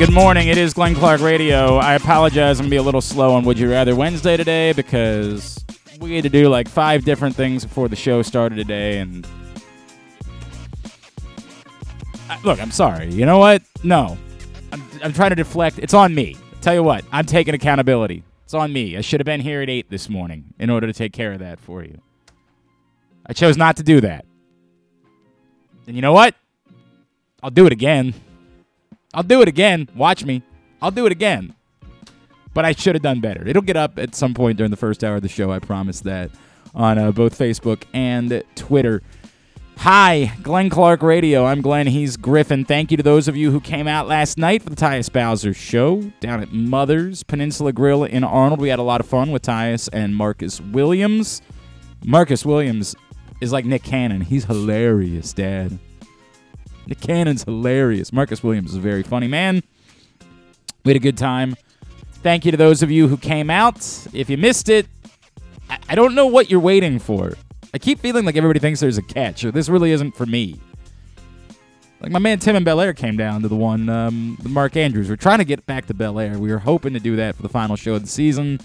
Good morning. It is Glenn Clark Radio. I apologize. I'm gonna be a little slow on Would You Rather Wednesday today because we had to do like five different things before the show started today, and I- look, I'm sorry. You know what? No, I'm, I'm trying to deflect. It's on me. Tell you what, I'm taking accountability. It's on me. I should have been here at eight this morning in order to take care of that for you. I chose not to do that. And you know what? I'll do it again. I'll do it again. Watch me. I'll do it again. But I should have done better. It'll get up at some point during the first hour of the show. I promise that on uh, both Facebook and Twitter. Hi, Glenn Clark Radio. I'm Glenn. He's Griffin. Thank you to those of you who came out last night for the Tyus Bowser show down at Mother's Peninsula Grill in Arnold. We had a lot of fun with Tyus and Marcus Williams. Marcus Williams is like Nick Cannon. He's hilarious, Dad. Nick Cannon's hilarious. Marcus Williams is a very funny man. We had a good time. Thank you to those of you who came out. If you missed it, I, don't know what you're waiting for. I keep feeling like everybody thinks there's a catch, or this really isn't for me. Like my man Tim and Bel Air came down to the one um, Mark Andrews. We're trying to get back to Bel Air. We were hoping to do that for the final show of the season.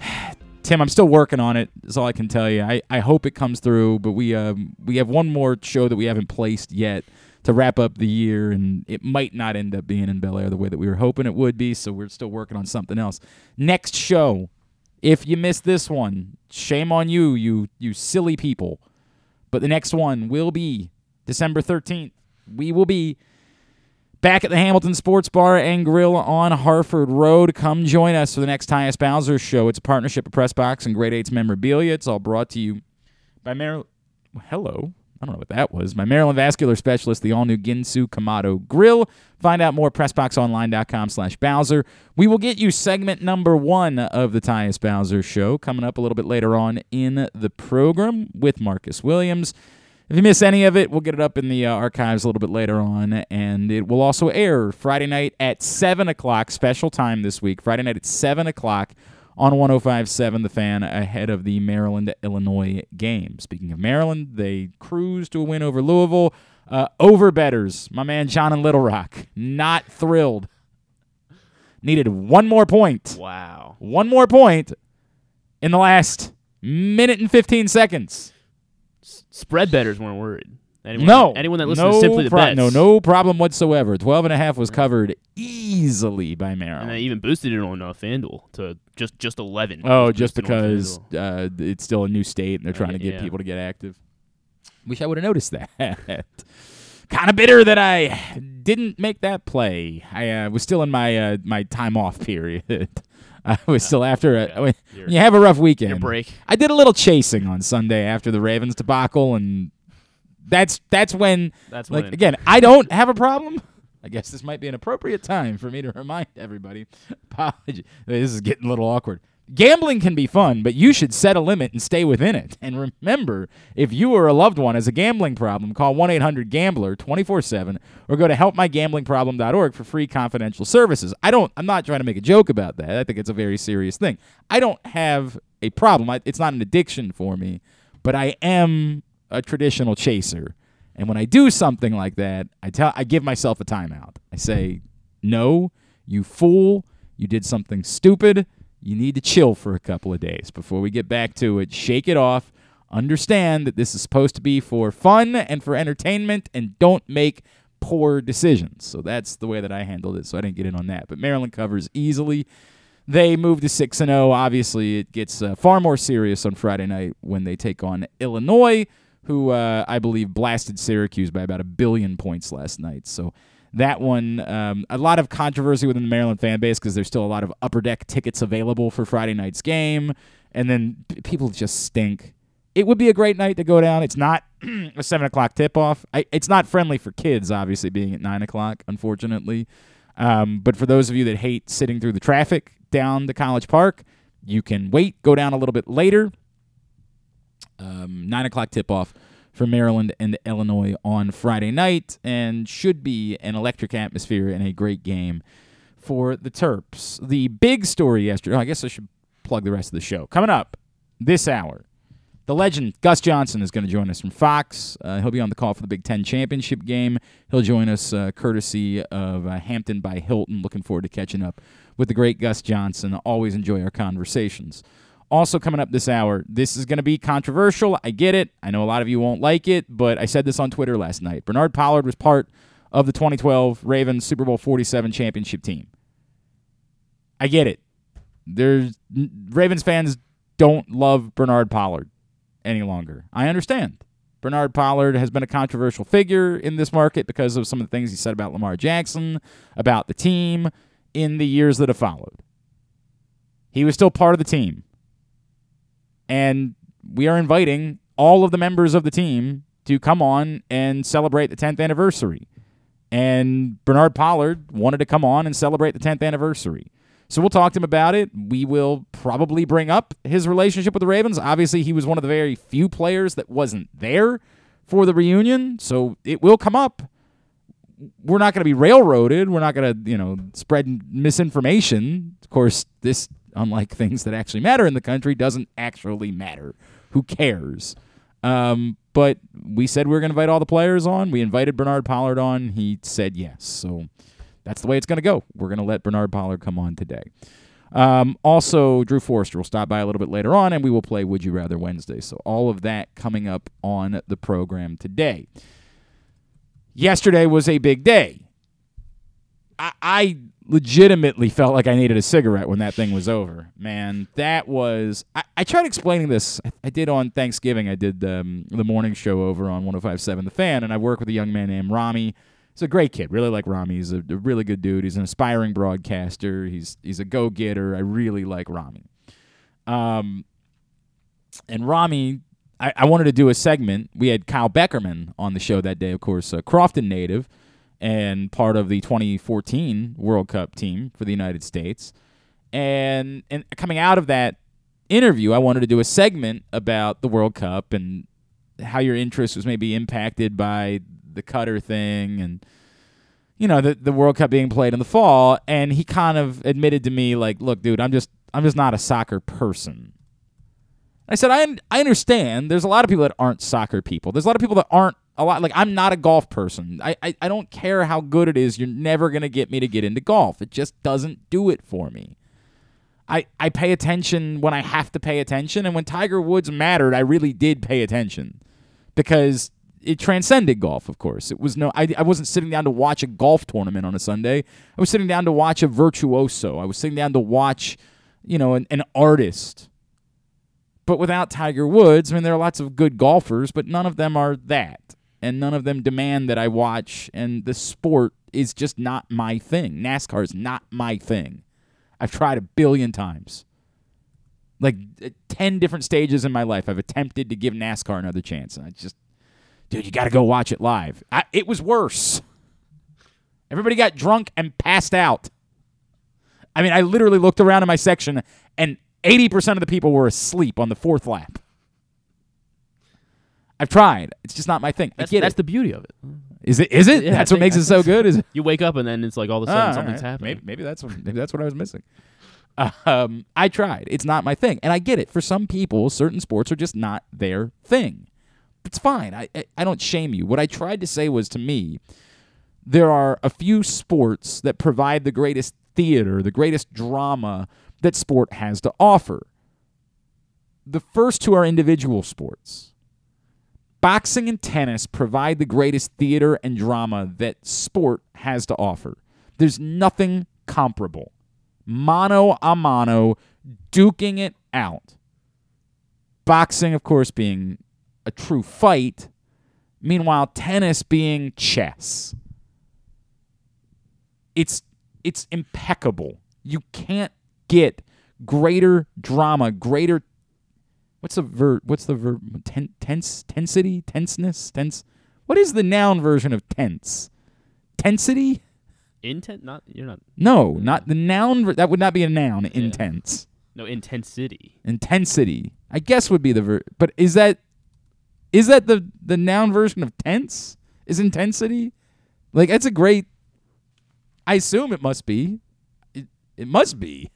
Tim, I'm still working on it. Is all I can tell you. I, I hope it comes through, but we um, we have one more show that we haven't placed yet to wrap up the year, and it might not end up being in Bel Air the way that we were hoping it would be. So we're still working on something else. Next show, if you missed this one, shame on you, you you silly people. But the next one will be December 13th. We will be back at the Hamilton Sports Bar and Grill on Harford Road. Come join us for the next Tyus Bowser show. It's a partnership of Pressbox and Great Eights memorabilia. It's all brought to you by Maryland. Hello. I don't know what that was. My Maryland vascular specialist, the all-new Ginsu Kamado Grill. Find out more PressBoxOnline.com slash Bowser. We will get you segment number one of the Tyus Bowser Show coming up a little bit later on in the program with Marcus Williams. If you miss any of it, we'll get it up in the uh, archives a little bit later on, and it will also air Friday night at 7 o'clock, special time this week, Friday night at 7 o'clock on 1057 The Fan ahead of the Maryland Illinois game. Speaking of Maryland, they cruised to a win over Louisville. Uh, over betters, my man John in Little Rock, not thrilled. Needed one more point. Wow. One more point in the last minute and 15 seconds. S- spread betters weren't worried. Anyone, No. Anyone that listens no Simply the pro-. No, no problem whatsoever. 12 and a half was covered easily by Maryland. And they even boosted it on uh, FanDuel to just just 11. Oh, just because uh, it's still a new state and they're trying to get yeah. people to get active. Wish I would have noticed that. kind of bitter that I didn't make that play. I uh, was still in my uh, my time off period. I was still after a, yeah. you have a rough weekend. Your break. I did a little chasing on Sunday after the Ravens debacle, and that's that's when That's like when- again, I don't have a problem. I guess this might be an appropriate time for me to remind everybody. Apology. This is getting a little awkward. Gambling can be fun, but you should set a limit and stay within it. And remember, if you or a loved one has a gambling problem, call 1 800 Gambler 24 7 or go to helpmygamblingproblem.org for free confidential services. I don't, I'm not trying to make a joke about that. I think it's a very serious thing. I don't have a problem. I, it's not an addiction for me, but I am a traditional chaser. And when I do something like that, I tell I give myself a timeout. I say, "No, you fool. You did something stupid. You need to chill for a couple of days before we get back to it. Shake it off. Understand that this is supposed to be for fun and for entertainment and don't make poor decisions." So that's the way that I handled it. So I didn't get in on that. But Maryland covers easily. They move to 6 and 0. Obviously, it gets uh, far more serious on Friday night when they take on Illinois who uh, I believe blasted Syracuse by about a billion points last night. So that one, um, a lot of controversy within the Maryland fan base because there's still a lot of upper deck tickets available for Friday night's game, and then people just stink. It would be a great night to go down. It's not a seven o'clock tip off. It's not friendly for kids, obviously, being at nine o'clock, unfortunately. Um, but for those of you that hate sitting through the traffic down to College Park, you can wait, go down a little bit later um, nine o'clock tip off for Maryland and Illinois on Friday night, and should be an electric atmosphere and a great game for the Terps. The big story yesterday. oh, I guess I should plug the rest of the show coming up this hour. The legend Gus Johnson is going to join us from Fox. Uh, he'll be on the call for the Big Ten championship game. He'll join us uh, courtesy of uh, Hampton by Hilton. Looking forward to catching up with the great Gus Johnson. Always enjoy our conversations. Also, coming up this hour, this is going to be controversial. I get it. I know a lot of you won't like it, but I said this on Twitter last night. Bernard Pollard was part of the 2012 Ravens Super Bowl 47 championship team. I get it. There's Ravens fans don't love Bernard Pollard any longer. I understand. Bernard Pollard has been a controversial figure in this market because of some of the things he said about Lamar Jackson, about the team in the years that have followed. He was still part of the team. And we are inviting all of the members of the team to come on and celebrate the 10th anniversary. And Bernard Pollard wanted to come on and celebrate the 10th anniversary. So we'll talk to him about it. We will probably bring up his relationship with the Ravens. Obviously, he was one of the very few players that wasn't there for the reunion, so it will come up. We're not going to be railroaded. We're not going to, you know, spread misinformation. Of course, this unlike things that actually matter in the country, doesn't actually matter. Who cares? Um, but we said we were going to invite all the players on. We invited Bernard Pollard on. He said yes. So that's the way it's going to go. We're going to let Bernard Pollard come on today. Um, also, Drew Forrester will stop by a little bit later on, and we will play Would You Rather Wednesday. So all of that coming up on the program today. Yesterday was a big day. I, I legitimately felt like I needed a cigarette when that thing was over. Man, that was. I, I tried explaining this. I, I, did on Thanksgiving. I did um, the morning show over on 1057 The Fan, and I work with a young man named Rami. He's a great kid. Really like Rami. He's a, a really good dude. He's an aspiring broadcaster. He's he's a go getter. I really like Rami. Um, and Rami, I, I wanted to do a segment. We had Kyle Beckerman on the show that day, of course, a Crofton native and part of the 2014 World Cup team for the United States. And and coming out of that interview, I wanted to do a segment about the World Cup and how your interest was maybe impacted by the Qatar thing and you know the the World Cup being played in the fall. And he kind of admitted to me like, "Look, dude, I'm just I'm just not a soccer person." I said, I, I understand. There's a lot of people that aren't soccer people. There's a lot of people that aren't a lot like I'm not a golf person. I, I, I don't care how good it is. You're never gonna get me to get into golf. It just doesn't do it for me. I, I pay attention when I have to pay attention, and when Tiger Woods mattered, I really did pay attention because it transcended golf. Of course, it was no. I, I wasn't sitting down to watch a golf tournament on a Sunday. I was sitting down to watch a virtuoso. I was sitting down to watch, you know, an, an artist. But without Tiger Woods, I mean, there are lots of good golfers, but none of them are that and none of them demand that I watch. And the sport is just not my thing. NASCAR is not my thing. I've tried a billion times. Like uh, 10 different stages in my life, I've attempted to give NASCAR another chance. And I just, dude, you got to go watch it live. I, it was worse. Everybody got drunk and passed out. I mean, I literally looked around in my section and 80% of the people were asleep on the fourth lap. I've tried. It's just not my thing. That's, I get that's it. the beauty of it. Is it? Is it? Yeah, that's I what makes it so good. Is it? You wake up and then it's like all of a sudden Ah, all something's right. happening. Maybe, maybe that's what maybe that's what I was missing. Um, I tried. It's not my thing, and I get it. For some people, certain sports are just not their thing. It's fine. I, I I don't shame you. What I tried to say was to me, there are a few sports that provide the greatest theater, the greatest drama that sport has to offer. The first two are individual sports. Boxing and tennis provide the greatest theater and drama that sport has to offer. There's nothing comparable. Mano a mano, duking it out. Boxing, of course, being a true fight. Meanwhile, tennis being chess. It's it's impeccable. You can't get greater drama, greater what's the ver what's the verb ten, tense tensity? Tenseness? Tense? What is the noun version of tense? Tensity? Intent? Not you're not. no not the noun ver- that would not be a noun. Intense. No intensity. intensity. I guess would be the ver but is that is that the the noun version of tense? Is intensity? Like that's a great i assume it must be. It, it must be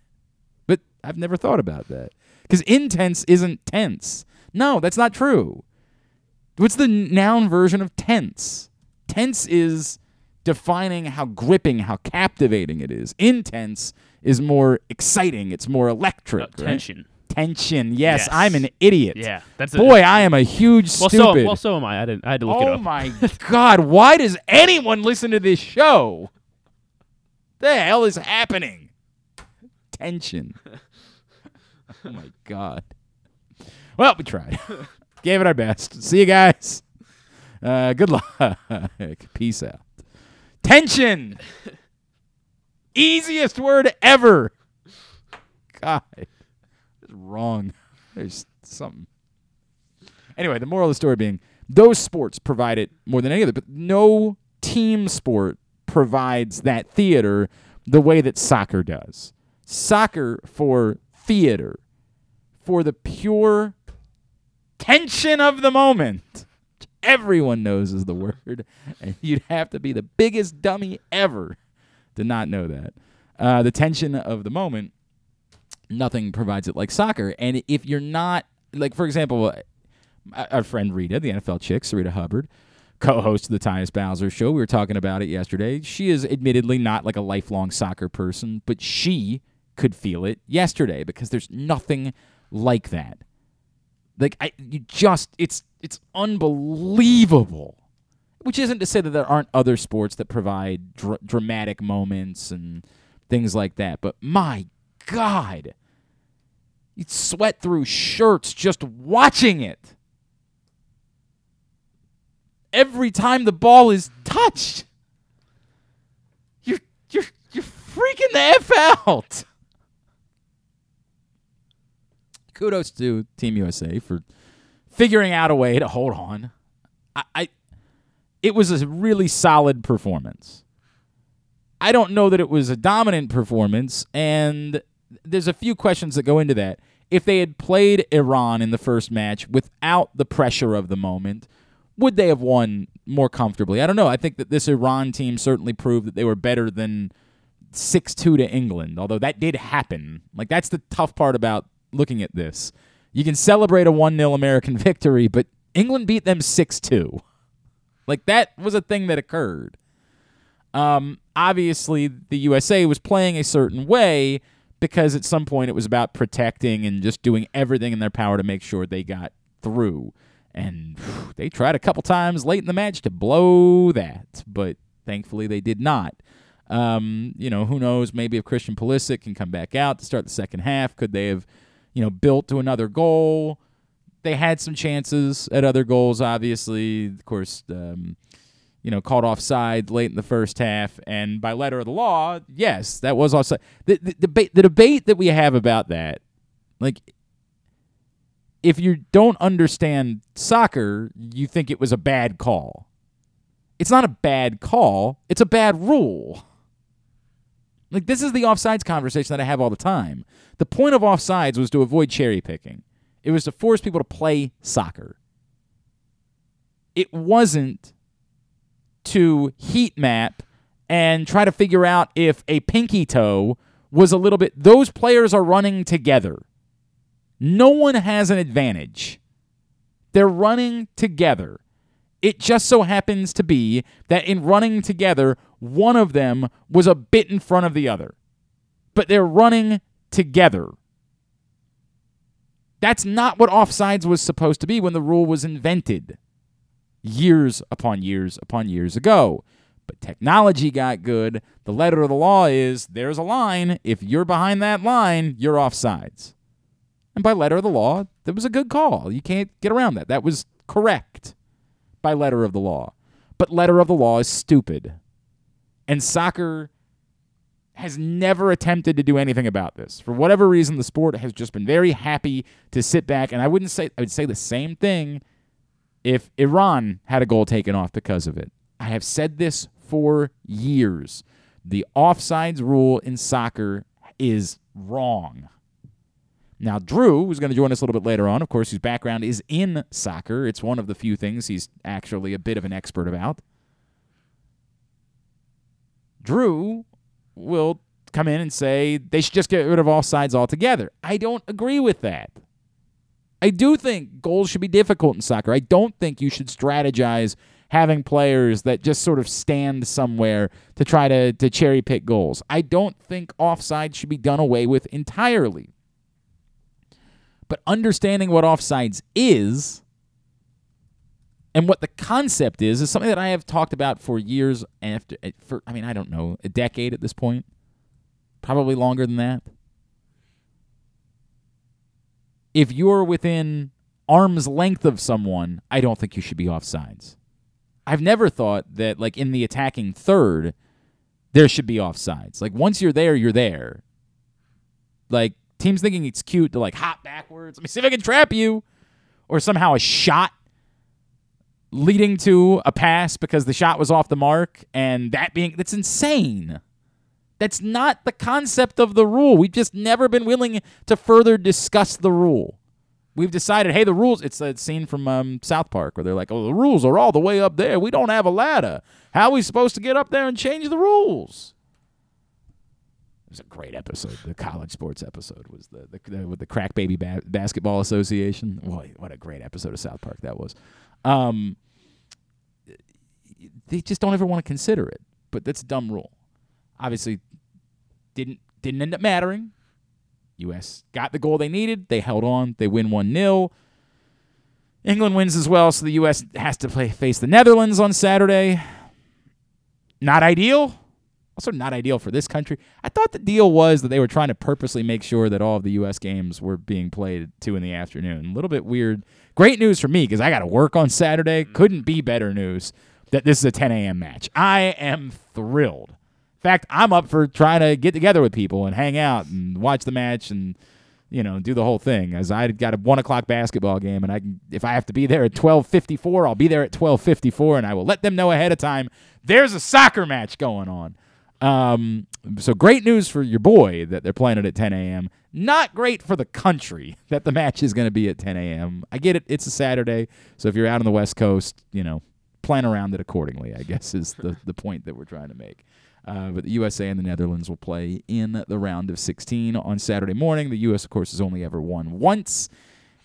i've never thought about that because intense isn't tense No, that's not true. What's the noun version of tense? Tense is defining how gripping, how captivating it is. Intense is more exciting. It's more electric. Uh, right? tension. Tension. Yes, Yes. I'm an idiot. Yeah, that's a, Boy, I am a huge Well, stupid. so well, so am I. I, didn't, I had to look it up. oh my god, why does anyone listen to this show? The hell is happening? Tension. oh my god. Well, we tried. Gave it our best. See you guys. Uh, good luck. Peace out. Tension. Easiest word ever. God. It's wrong. There's something. Anyway, the moral of the story being those sports provide it more than any other, but no team sport provides that theater the way that soccer does. Soccer for theater, for the pure tension of the moment. Everyone knows is the word, and you'd have to be the biggest dummy ever to not know that. Uh, the tension of the moment, nothing provides it like soccer. And if you're not, like, for example, uh, our friend Rita, the NFL chick, Sarita Hubbard, co-host of the Tyus Bowser show. We were talking about it yesterday. She is admittedly not like a lifelong soccer person, but she could feel it yesterday because there's nothing like that. Like I, you just it's it's unbelievable. Which isn't to say that there aren't other sports that provide dr- dramatic moments and things like that, but my God, you'd sweat through shirts just watching it every time the ball is touched. You're you're you're freaking the F out. Kudos to Team USA for figuring out a way to hold on. I, I it was a really solid performance. I don't know that it was a dominant performance, and there's a few questions that go into that. If they had played Iran in the first match without the pressure of the moment, would they have won more comfortably? I don't know. I think that this Iran team certainly proved that they were better than 6 2 to England, although that did happen. Like, that's the tough part about looking at this. You can celebrate a 1 0 American victory, but England beat them 6 2. Like, that was a thing that occurred. Um, obviously, the USA was playing a certain way because at some point it was about protecting and just doing everything in their power to make sure they got through. And they tried a couple times late in the match to blow that, but thankfully they did not. Um, you know, who knows? Maybe if Christian Pulisic can come back out to start the second half, could they have, you know, built to another goal? They had some chances at other goals, obviously. Of course, um, you know, called offside late in the first half, and by letter of the law, yes, that was offside. The, the, the debate that we have about that, like, if you don't understand soccer, you think it was a bad call. It's not a bad call, it's a bad rule. Like, this is the offsides conversation that I have all the time. The point of offsides was to avoid cherry picking, it was to force people to play soccer. It wasn't to heat map and try to figure out if a pinky toe was a little bit. Those players are running together. No one has an advantage. They're running together. It just so happens to be that in running together, one of them was a bit in front of the other. But they're running together. That's not what offsides was supposed to be when the rule was invented years upon years upon years ago. But technology got good. The letter of the law is there's a line. If you're behind that line, you're offsides. And by letter of the law, that was a good call. You can't get around that. That was correct by letter of the law. But letter of the law is stupid. And soccer has never attempted to do anything about this. For whatever reason, the sport has just been very happy to sit back. And I wouldn't say, I would say the same thing if Iran had a goal taken off because of it. I have said this for years. The offsides rule in soccer is wrong. Now, Drew, who's going to join us a little bit later on, of course, whose background is in soccer. It's one of the few things he's actually a bit of an expert about. Drew will come in and say they should just get rid of offsides altogether. I don't agree with that. I do think goals should be difficult in soccer. I don't think you should strategize having players that just sort of stand somewhere to try to, to cherry pick goals. I don't think offside should be done away with entirely. But understanding what offsides is and what the concept is is something that I have talked about for years after eh, for I mean I don't know a decade at this point. Probably longer than that. If you're within arm's length of someone I don't think you should be offsides. I've never thought that like in the attacking third there should be offsides. Like once you're there you're there. Like teams thinking it's cute to like hop backwards let me see if I can trap you or somehow a shot leading to a pass because the shot was off the mark and that being that's insane. That's not the concept of the rule. We've just never been willing to further discuss the rule. We've decided, hey, the rules. It's a scene from um, South Park where they're like, oh, the rules are all the way up there. We don't have a ladder. How are we supposed to get up there and change the rules? Was a great episode. The college sports episode was the, the, the with the Crack Baby ba- Basketball Association. Boy, what a great episode of South Park that was. Um, they just don't ever want to consider it. But that's a dumb rule. Obviously, didn't didn't end up mattering. U.S. got the goal they needed. They held on. They win one 0 England wins as well, so the U.S. has to play face the Netherlands on Saturday. Not ideal. Also, not ideal for this country. I thought the deal was that they were trying to purposely make sure that all of the U.S. games were being played at 2 in the afternoon. A little bit weird. Great news for me because I got to work on Saturday. Mm. Couldn't be better news that this is a 10 a.m. match. I am thrilled. In fact, I'm up for trying to get together with people and hang out and watch the match and you know do the whole thing. As I got a one o'clock basketball game, and I can, if I have to be there at 12:54, I'll be there at 12:54, and I will let them know ahead of time. There's a soccer match going on. Um, so great news for your boy that they're playing it at 10 a.m. Not great for the country that the match is going to be at 10 a.m. I get it; it's a Saturday, so if you're out on the West Coast, you know plan around it accordingly, I guess is the, the point that we're trying to make. Uh, but the USA and the Netherlands will play in the round of 16 on Saturday morning. The U.S., of course, has only ever won once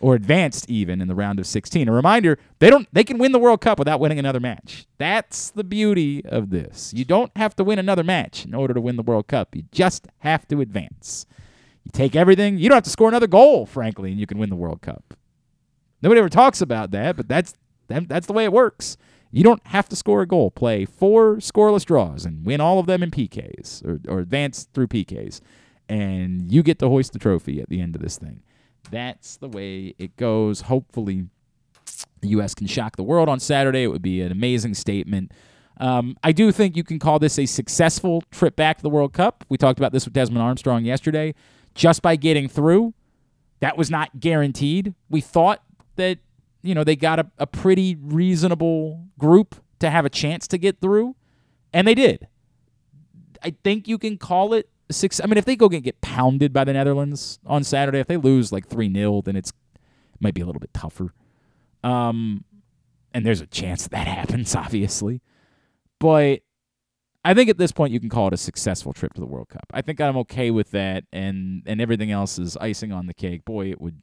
or advanced even in the round of 16. A reminder, they don't they can win the World Cup without winning another match. That's the beauty of this. You don't have to win another match in order to win the World Cup. You just have to advance. You take everything. You don't have to score another goal, frankly, and you can win the World Cup. Nobody ever talks about that, but that's that's the way it works. You don't have to score a goal. Play four scoreless draws and win all of them in PKs or, or advance through PKs. And you get to hoist the trophy at the end of this thing. That's the way it goes. Hopefully, the U.S. can shock the world on Saturday. It would be an amazing statement. Um, I do think you can call this a successful trip back to the World Cup. We talked about this with Desmond Armstrong yesterday. Just by getting through, that was not guaranteed. We thought that you know, they got a, a pretty reasonable group to have a chance to get through, and they did. I think you can call it six. I mean, if they go get, get pounded by the Netherlands on Saturday, if they lose like 3 0, then it's it might be a little bit tougher. Um, and there's a chance that, that happens, obviously. But I think at this point you can call it a successful trip to the World Cup. I think I'm okay with that, and and everything else is icing on the cake. Boy, it would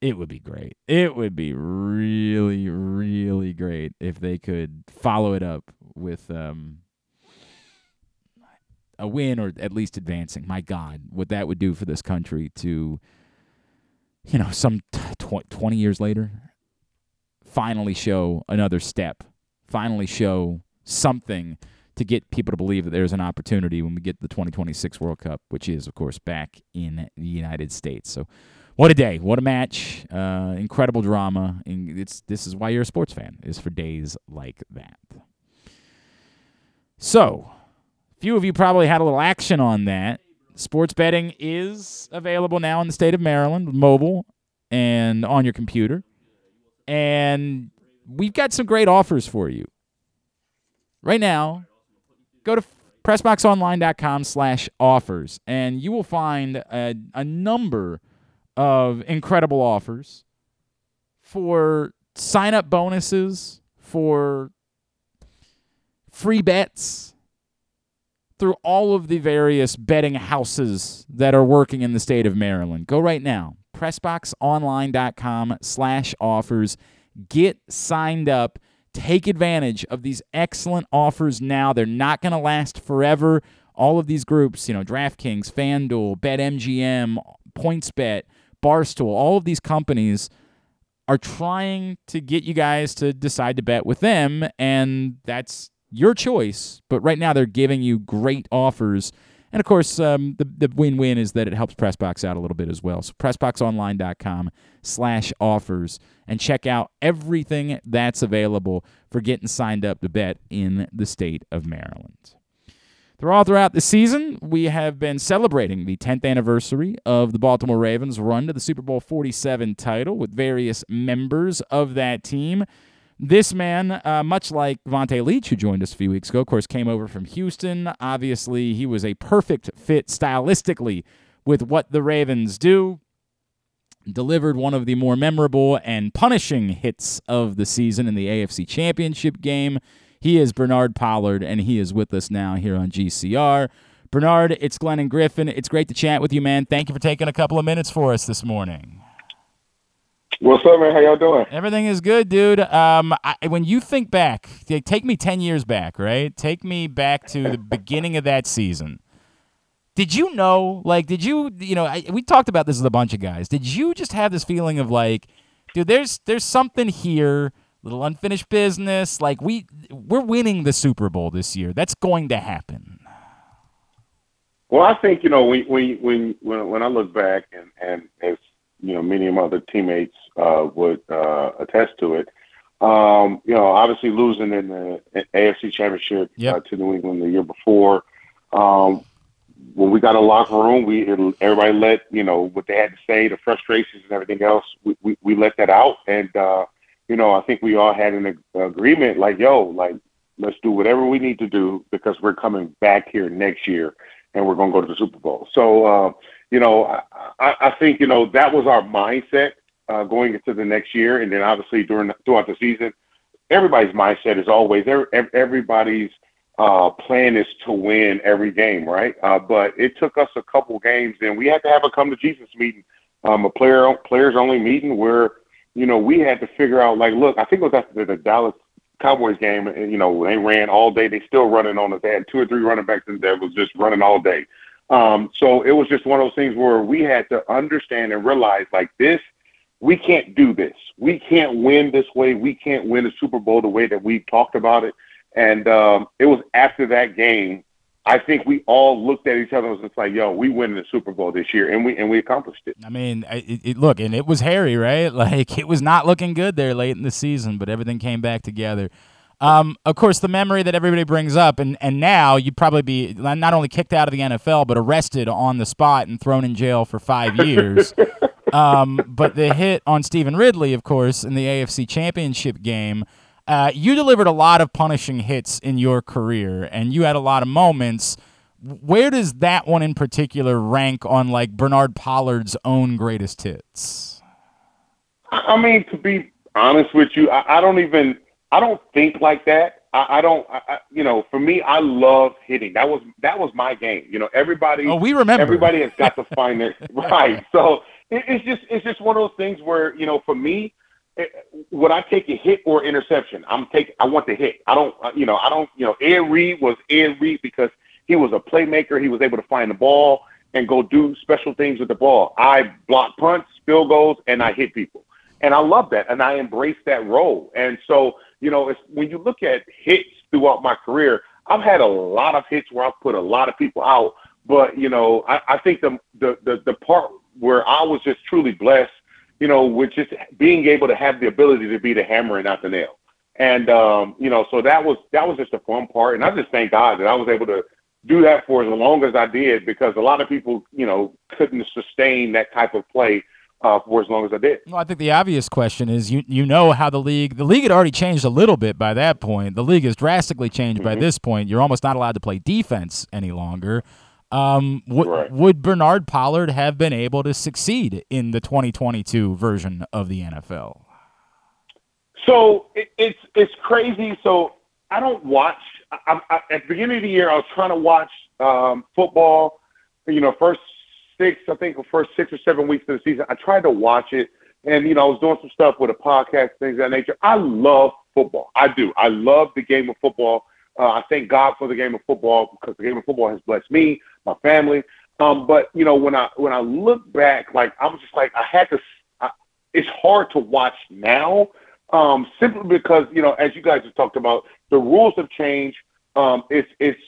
it would be great. It would be really, really great if they could follow it up with um, a win or at least advancing. My God, what that would do for this country to, you know, some tw- 20 years later, finally show another step, finally show something to get people to believe that there's an opportunity when we get the 2026 World Cup, which is, of course, back in the United States. So, what a day! What a match! Uh, incredible drama. It's this is why you're a sports fan is for days like that. So, few of you probably had a little action on that. Sports betting is available now in the state of Maryland, mobile and on your computer, and we've got some great offers for you right now. Go to pressboxonline.com slash offers, and you will find a, a number of incredible offers for sign up bonuses, for free bets through all of the various betting houses that are working in the state of Maryland. Go right now, PressBoxOnline.com slash offers. Get signed up. Take advantage of these excellent offers now. They're not going to last forever. All of these groups, you know, DraftKings, FanDuel, BetMGM, PointsBet, Barstool, all of these companies are trying to get you guys to decide to bet with them, and that's your choice. But right now, they're giving you great offers. And of course, um, the, the win-win is that it helps PressBox out a little bit as well. So PressBoxOnline.com slash offers and check out everything that's available for getting signed up to bet in the state of Maryland. Throughout throughout the season, we have been celebrating the 10th anniversary of the Baltimore Ravens' run to the Super Bowl 47 title with various members of that team. This man, uh, much like Vonta Leach, who joined us a few weeks ago, of course, came over from Houston. Obviously, he was a perfect fit stylistically with what the Ravens do. Delivered one of the more memorable and punishing hits of the season in the AFC Championship game. He is Bernard Pollard, and he is with us now here on GCR. Bernard, it's Glenn and Griffin. It's great to chat with you, man. Thank you for taking a couple of minutes for us this morning. What's up, man? How y'all doing? Everything is good, dude. Um, I, when you think back, take me ten years back, right? Take me back to the beginning of that season. Did you know? Like, did you? You know, I, we talked about this with a bunch of guys. Did you just have this feeling of like, dude, there's there's something here, little unfinished business. Like we we're winning the Super Bowl this year. That's going to happen. Well, I think you know when when when when, when I look back and and as you know many of my other teammates would uh, attest to it. Um, you know, obviously losing in the AFC Championship yep. uh, to New England the year before. Um, when we got a locker room, we everybody let you know what they had to say, the frustrations and everything else. We we, we let that out, and uh, you know, I think we all had an agreement, like, yo, like let's do whatever we need to do because we're coming back here next year, and we're going to go to the Super Bowl. So, uh, you know, I, I think you know that was our mindset uh, going into the next year, and then obviously during throughout the season, everybody's mindset is always everybody's uh, plan is to win every game, right? Uh, but it took us a couple games, and we had to have a come to Jesus meeting, um, a player players only meeting where you know we had to figure out like, look, I think it was after the Dallas Cowboys game, and you know they ran all day. They still running on us. They had two or three running backs that was just running all day. Um, so it was just one of those things where we had to understand and realize like this we can't do this. We can't win this way. We can't win the Super Bowl the way that we talked about it. And um, it was after that game, I think we all looked at each other and was like, "Yo, we win the Super Bowl this year," and we and we accomplished it. I mean, it, it, look, and it was hairy, right? Like it was not looking good there late in the season, but everything came back together. Um, of course, the memory that everybody brings up, and, and now you'd probably be not only kicked out of the NFL, but arrested on the spot and thrown in jail for five years. Um, but the hit on Stevan Ridley, of course, in the AFC Championship game, uh, you delivered a lot of punishing hits in your career, and you had a lot of moments. Where does that one in particular rank on like Bernard Pollard's own greatest hits? I mean, to be honest with you, I, I don't even I don't think like that. I, I don't, I, you know, for me, I love hitting. That was that was my game. You know, everybody. Oh, we remember. Everybody has got to find their right. So it, it's just it's just one of those things where you know, for me, it, would I take a hit or interception? I'm take. I want the hit. I don't. Uh, you know, I don't. You know, Ed Reed was Ed Reed because he was a playmaker. He was able to find the ball and go do special things with the ball. I block punts, field goals, and I hit people. And I love that, and I embrace that role. And so, you know, it's, when you look at hits throughout my career, I've had a lot of hits where I've put a lot of people out. But you know, I, I think the, the the the part where I was just truly blessed, you know, with just being able to have the ability to be the hammer and not the nail. And um, you know, so that was that was just a fun part. And I just thank God that I was able to do that for as long as I did because a lot of people, you know, couldn't sustain that type of play uh, for as long as I did. Well, I think the obvious question is you you know how the league the league had already changed a little bit by that point. The league has drastically changed mm-hmm. by this point. You're almost not allowed to play defense any longer. Um, w- right. would Bernard Pollard have been able to succeed in the 2022 version of the NFL? So it, it's it's crazy. So I don't watch. I, I, at the beginning of the year, I was trying to watch um, football. You know, first six, I think the first six or seven weeks of the season, I tried to watch it, and you know, I was doing some stuff with a podcast, things of that nature. I love football. I do. I love the game of football. Uh, I thank God for the game of football because the game of football has blessed me, my family. Um, but you know, when I when I look back, like I'm just like I had to. I, it's hard to watch now, um, simply because you know, as you guys have talked about, the rules have changed. Um, it's it's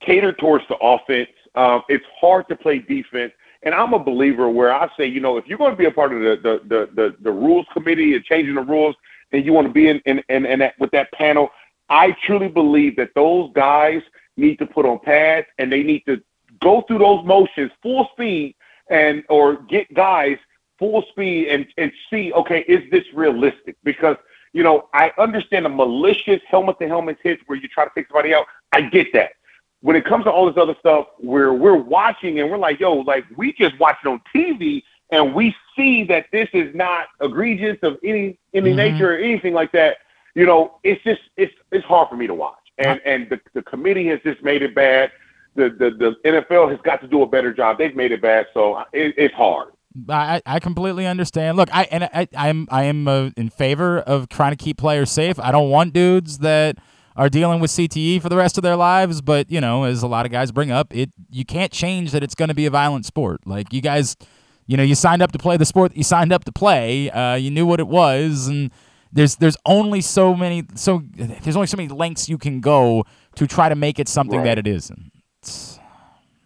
catered towards the offense. Um, it's hard to play defense. And I'm a believer where I say, you know, if you're going to be a part of the the the the, the rules committee and changing the rules, and you want to be in in, in, in that, with that panel, I truly believe that those guys need to put on pads and they need to go through those motions full speed and or get guys full speed and and see, okay, is this realistic? Because you know, I understand a malicious helmet to helmet hit where you try to take somebody out. I get that when it comes to all this other stuff, where we're watching and we're like, yo, like we just watch it on TV and we see that this is not egregious of any any mm-hmm. nature or anything like that. You know, it's just it's it's hard for me to watch, and and the, the committee has just made it bad. The, the the NFL has got to do a better job. They've made it bad, so it, it's hard. I, I completely understand. Look, I and I I'm I am uh, in favor of trying to keep players safe. I don't want dudes that are dealing with CTE for the rest of their lives. But you know, as a lot of guys bring up, it you can't change that it's going to be a violent sport. Like you guys, you know, you signed up to play the sport you signed up to play. Uh, you knew what it was, and there's there's only so many so there's only so many lengths you can go to try to make it something right. that it isn't.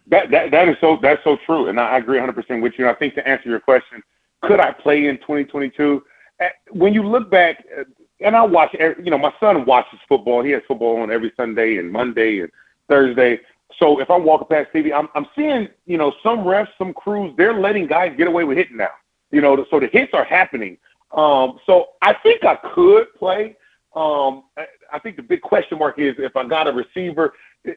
That, that that is so that's so true, and I agree 100 percent with you. And I think to answer your question, could I play in 2022? Eh, when you look back, and I watch, you know, my son watches football. He has football on every Sunday and Monday and Thursday. So if I'm walking past TV, I'm, I'm seeing, you know, some refs, some crews, they're letting guys get away with hitting now. You know, so the hits are happening. Um, so I think I could play. Um, I think the big question mark is if I got a receiver, if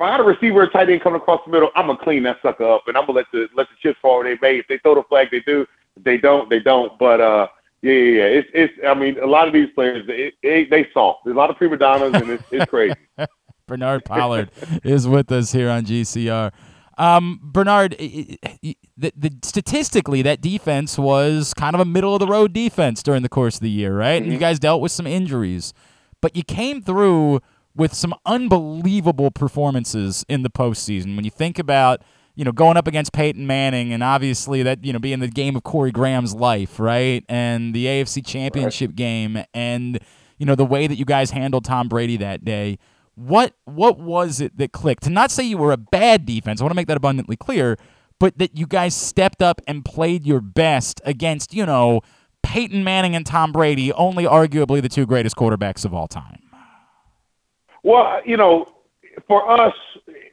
I got a receiver, a tight end coming across the middle, I'm gonna clean that sucker up, and I'm gonna let the let the chips fall where they may. If they throw the flag, they do. If they don't, they don't. But uh, yeah, yeah, yeah. It's, it's. I mean, a lot of these players, they, they, they soft. There's a lot of prima donnas, and it's, it's crazy. Bernard Pollard is with us here on GCR. Um, Bernard, the, the, statistically, that defense was kind of a middle of the road defense during the course of the year, right? Mm-hmm. And you guys dealt with some injuries, but you came through with some unbelievable performances in the postseason. When you think about you know, going up against Peyton Manning and obviously that, you know, being the game of Corey Graham's life, right? And the AFC championship right. game and, you know, the way that you guys handled Tom Brady that day. What what was it that clicked? To not say you were a bad defense, I want to make that abundantly clear, but that you guys stepped up and played your best against, you know, Peyton Manning and Tom Brady, only arguably the two greatest quarterbacks of all time. Well, you know, for us,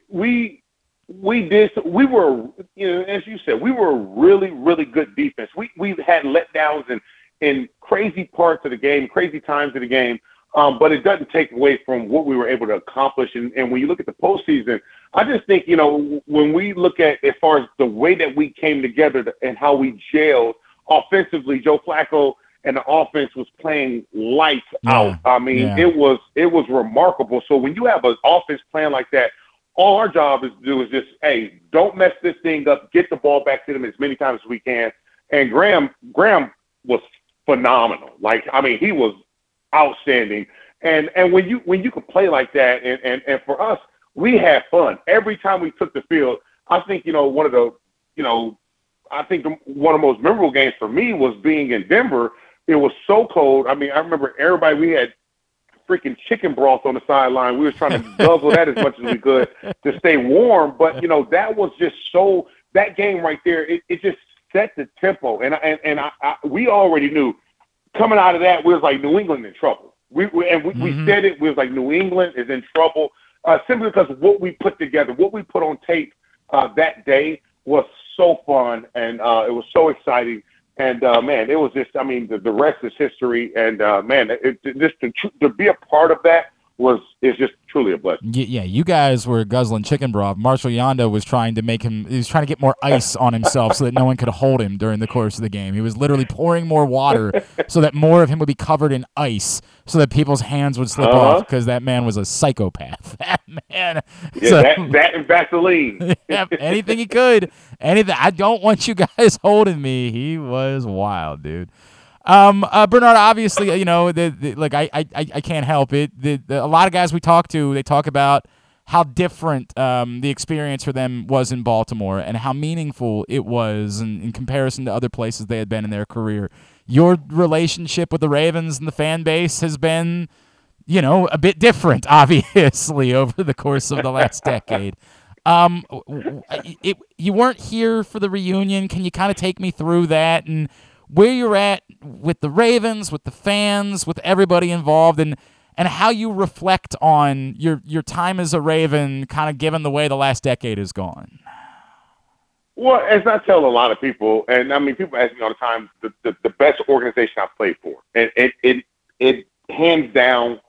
we we did. We were, you know, as you said, we were a really, really good defense. We we had letdowns in in crazy parts of the game, crazy times of the game. Um, but it doesn't take away from what we were able to accomplish. And, and when you look at the postseason, I just think, you know, when we look at as far as the way that we came together and how we gelled offensively, Joe Flacco and the offense was playing lights yeah. out. I mean, yeah. it was it was remarkable. So when you have an offense playing like that, all our job is to do is just, hey, don't mess this thing up. Get the ball back to them as many times as we can. And Graham, Graham was phenomenal. Like, I mean, he was outstanding. And and when you when you can play like that, and and and for us, we had fun every time we took the field. I think you know one of the, you know, I think the, one of the most memorable games for me was being in Denver. It was so cold. I mean, I remember everybody. We had freaking chicken broth on the sideline. We were trying to guzzle that as much as we could to stay warm. But you know, that was just so that game right there. It, it just set the tempo, and and and I, I, we already knew coming out of that we was like New England in trouble. We, we and we, mm-hmm. we said it. We was like New England is in trouble uh, simply because what we put together, what we put on tape uh, that day was so fun and uh, it was so exciting. And uh, man, it was just, I mean, the, the rest is history. And uh, man, it, it, just to, to be a part of that was is just truly a blessing. Y- yeah, you guys were guzzling chicken broth. Marshall Yanda was trying to make him. He was trying to get more ice on himself so that no one could hold him during the course of the game. He was literally pouring more water so that more of him would be covered in ice, so that people's hands would slip Uh-huh. off because that man was a psychopath. That man. Yeah, So- that, that and Vaseline. Yep, anything he could. Anything. I don't want you guys holding me. He was wild, dude. Um, uh, Bernard, obviously, you know, the, the, like I, I, I can't help it. The, the, a lot of guys we talk to, they talk about how different um, the experience for them was in Baltimore and how meaningful it was in, in comparison to other places they had been in their career. Your relationship with the Ravens and the fan base has been, you know, a bit different, obviously, over the course of the last decade. Um, it, you weren't here for the reunion. Can you kind of take me through that and where you're at with the Ravens, with the fans, with everybody involved, and and how you reflect on your your time as a Raven, kind of given the way the last decade has gone? Well, as I tell a lot of people, and I mean, people ask me all the time, the, the, the best organization I've played for, and it, it, it hands down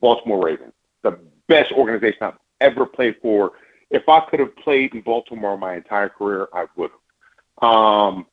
Baltimore Ravens, the best organization I've ever played for. If I could have played in Baltimore my entire career, I would have. Um,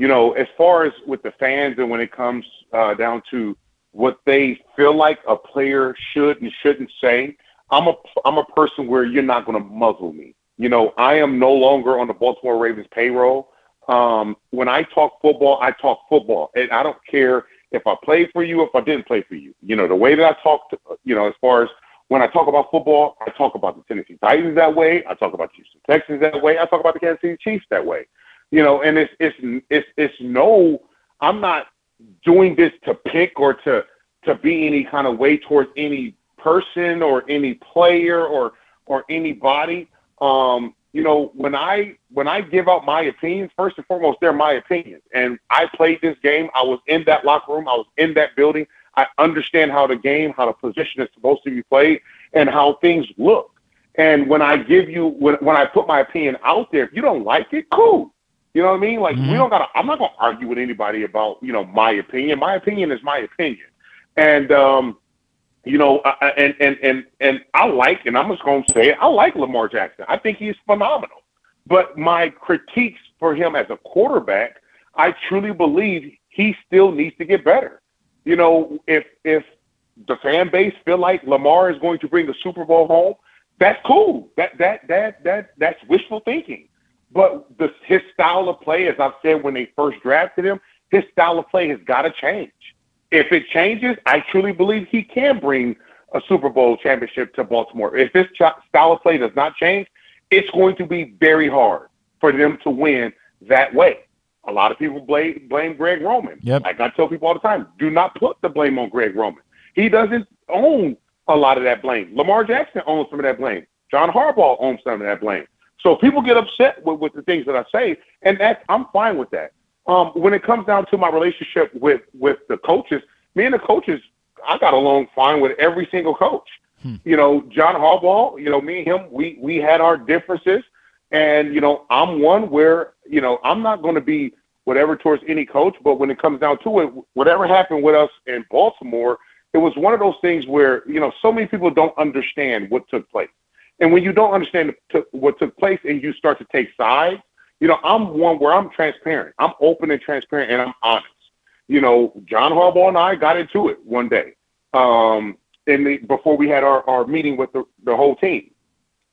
you know, as far as with the fans and when it comes uh, down to what they feel like a player should and shouldn't say, I'm a I'm a person where you're not going to muzzle me. You know, I am no longer on the Baltimore Ravens payroll. Um, when I talk football, I talk football, and I don't care if I played for you, if I didn't play for you. You know, the way that I talk, to, you know, as far as when I talk about football, I talk about the Tennessee Titans that way. I talk about Houston Texans that way. I talk about the Kansas City Chiefs that way. You know, and it's it's it's it's no. I'm not doing this to pick or to to be any kind of way towards any person or any player or or anybody. Um, you know, when I when I give out my opinions, first and foremost, they're my opinions. And I played this game. I was in that locker room. I was in that building. I understand how the game, how the position is supposed to be played, and how things look. And when I give you when when I put my opinion out there, if you don't like it, cool. You know what I mean? Like Mhm. we don't gotta. I'm not gonna argue with anybody about you know my opinion. My opinion is my opinion. And um, you know, I- and and and and I like, and I'm just gonna say, it, I like Lamar Jackson. I think he's phenomenal. But my critiques for him as a quarterback, I truly believe he still needs to get better. You know, if if the fan base feel like Lamar is going to bring the Super Bowl home, that's cool. That that that that that's wishful thinking. But the his style of play, as I've said when they first drafted him, his style of play has got to change. If it changes, I truly believe he can bring a Super Bowl championship to Baltimore. If his ch- style of play does not change, it's going to be very hard for them to win that way. A lot of people blame blame Greg Roman. Yep. Like I tell people all the time, do not put the blame on Greg Roman. He doesn't own a lot of that blame. Lamar Jackson owns some of that blame. John Harbaugh owns some of that blame. So people get upset with, with the things that I say, and that I'm fine with that. Um, when it comes down to my relationship with with the coaches, me and the coaches, I got along fine with every single coach. Hmm. You know, John Harbaugh, you know, me and him, we we had our differences, and you know, I'm one where you know I'm not going to be whatever towards any coach, but when it comes down to it, whatever happened with us in Baltimore, it was one of those things where you know so many people don't understand what took place. And when you don't understand what took place and you start to take sides, you know, I'm one where I'm transparent. I'm open and transparent and I'm honest. You know, John Harbaugh and I got into it one day. Um, and the, before we had our, our meeting with the, the whole team,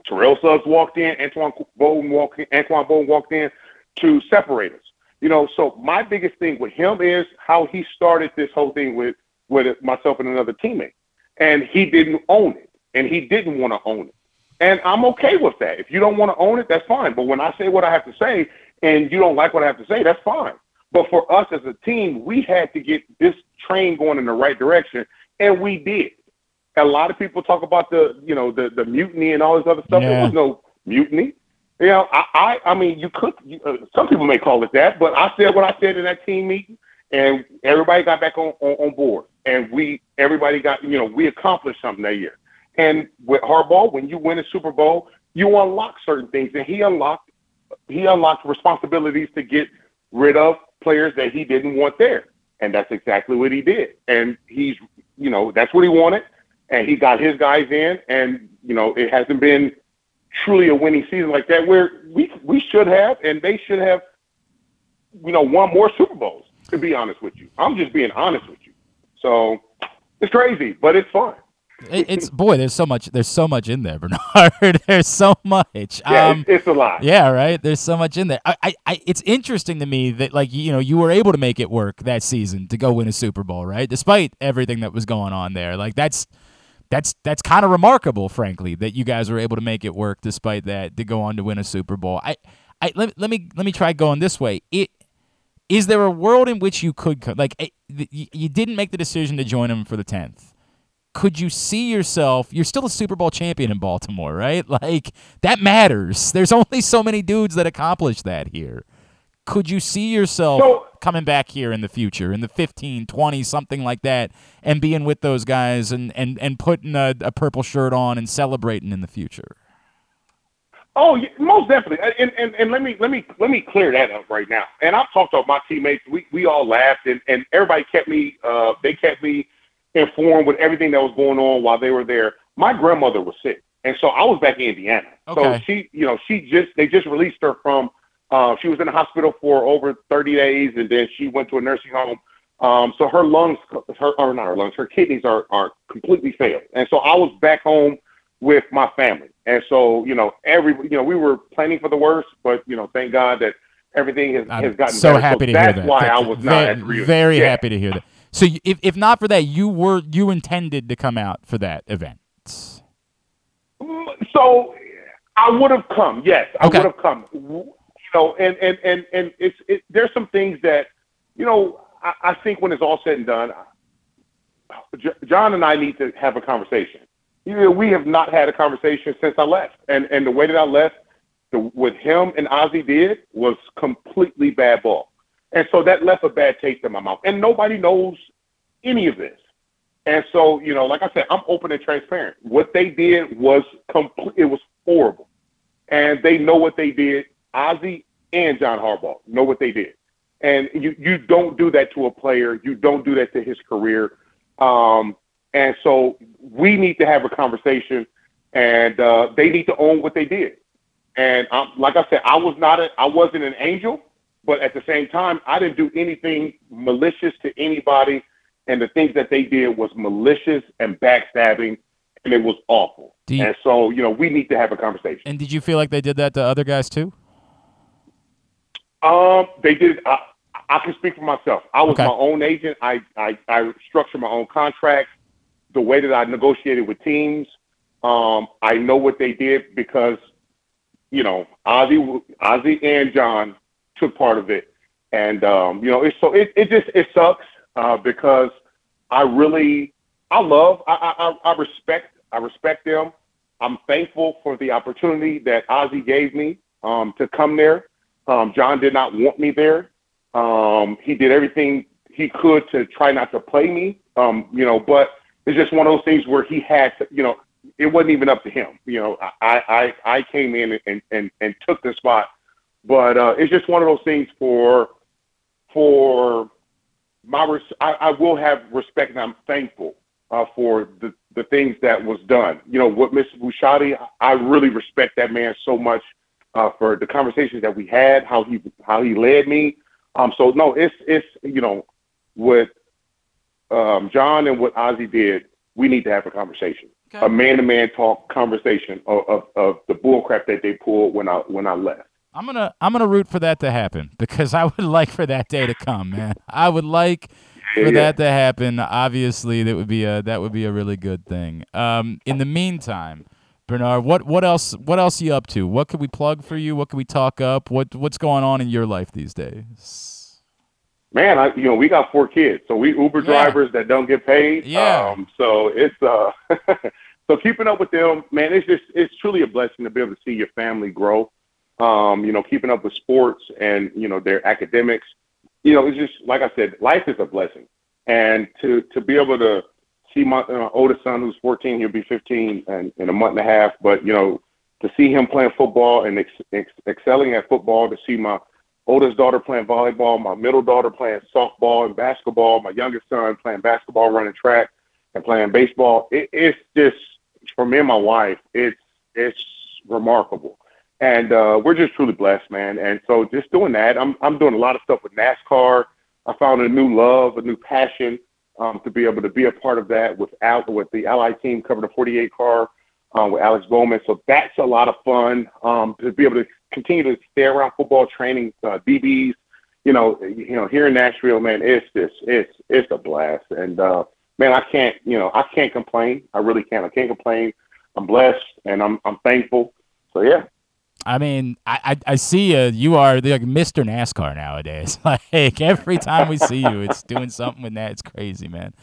Terrell Suggs walked in, Anquan Boldin walked in, Anquan Boldin walked in to separate us. You know, so my biggest thing with him is how he started this whole thing with with myself and another teammate, and he didn't own it, and he didn't want to own it. And I'm okay with that. If you don't want to own it, that's fine. But when I say what I have to say and you don't like what I have to say, that's fine. But for us as a team, we had to get this train going in the right direction, and we did. A lot of people talk about the, you know, the the mutiny and all this other stuff. There was no mutiny. You know, I, I, I mean, you could. You, uh, some people may call it that, but I said what I said in that team meeting, and everybody got back on, on, on board, and we, everybody got, you know, we accomplished something that year. And with Harbaugh, when you win a Super Bowl, you unlock certain things, and he unlocked he unlocked responsibilities to get rid of players that he didn't want there, and that's exactly what he did. And he's, you know, that's what he wanted. and he got his guys in, and you know it hasn't been truly a winning season like that where we we should have and they should have you know won more Super Bowls. To be honest with you, I'm just being honest with you. So it's crazy, but it's fun. It, it's boy, there's so much. There's so much in there, Bernard. there's so much. Yeah, um, it's, it's, a lot. Yeah, right. There's so much in there. I, I, I, it's interesting to me that like you know you were able to make it work that season to go win a Super Bowl, right? Despite everything that was going on there, like that's that's that's kind of remarkable, frankly, that you guys were able to make it work despite that to go on to win a Super Bowl. I, I let, let me let me try going this way. It is there a world in which you could like eh, you didn't make the decision to join him for the 10th could you see yourself you're still a super bowl champion in baltimore right like that matters there's only so many dudes that accomplish that here could you see yourself so, coming back here in the future in the 15 20 something like that and being with those guys and and, and putting a, a purple shirt on and celebrating in the future Oh, yeah, most definitely. And, and and let me let me let me clear that up right now. And I've talked to my teammates. We we all laughed, and and everybody kept me. Uh, they kept me informed with everything that was going on while they were there. My grandmother was sick, and so I was back in Indiana. Okay. So she, you know, she just they just released her from. Uh, she was in the hospital for over 30 days, and then she went to a nursing home. Um, so her lungs, her or not her lungs, her kidneys are are completely failed, and so I was back home with my family. And so, you know, every you know, we were planning for the worst, but you know, thank God that everything has, has gotten so better. happy so to hear that. That's why I was very, not very, very yeah. happy to hear that. So, if if not for that, you were you intended to come out for that event. So, I would have come. Yes, I okay. would have come. You know, and and and and it's it, there's some things that you know I, I think when it's all said and done, John and I need to have a conversation you know, we have not had a conversation since I left. And and the way that I left, the, what him and Ozzie did was completely bad ball. And so that left a bad taste in my mouth. And nobody knows any of this. And so, you know, like I said, I'm open and transparent. What they did was complete. It was horrible, and they know what they did. Ozzie and John Harbaugh know what they did, and you you don't do that to a player. You don't do that to his career. Um, and so we need to have a conversation, and uh, they need to own what they did. And like I said, I was not a, I wasn't an angel, but at the same time, I didn't do anything malicious to anybody. And the things that they did was malicious and backstabbing, and it was awful. You, and so, you know, we need to have a conversation. And did you feel like they did that to other guys too? Um, they did. I, I can speak for myself. I was okay. my own agent. I, I I structured my own contracts the way that I negotiated with teams. Um, I know what they did because, you know, Ozzie, Ozzie and John took part of it, and um, you know, it's so it, it just it sucks uh, because I really I love I, I I respect I respect them. I'm thankful for the opportunity that Ozzie gave me um, to come there. Um, John did not want me there. Um, he did everything he could to try not to play me. Um, you know, but it's just one of those things where he had to, you know, it wasn't even up to him. You know, I I, I came in and, and, and took the spot, but uh, it's just one of those things for for my res- I, I will have respect and I'm thankful uh, for the the things that was done. You know, what Mr. Bisciotti, I really respect that man so much uh, for the conversations that we had, how he how he led me. Um, so no, it's it's you know, with um, John and what Ozzie did, we need to have a conversation, okay. a man-to-man talk conversation of, of, of the bullcrap that they pulled when I when I left. I'm gonna I'm gonna root for that to happen because I would like for that day to come, man. I would like for yeah. that to happen. Obviously, that would be a that would be a really good thing. Um, in the meantime, Bernard, what what else what else are you up to? What could we plug for you? What could we talk up? What what's going on in your life these days? man, I, you know, we got four kids, so we Uber yeah. drivers that don't get paid. Yeah. Um, so it's uh, so keeping up with them, man, it's just it's truly a blessing to be able to see your family grow. Um, you know, keeping up with sports and you know their academics. You know, it's just like I said, life is a blessing, and to to be able to see my uh, oldest son, who's 14, he'll be 15 in, in a month and a half. But you know, to see him playing football and ex- ex- excelling at football, to see my oldest daughter playing volleyball, my middle daughter playing softball and basketball, my youngest son playing basketball, running track, and playing baseball. It, it's just for me and my wife. It's it's remarkable, and uh, we're just truly blessed, man. And so just doing that, I'm I'm doing a lot of stuff with NASCAR. I found a new love, a new passion um, to be able to be a part of that with Al, with the Ally team covering the 48 car um, with Alex Bowman. So that's a lot of fun um, to be able to continue to stay around football training, uh, DBs. You know, you know, here in Nashville, man, it's this, it's it's a blast, and uh, man, I can't, you know, I can't complain. I really can't. I can't complain. I'm blessed, and I'm I'm thankful. So yeah. I mean, I, I, I see you. You are like Mr. NASCAR nowadays. Like every time we see you, it's doing something with that. It's crazy, man.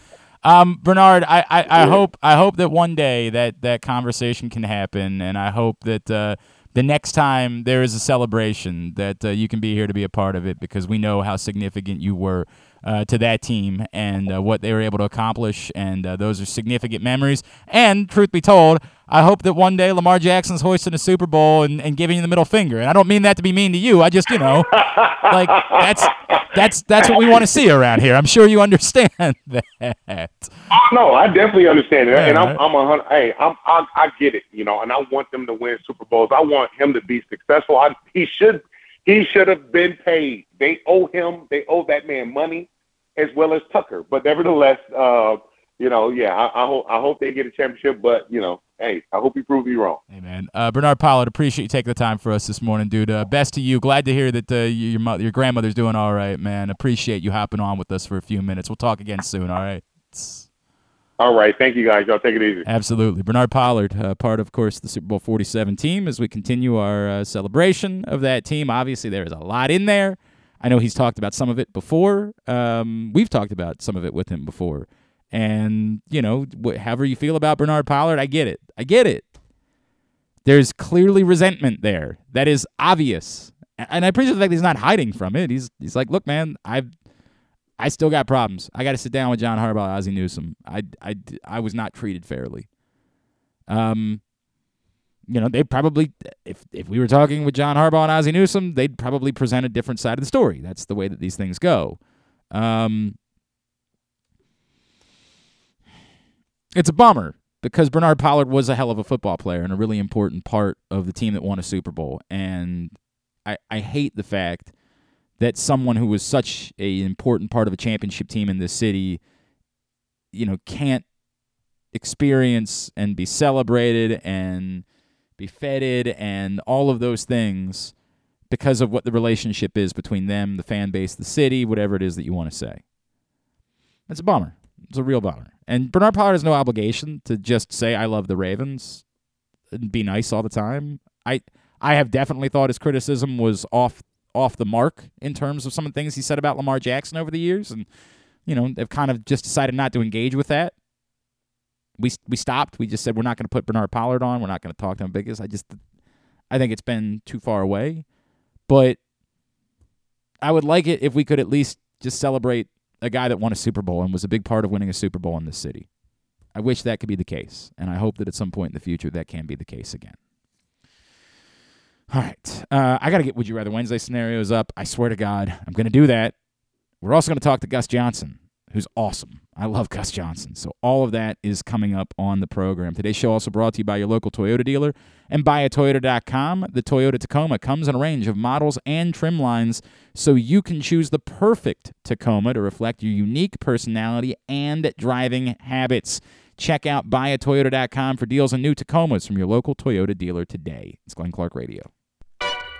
Um, Bernard, I, I, I hope I hope that one day that that conversation can happen, and I hope that uh, the next time there is a celebration that uh, you can be here to be a part of it because we know how significant you were uh, to that team and uh, what they were able to accomplish, and uh, those are significant memories. And truth be told, I hope that one day Lamar Jackson's hoisting a Super Bowl and, and giving you the middle finger. And I don't mean that to be mean to you. I just, you know, like that's that's that's what we want to see around here. I'm sure you understand that. Oh, no, I definitely understand it, yeah, and I'm, I'm a hundred. Hey, I'm, I, I get it, you know, and I want them to win Super Bowls. I want him to be successful. I, he should, he should have been paid. They owe him. They owe that man money as well as Tucker. But nevertheless, uh, you know, yeah, I, I, hope I hope they get a championship. But you know, hey, I hope you prove me wrong. Hey man, uh, Bernard Pollard, appreciate you taking the time for us this morning, dude. Uh, best to you. Glad to hear that uh, your mother, your grandmother's doing all right, man. Appreciate you hopping on with us for a few minutes. We'll talk again soon. All right. All right. Thank you, guys. Y'all take it easy. Absolutely. Bernard Pollard, uh, part, of course, the Super Bowl 47 team as we continue our uh, celebration of that team. Obviously, there is a lot in there. I know he's talked about some of it before. Um, we've talked about some of it with him before. And, you know, wh- however you feel about Bernard Pollard, I get it. I get it. There's clearly resentment there. That is obvious. And I appreciate the fact that he's not hiding from it. He's he's like, look, man, I've I still got problems. I got to sit down with John Harbaugh, Ozzie Newsome. I, I, I was not treated fairly. Um, you know, they probably if if we were talking with John Harbaugh and Ozzie Newsome, they'd probably present a different side of the story. That's the way that these things go. Um, it's a bummer because Bernard Pollard was a hell of a football player and a really important part of the team that won a Super Bowl. And I, I hate the fact that someone who was such a important part of a championship team in this city, you know, can't experience and be celebrated and be feted and all of those things because of what the relationship is between them, the fan base, the city, whatever it is that you want to say. It's a bummer. It's a real bummer. And Bernard Pollard has no obligation to just say I love the Ravens and be nice all the time. I I have definitely thought his criticism was off off the mark in terms of some of the things he said about Lamar Jackson over the years and you know, they've kind of just decided not to engage with that we we stopped. We just said we're not going to put Bernard Pollard on. We're not going to talk to him because I just I think it's been too far away. But I would like it if we could at least just celebrate a guy that won a Super Bowl and was a big part of winning a Super Bowl in this city. I wish that could be the case, and I hope that at some point in the future that can be the case again. All right, uh, I got to get Would You Rather Wednesday scenarios up. I swear to God, I'm going to do that. We're also going to talk to Gus Johnson who's awesome. I love Gus Johnson. So all of that is coming up on the program. Today's show also brought to you by your local Toyota dealer and buyatoyota.com. The Toyota Tacoma comes in a range of models and trim lines so you can choose the perfect Tacoma to reflect your unique personality and driving habits. Check out buyatoyota.com for deals on new Tacomas from your local Toyota dealer today. It's Glenn Clark Radio.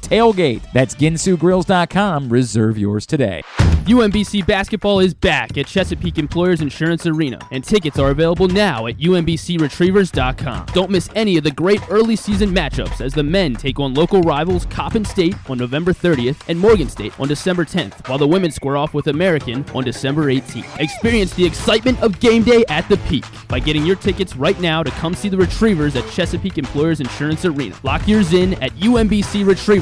TAILGATE. That's ginsugrills.com. Reserve yours today. UMBC basketball is back at Chesapeake Employers Insurance Arena, and tickets are available now at UMBCRetrievers.com. Don't miss any of the great early season matchups as the men take on local rivals Coppin State on November 30th and Morgan State on December 10th, while the women square off with American on December 18th. Experience the excitement of game day at the peak by getting your tickets right now to come see the Retrievers at Chesapeake Employers Insurance Arena. Lock yours in at UMBCRetrievers.com.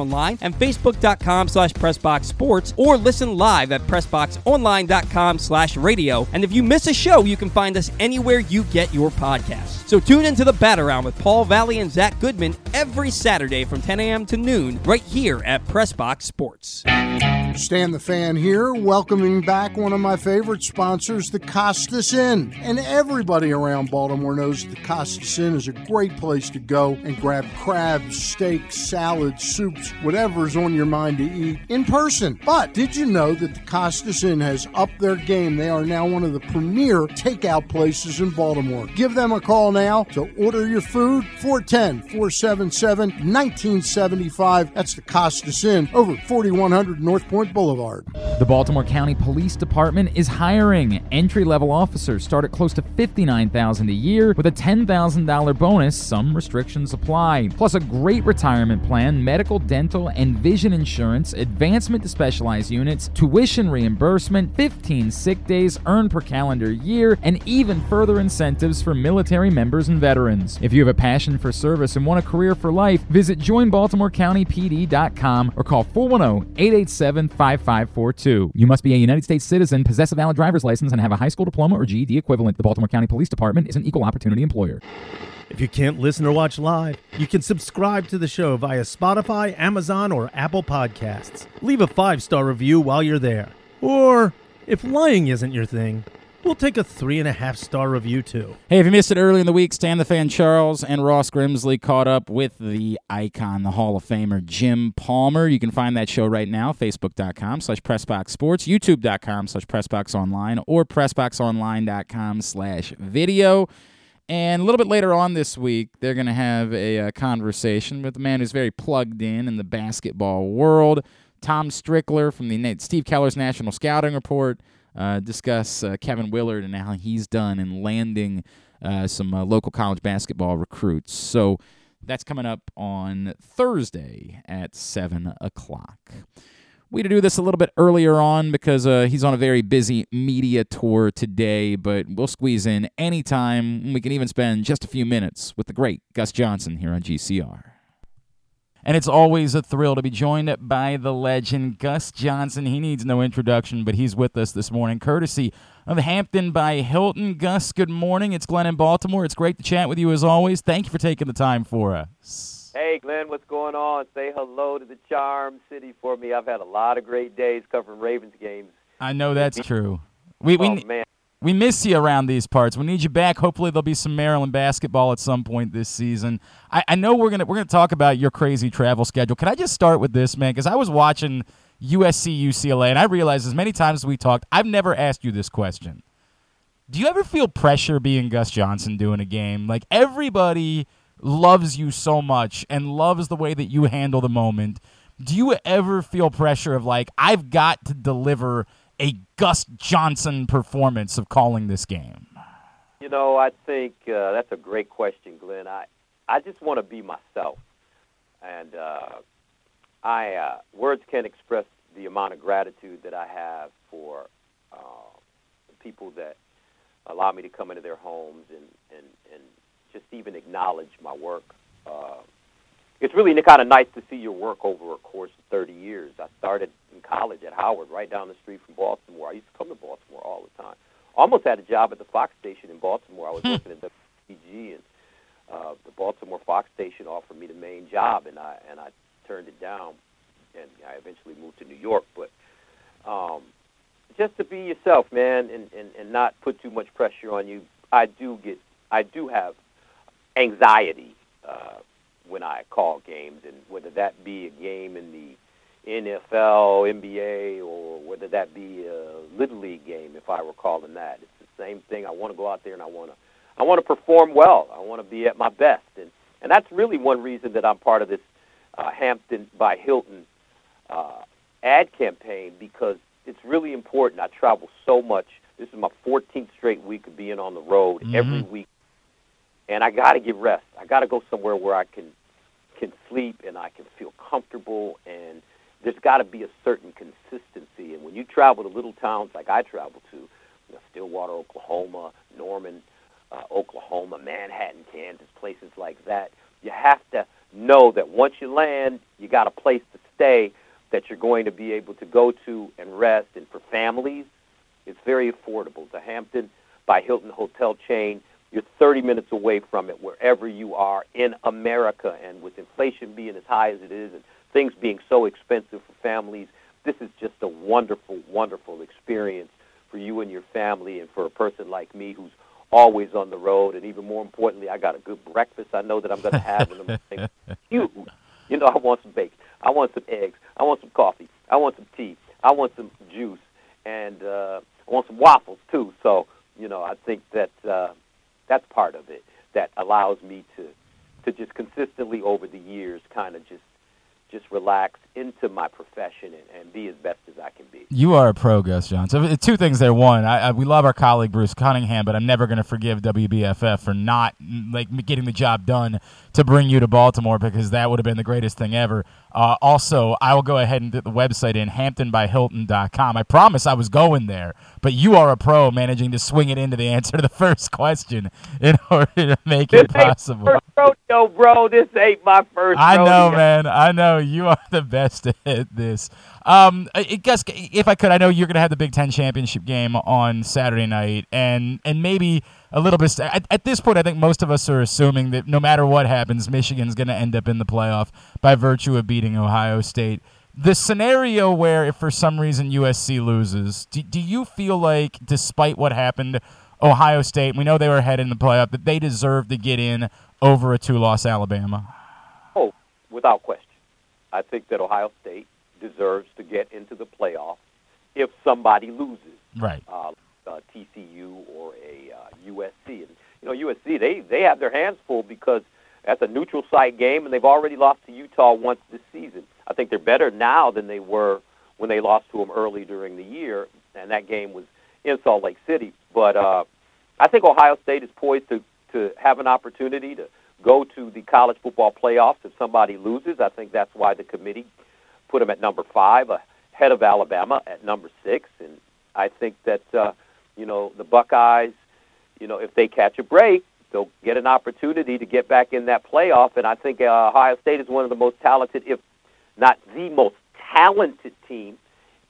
pressboxonline and facebook.com slash pressboxsports or listen live at pressboxonline.com slash radio. And if you miss a show, you can find us anywhere you get your podcasts. So tune into the Bat-A-Round with Paul Valley and Zach Goodman every Saturday from 10 a.m. to noon right here at Pressbox Sports. Stan the Fan here, welcoming back one of my favorite sponsors, the Costas Inn. And everybody around Baltimore knows the Costas Inn is a great place to go and grab crabs, steaks, salads, soups, whatever's on your mind to eat in person. But did you know that the Costas Inn has upped their game? They are now one of the premier takeout places in Baltimore. Give them a call now to order your food 410 477 1975. That's the Costas Inn over 4100 North Point Boulevard. The Baltimore County Police Department is hiring. Entry-level officers start at close to 59,000 a year with a $10,000 bonus. Some restrictions apply. Plus a great retirement plan, medical, dental, and vision insurance, advancement to specialized units, tuition reimbursement, 15 sick days earned per calendar year, and even further incentives for military members and veterans. If you have a passion for service and want a career for life, visit joinbaltimorecountypd.com or call 410-887-5542. You must be a United States citizen, possess a valid driver's license, and have a high school diploma or GED equivalent. The Baltimore County Police Department is an equal opportunity employer. If you can't listen or watch live, you can subscribe to the show via Spotify, Amazon, or Apple Podcasts. Leave a five star review while you're there. Or, if lying isn't your thing, we'll take a three and a half star review too. Hey, if you missed it early in the week, Stan the Fan Charles and Ross Grimsley caught up with the icon, the Hall of Famer, Jim Palmer. You can find that show right now, facebook.com slash pressboxsports, youtube.com slash pressboxonline, or pressboxonline.com slash video. And a little bit later on this week, they're going to have a, uh conversation with a man who's very plugged in in the basketball world, Tom Strickler from the Steve Keller's National Scouting Report. Uh, discuss uh, Kevin Willard and how he's done in landing uh, some uh, local college basketball recruits. So that's coming up on Thursday at 7 o'clock. We had to do this a little bit earlier on because uh, he's on a very busy media tour today, but we'll squeeze in anytime. We can even spend just a few minutes with the great Gus Johnson here on GCR. And it's always a thrill to be joined by the legend, Gus Johnson. He needs no introduction, but he's with us this morning, courtesy of Hampton by Hilton. Gus, good morning. It's Glenn in Baltimore. It's great to chat with you as always. Thank you for taking the time for us. Hey, Glenn, what's going on? Say hello to the Charm City for me. I've had a lot of great days covering Ravens games. I know that's true. We, we, oh, man. we miss you around these parts. We need you back. Hopefully, there'll be some Maryland basketball at some point this season. I, I know we're gonna we're gonna talk about your crazy travel schedule. Can I just start with this, man? Because I was watching USC UCLA, and I realized as many times as we talked, I've never asked you this question. Do you ever feel pressure being Gus Johnson doing a game? Like everybody loves you so much and loves the way that you handle the moment. Do you ever feel pressure of like I've got to deliver a Gus Johnson performance of calling this game? You know, I think uh, that's a great question, Glenn. I I just want to be myself, and uh, I uh, words can't express the amount of gratitude that I have for uh, people that allow me to come into their homes and just even acknowledge my work. Uh, it's really kind of nice to see your work over a course of 30 years. I started in college at Howard, right down the street from Baltimore. I used to come to Baltimore all the time. Almost had a job at the Fox station in Baltimore. I was Hmm. working at WPG, and uh, the Baltimore Fox station offered me the main job, and I and I turned it down, and I eventually moved to New York. But um, just to be yourself, man, and, and, and not put too much pressure on you. I do get, I do have anxiety uh, when I call games, and whether that be a game in the NFL, NBA, or whether that be a little league game, if I were calling that, it's the same thing. I want to go out there and I want to, I want to perform well. I want to be at my best, and and that's really one reason that I'm part of this uh, Hampton by Hilton uh, ad campaign because it's really important. I travel so much. This is my 14th straight week of being on the road every week, and I got to get rest. I got to go somewhere where I can can sleep and I can feel comfortable. And there's got to be a certain consistency. And when you travel to little towns like I travel to, you know, Stillwater, Oklahoma, Norman, uh, Oklahoma, Manhattan, Kansas, places like that, you have to know that once you land, you got a place to stay that you're going to be able to go to and rest. And for families, it's very affordable. The Hampton by Hilton hotel chain, you're 30 minutes away from it wherever you are in America. And with inflation being as high as it is and things being so expensive for families, this is just a wonderful, wonderful experience for you and your family and for a person like me who's always on the road. And even more importantly, I got a good breakfast I know that I'm going to have in the morning. Huge. You know, I want some bacon. I want some eggs. I want some coffee. I want some tea. I want some juice. And uh, I want some waffles, too. So, you know, I think that uh, that's part of it that allows me to, to just consistently over the years kind of just just relax into my profession and, and be as best as I can be. You are a pro, Gus Johnson. Two things there. One, I, I, we love our colleague Bruce Cunningham, but I'm never going to forgive WBFF for not like getting the job done to bring you to Baltimore because that would have been the greatest thing ever. Uh, also, I will go ahead and get the website in hamptonbyhilton.com. I promise I was going there, but you are a pro managing to swing it into the answer to the first question in order to make This it ain't possible. my first rodeo, bro. This ain't my first I know, rodeo. man. I know you are the best at this. Um, I, guess if I could, I know you're going to have the Big Ten championship game on Saturday night, and and maybe a little bit. At, at this point, I think most of us are assuming that no matter what happens, Michigan's going to end up in the playoff by virtue of beating Ohio State. The scenario where, if for some reason USC loses, do, do you feel like, despite what happened, Ohio State, we know they were ahead in the playoff, that they deserve to get in over a two-loss Alabama? Oh, without question. I think that Ohio State deserves to get into the playoff if somebody loses, Right. uh, uh, TCU or a uh, USC. And you know, USC they they have their hands full because that's a neutral site game, and they've already lost to Utah once this season. I think they're better now than they were when they lost to them early during the year, and that game was in Salt Lake City. But uh, I think Ohio State is poised to to have an opportunity to go to the college football playoffs if somebody loses. I think that's why the committee put them at number five, ahead of Alabama at number six. And I think that uh, you know the Buckeyes, you know, if they catch a break, they'll get an opportunity to get back in that playoff. And I think uh, Ohio State is one of the most talented, if not the most talented team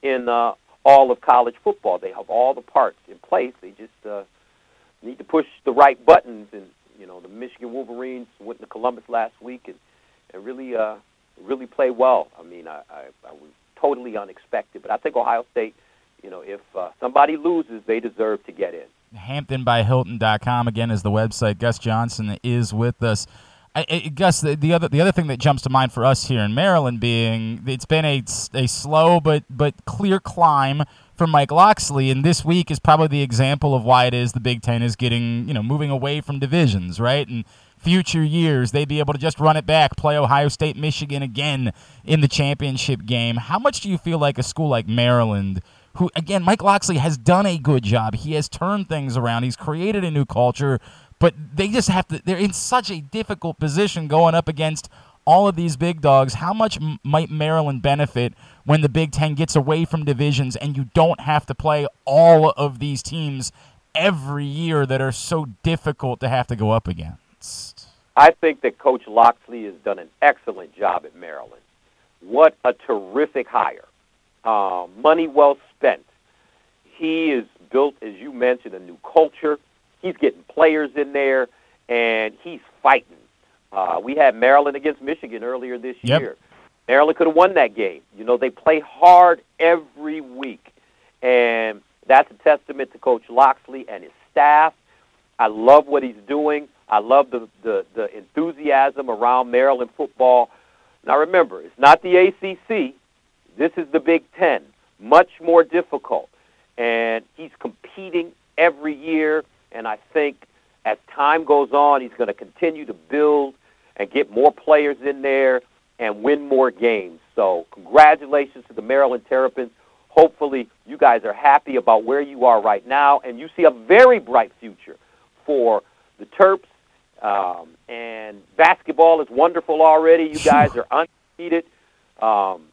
in uh, all of college football. They have all the parts in place. They just uh, need to push the right buttons. And you know, the Michigan Wolverines went to Columbus last week and, and really, uh, really play well. I mean, I, I, I was totally unexpected, but I think Ohio State. You know, if uh, somebody loses, they deserve to get in. HamptonbyHilton.com again is the website. Gus Johnson is with us. I, I, Gus, the, the other the other thing that jumps to mind for us here in Maryland being it's been a, a slow but but clear climb for Mike Locksley, and this week is probably the example of why it is the Big Ten is getting you know moving away from divisions, right? And future years they'd be able to just run it back, play Ohio State, Michigan again in the championship game. How much do you feel like a school like Maryland? who again Mike Locksley has done a good job. He has turned things around. He's created a new culture, but they just have to they're in such a difficult position going up against all of these big dogs. How much might Maryland benefit when the Big Ten gets away from divisions and you don't have to play all of these teams every year that are so difficult to have to go up against? I think that Coach Locksley has done an excellent job at Maryland. What a terrific hire. Um, money well spent. He has built, as you mentioned, a new culture. He's getting players in there, and he's fighting. Uh, we had Maryland against Michigan earlier this Yep. year. Maryland could have won that game. You know, they play hard every week, and that's a testament to Coach Locksley and his staff. I love what he's doing. I love the, the, the enthusiasm around Maryland football. Now remember, it's not the ACC. This is the Big Ten. Much more difficult. And he's competing every year. And I think as time goes on, he's going to continue to build and get more players in there and win more games. So congratulations to the Maryland Terrapins. Hopefully you guys are happy about where you are right now, and you see a very bright future for the Terps. Um, and basketball is wonderful already. You guys are undefeated. Um,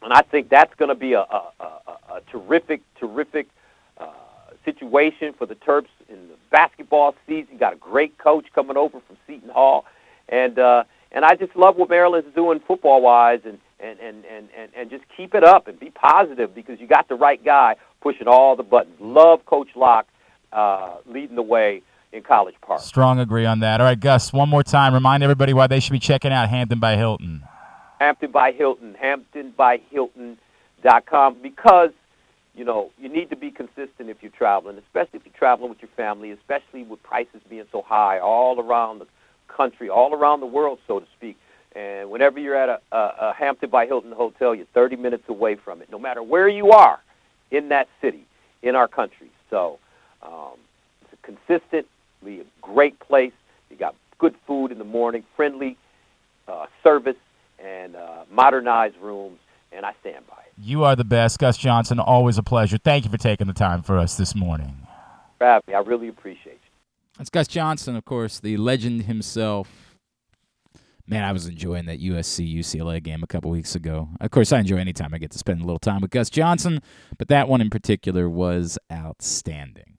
and I think that's going to be a, a, a, a terrific, terrific uh, situation for the Terps in the basketball season. You got a great coach coming over from Seton Hall, and uh, and I just love what Maryland's doing football wise, and and, and, and, and and just keep it up and be positive because you got the right guy pushing all the buttons. Love Coach Locke uh, leading the way in College Park. Strong agree on that. All right, Gus, one more time. Remind everybody why they should be checking out Hampton by Hilton. Hampton by Hilton, hamptonbyhilton.com, because you know you need to be consistent if you're traveling, especially if you're traveling with your family, especially with prices being so high all around the country, all around the world, so to speak. And whenever you're at a, a, a Hampton by Hilton hotel, you're 30 minutes away from it, no matter where you are in that city, in our country. So um, it's a consistently a great place. You got good food in the morning, friendly uh, service, and uh, modernized rooms, and I stand by it. You are the best. Gus Johnson, always a pleasure. Thank you for taking the time for us this morning. For having me. I really appreciate you. That's Gus Johnson, of course, the legend himself. Man, I was enjoying that USC UCLA game a couple weeks ago. Of course, I enjoy any time I get to spend a little time with Gus Johnson, but that one in particular was outstanding.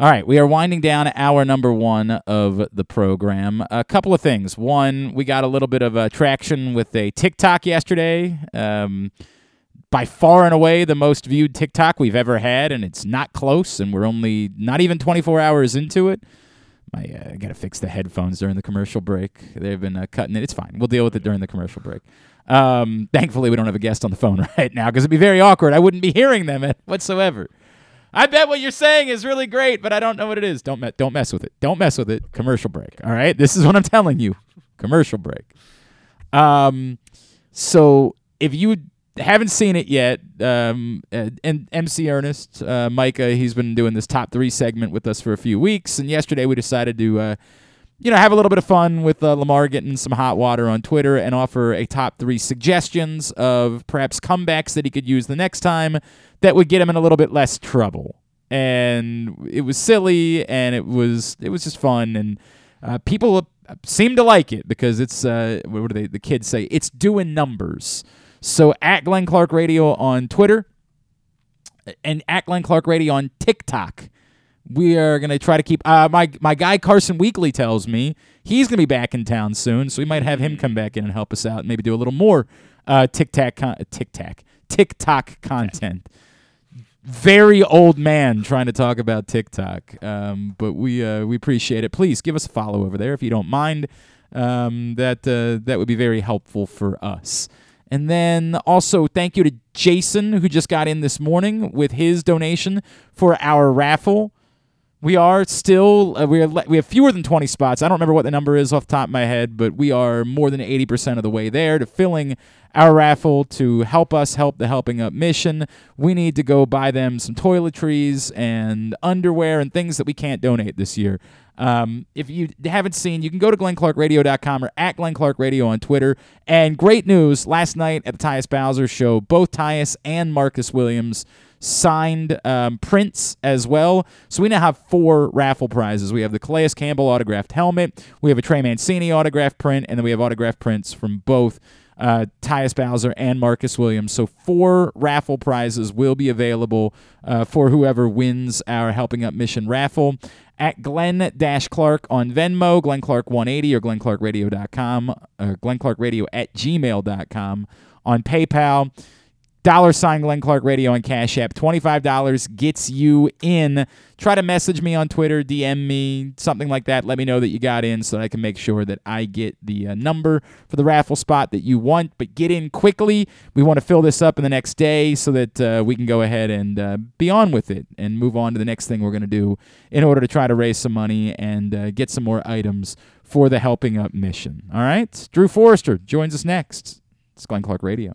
All right, we are winding down hour number one of the program. A couple of things. One, we got a little bit of uh, traction with a TikTok yesterday. Um, by far and away the most viewed TikTok we've ever had, and it's not close, and we're only not even 24 hours into it. Uh, I gotta fix the headphones during the commercial break. They've been uh, cutting it. It's fine. We'll deal with it during the commercial break. Um, thankfully, we don't have a guest on the phone right now because it'd be very awkward. I wouldn't be hearing them whatsoever. I bet what you're saying is really great, but I don't know what it is. Don't me- don't mess with it. Don't mess with it. Commercial break. All right. This is what I'm telling you. Commercial break. Um, so if you haven't seen it yet, um, uh, and MC Ernest, uh, Micah, he's been doing this top three segment with us for a few weeks, and yesterday we decided to, uh, you know, have a little bit of fun with uh, Lamar getting some hot water on Twitter and offer a top three suggestions of perhaps comebacks that he could use the next time that would get him in a little bit less trouble. And it was silly, and it was it was just fun, and uh, people seem to like it because it's uh, what do they the kids say? It's doing numbers. So at Glenn Clark Radio on Twitter and at Glenn Clark Radio on TikTok. We are gonna try to keep uh, my my guy Carson Weekly tells me he's gonna be back in town soon, so we might have him come back in and help us out, and maybe do a little more uh, TikTok TikTok TikTok content. Very old man trying to talk about TikTok, um, but we uh, we appreciate it. Please give us a follow over there if you don't mind. Um, that uh, that would be very helpful for us. And then also thank you to Jason who just got in this morning with his donation for our raffle. We are still uh, we are we have fewer than 20 spots. I don't remember what the number is off the top of my head, but we are more than 80% of the way there to filling our raffle to help us help the helping up mission. We need to go buy them some toiletries and underwear and things that we can't donate this year. Um, if you haven't seen, you can go to glennclarkradio.com or at Glenn Clark Radio on Twitter. And great news last night at the Tyus Bowser show, both Tyus and Marcus Williams signed um, prints as well. So we now have four raffle prizes. We have the Calais Campbell autographed helmet, we have a Trey Mancini autographed print, and then we have autographed prints from both uh, Tyus Bowser and Marcus Williams. So four raffle prizes will be available uh, for whoever wins our Helping Up Mission raffle at Glenn Clark on Venmo, Glenn Clark 180 or GlennClarkRadio.com, or glennclarkradio uh, Clark Radio at gmail.com on PayPal. Dollar sign Glenn Clark Radio and Cash App. $25 gets you in. Try to message me on Twitter, DM me, something like that. Let me know that you got in so that I can make sure that I get the uh, number for the raffle spot that you want. But get in quickly. We want to fill this up in the next day so that uh, we can go ahead and uh, be on with it and move on to the next thing we're going to do in order to try to raise some money and uh, get some more items for the Helping Up mission. All right? Drew Forrester joins us next. It's Glenn Clark Radio.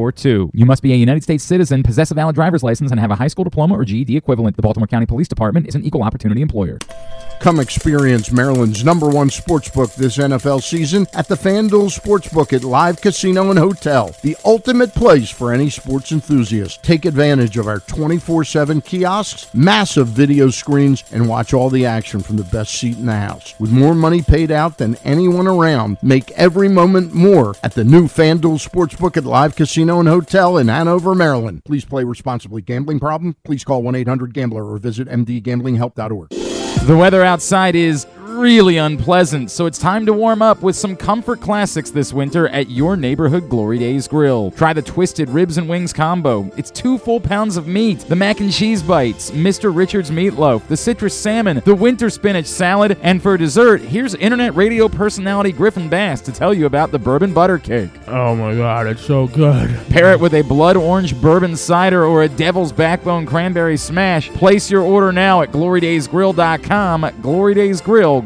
410-887-5542. You must be a United States citizen, possess a valid driver's license, and have a high school diploma or GED equivalent. The Baltimore County Police Department is an equal opportunity employer. Come experience Maryland's number one sportsbook this NFL season at the FanDuel Sportsbook at Live Casino and Hotel, the ultimate place for any sports enthusiast. Take advantage of our 24 7 kiosks, massive video screens, and watch all the action from the best seat in the house. With more money paid out than anyone around, make every moment more at the new FanDuel Sportsbook at Live Casino and Hotel in Hanover, Maryland. Please play responsibly. Gambling problem? Please call 1 800 Gambler or visit mdgamblinghelp.org. The weather outside is really unpleasant, so it's time to warm up with some comfort classics this winter at your neighborhood Glory Days Grill. Try the Twisted Ribs and Wings combo. It's two full pounds of meat, the mac and cheese bites, Mr. Richards meatloaf, the citrus salmon, the winter spinach salad, and for dessert, here's internet radio personality Griffin Bass to tell you about the bourbon butter cake. Oh my god, it's so good. Pair it with a blood orange bourbon cider or a devil's backbone cranberry smash. Place your order now at glorydaysgrill.com. Glory Days Grill,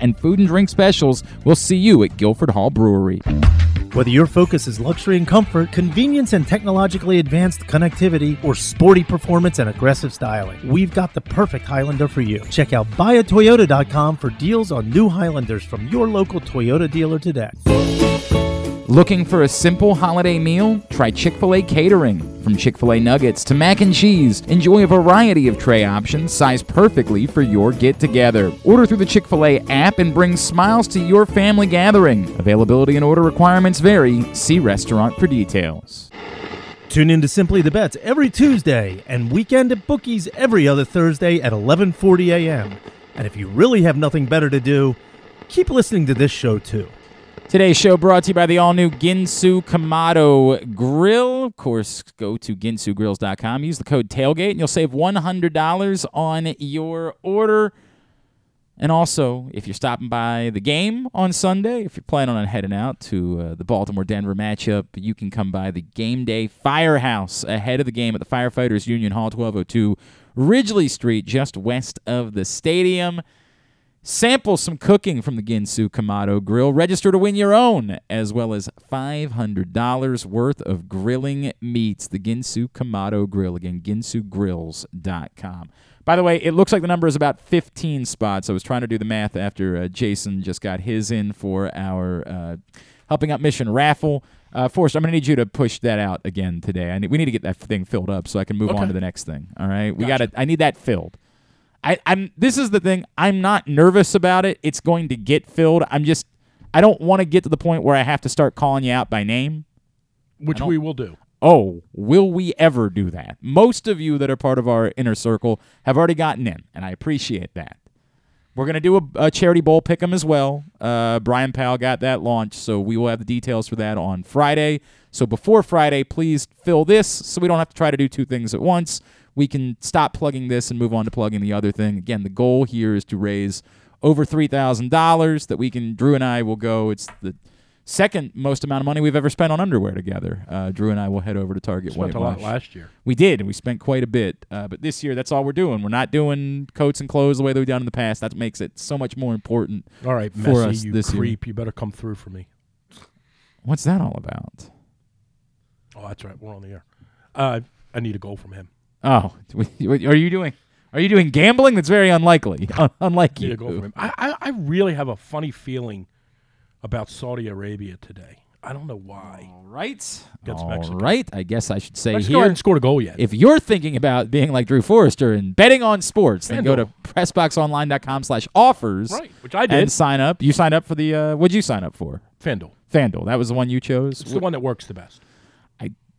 and food and drink specials. We'll see you at Guilford Hall Brewery. Whether your focus is luxury and comfort, convenience and technologically advanced connectivity, or sporty performance and aggressive styling, we've got the perfect Highlander for you. Check out buyatoyota.com for deals on new Highlanders from your local Toyota dealer today. Looking for a simple holiday meal? Try Chick fil A catering. From Chick fil A nuggets to mac and cheese, enjoy a variety of tray options sized perfectly for your get together. Order through the Chick fil A app and bring smiles to your family gathering. Availability and order requirements vary. See restaurant for details. Tune in to Simply the Bets every Tuesday and Weekend at Bookies every other Thursday at 11:40 a.m. And if you really have nothing better to do, keep listening to this show too. Today's show brought to you by the all new Ginsu Kamado Grill. Of course, go to ginsugrills.com. Use the code tailgate and you'll save $100 on your order. And also, if you're stopping by the game on Sunday, if you're planning on heading out to uh, the Baltimore Denver matchup, you can come by the Game Day Firehouse ahead of the game at the Firefighters Union Hall, 1202 Ridgely Street, just west of the stadium. Sample some cooking from the Ginsu Kamado Grill. Register to win your own, as well as $500 worth of grilling meats. The Ginsu Kamado Grill. Again, ginsugrills.com. By the way, it looks like the number is about 15 spots. I was trying to do the math after uh, Jason just got his in for our uh, Helping Out Mission raffle. Uh, Forrest, I'm going to need you to push that out again today. I need, we need to get that thing filled up so I can move Okay. on to the next thing. All right, we Gotcha. got. I need that filled. I, I'm. This is the thing. I'm not nervous about it. It's going to get filled. I'm just. I don't want to get to the point where I have to start calling you out by name. which we will do. Oh, will we ever do that? Most of you that are part of our inner circle have already gotten in, and I appreciate that. We're going to do a, a charity bowl pick 'em as well. Uh, Brian Powell got that launched, so we will have the details for that on Friday. So before Friday, please fill this so we don't have to try to do two things at once. We can stop plugging this and move on to plugging the other thing. Again, the goal here is to raise over $3,000 that we can, Drew and I will go. It's the second most amount of money we've ever spent on underwear together. Uh, Drew and I will head over to Target Spent a lot last year. We did, and we spent quite a bit. Uh, but this year, that's all we're doing. We're not doing coats and clothes the way that we've done in the past. That makes it so much more important All right, for Messi, us you this year. creep. You better come through for me. What's that all about? Oh, that's right. We're on the air. Uh, I need a goal from him. Oh, what are you doing? Are you doing gambling? That's very unlikely. Un- unlike you. a goal from him. I, I, I really have a funny feeling about Saudi Arabia today. I don't know why. All right. Against All Mexico. right. I guess I should say Mexico here. scored a goal yet. If you're thinking about being like Drew Forrester and betting on sports, then go to pressboxonline.com slash offers. Right, which I did. And sign up. You signed up for the, uh, what'd you sign up for? FanDuel. FanDuel. That was the one you chose? It's the one that works the best.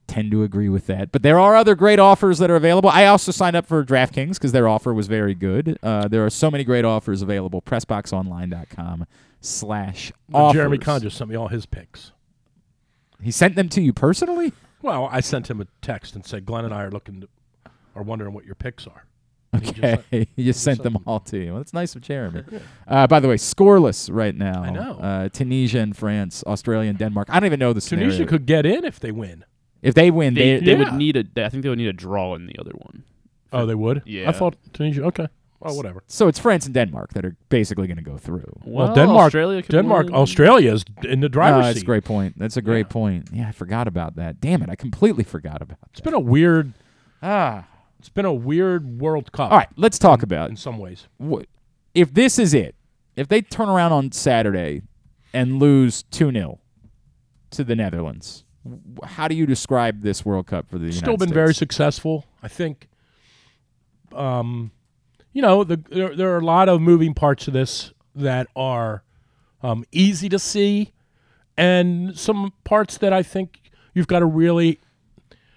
Tend to agree with that. But there are other great offers that are available. I also signed up for DraftKings because their offer was very good. Uh, there are so many great offers available. Pressboxonline.com slash offers. Jeremy Kahn just sent me all his picks. He sent them to you personally? Well, I sent him a text and said, Glenn and I are looking, to, are wondering what your picks are. And Okay, sent- just sent them all to you. Well, that's nice of Jeremy. Uh, by the way, scoreless right now. I know. Uh, Tunisia and France, Australia and Denmark. I don't even know the Tunisia scenario. could get in if they win. If they win, They, they, they Yeah. would need a. I think they would need a draw in the other one. Oh, they would? Yeah. I thought Tunisia. Okay. Oh, whatever. so it's France and Denmark that are basically going to go through. Well, Denmark, Australia could Denmark, win. Australia is in the driver's Oh, that's seat. a great point. That's a great point. Yeah, I forgot about that. Damn it, I completely forgot about that. It's been a weird. Ah. It's been a weird World Cup. All right, let's talk about in some ways. wh- if this is it. If they turn around on Saturday and lose 2-0 to the Netherlands, wh- how do you describe this World Cup for the Still United been very successful. I think. Um, you know, the, there, there are a lot of moving parts of this that are um, easy to see, and some parts that I think you've got to really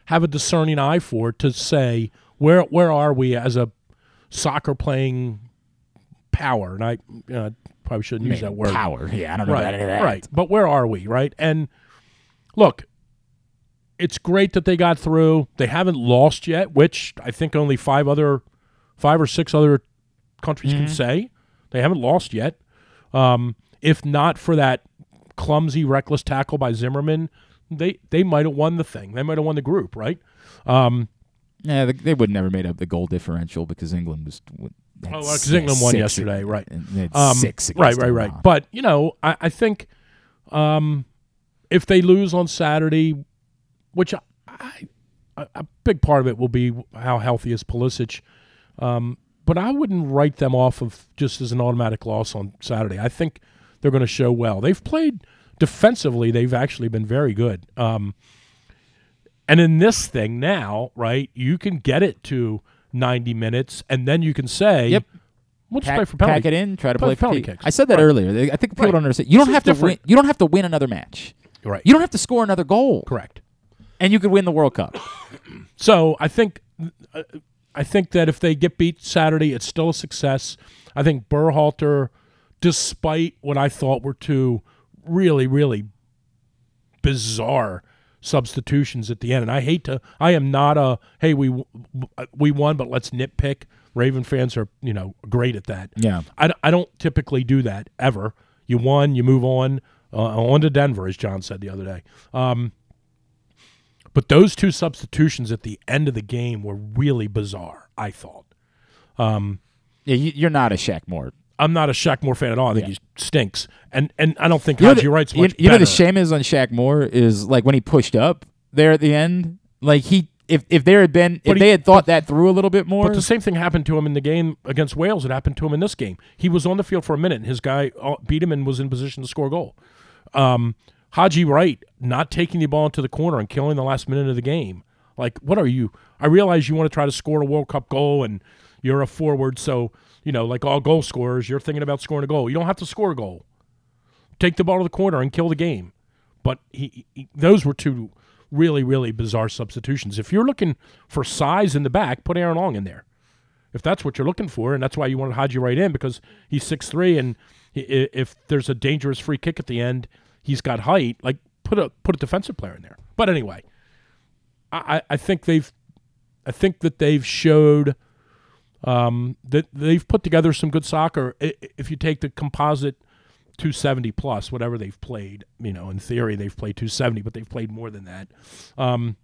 have a discerning eye for to say where where are we as a soccer playing power. And I uh, probably shouldn't use that word. power. Yeah, I don't know right, about any of that. Right, but where are we? Right, and look, it's great that they got through. They haven't lost yet, which I think only five other, five or six other countries can Mhm. say they haven't lost yet. Um, if not for that clumsy, reckless tackle by Zimmerman, they they might have won the thing. They might have won the group, right? Um, Yeah, they, they would never made up the goal differential because England was. Oh, because England won yesterday, right? and they had Um, six right, right, right. But you know, I, I think um, if they lose on Saturday, which I, I, a big part of it will be how healthy is Pulisic. Um, but I wouldn't write them off of just as an automatic loss on Saturday. I think they're going to show well. They've played defensively; they've actually been very good. Um, and in this thing now, right, you can get it to ninety minutes, and then you can say, Yep. We'll just pack, play for penalty. pack it in, try to Play play, for penalty kicks. I said that Right. earlier. I think people Right. don't understand. You don't This have to win. You don't have to win another match. Right. You don't have to score another goal. Correct. And you could win the World Cup. So I think uh, I think that if they get beat Saturday, it's still a success. I think Berhalter, despite what I thought were two really really bizarre substitutions at the end, and I hate to, I am not a hey we we won, but let's nitpick. Raven fans are you know great at that. Yeah. I, I don't typically do that ever. You won, you move on, uh, on to Denver, as John said the other day. Um, but those two substitutions at the end of the game were really bizarre. I thought. Um, Yeah, you, you're not a Shaq Moore. I'm not a Shaq Moore fan at all. I think he stinks, and and I don't think You Haji Wright's you, much you know the shame is on Shaq Moore is like when he pushed up there at the end. Like he, if if there had been, But if he- they had thought that through a little bit more, But the same thing happened to him in the game against Wales. It happened to him in this game. He was on the field for a minute, and his guy uh, beat him and was in position to score a goal. Um, Haji Wright not taking the ball into the corner and killing the last minute of the game. Like, what are you? I realize you want to try to score a World Cup goal, and you're a forward, so you know, like all goal scorers, you're thinking about scoring a goal. You don't have to score a goal. Take the ball to the corner and kill the game. But he, he those were two really, really bizarre substitutions. If you're looking for size in the back, put Aaron Long in there. If that's what you're looking for, and that's why you wanted Haji Wright in because he's six three, and i- if there's a dangerous free kick at the end, he's got height. Like put a put a defensive player in there. But anyway, I, I- think they've I think that they've showed um, that they've put together some good soccer. If you take the composite 270 plus, whatever they've played, you know, in theory they've played 270, but they've played more than that. Um,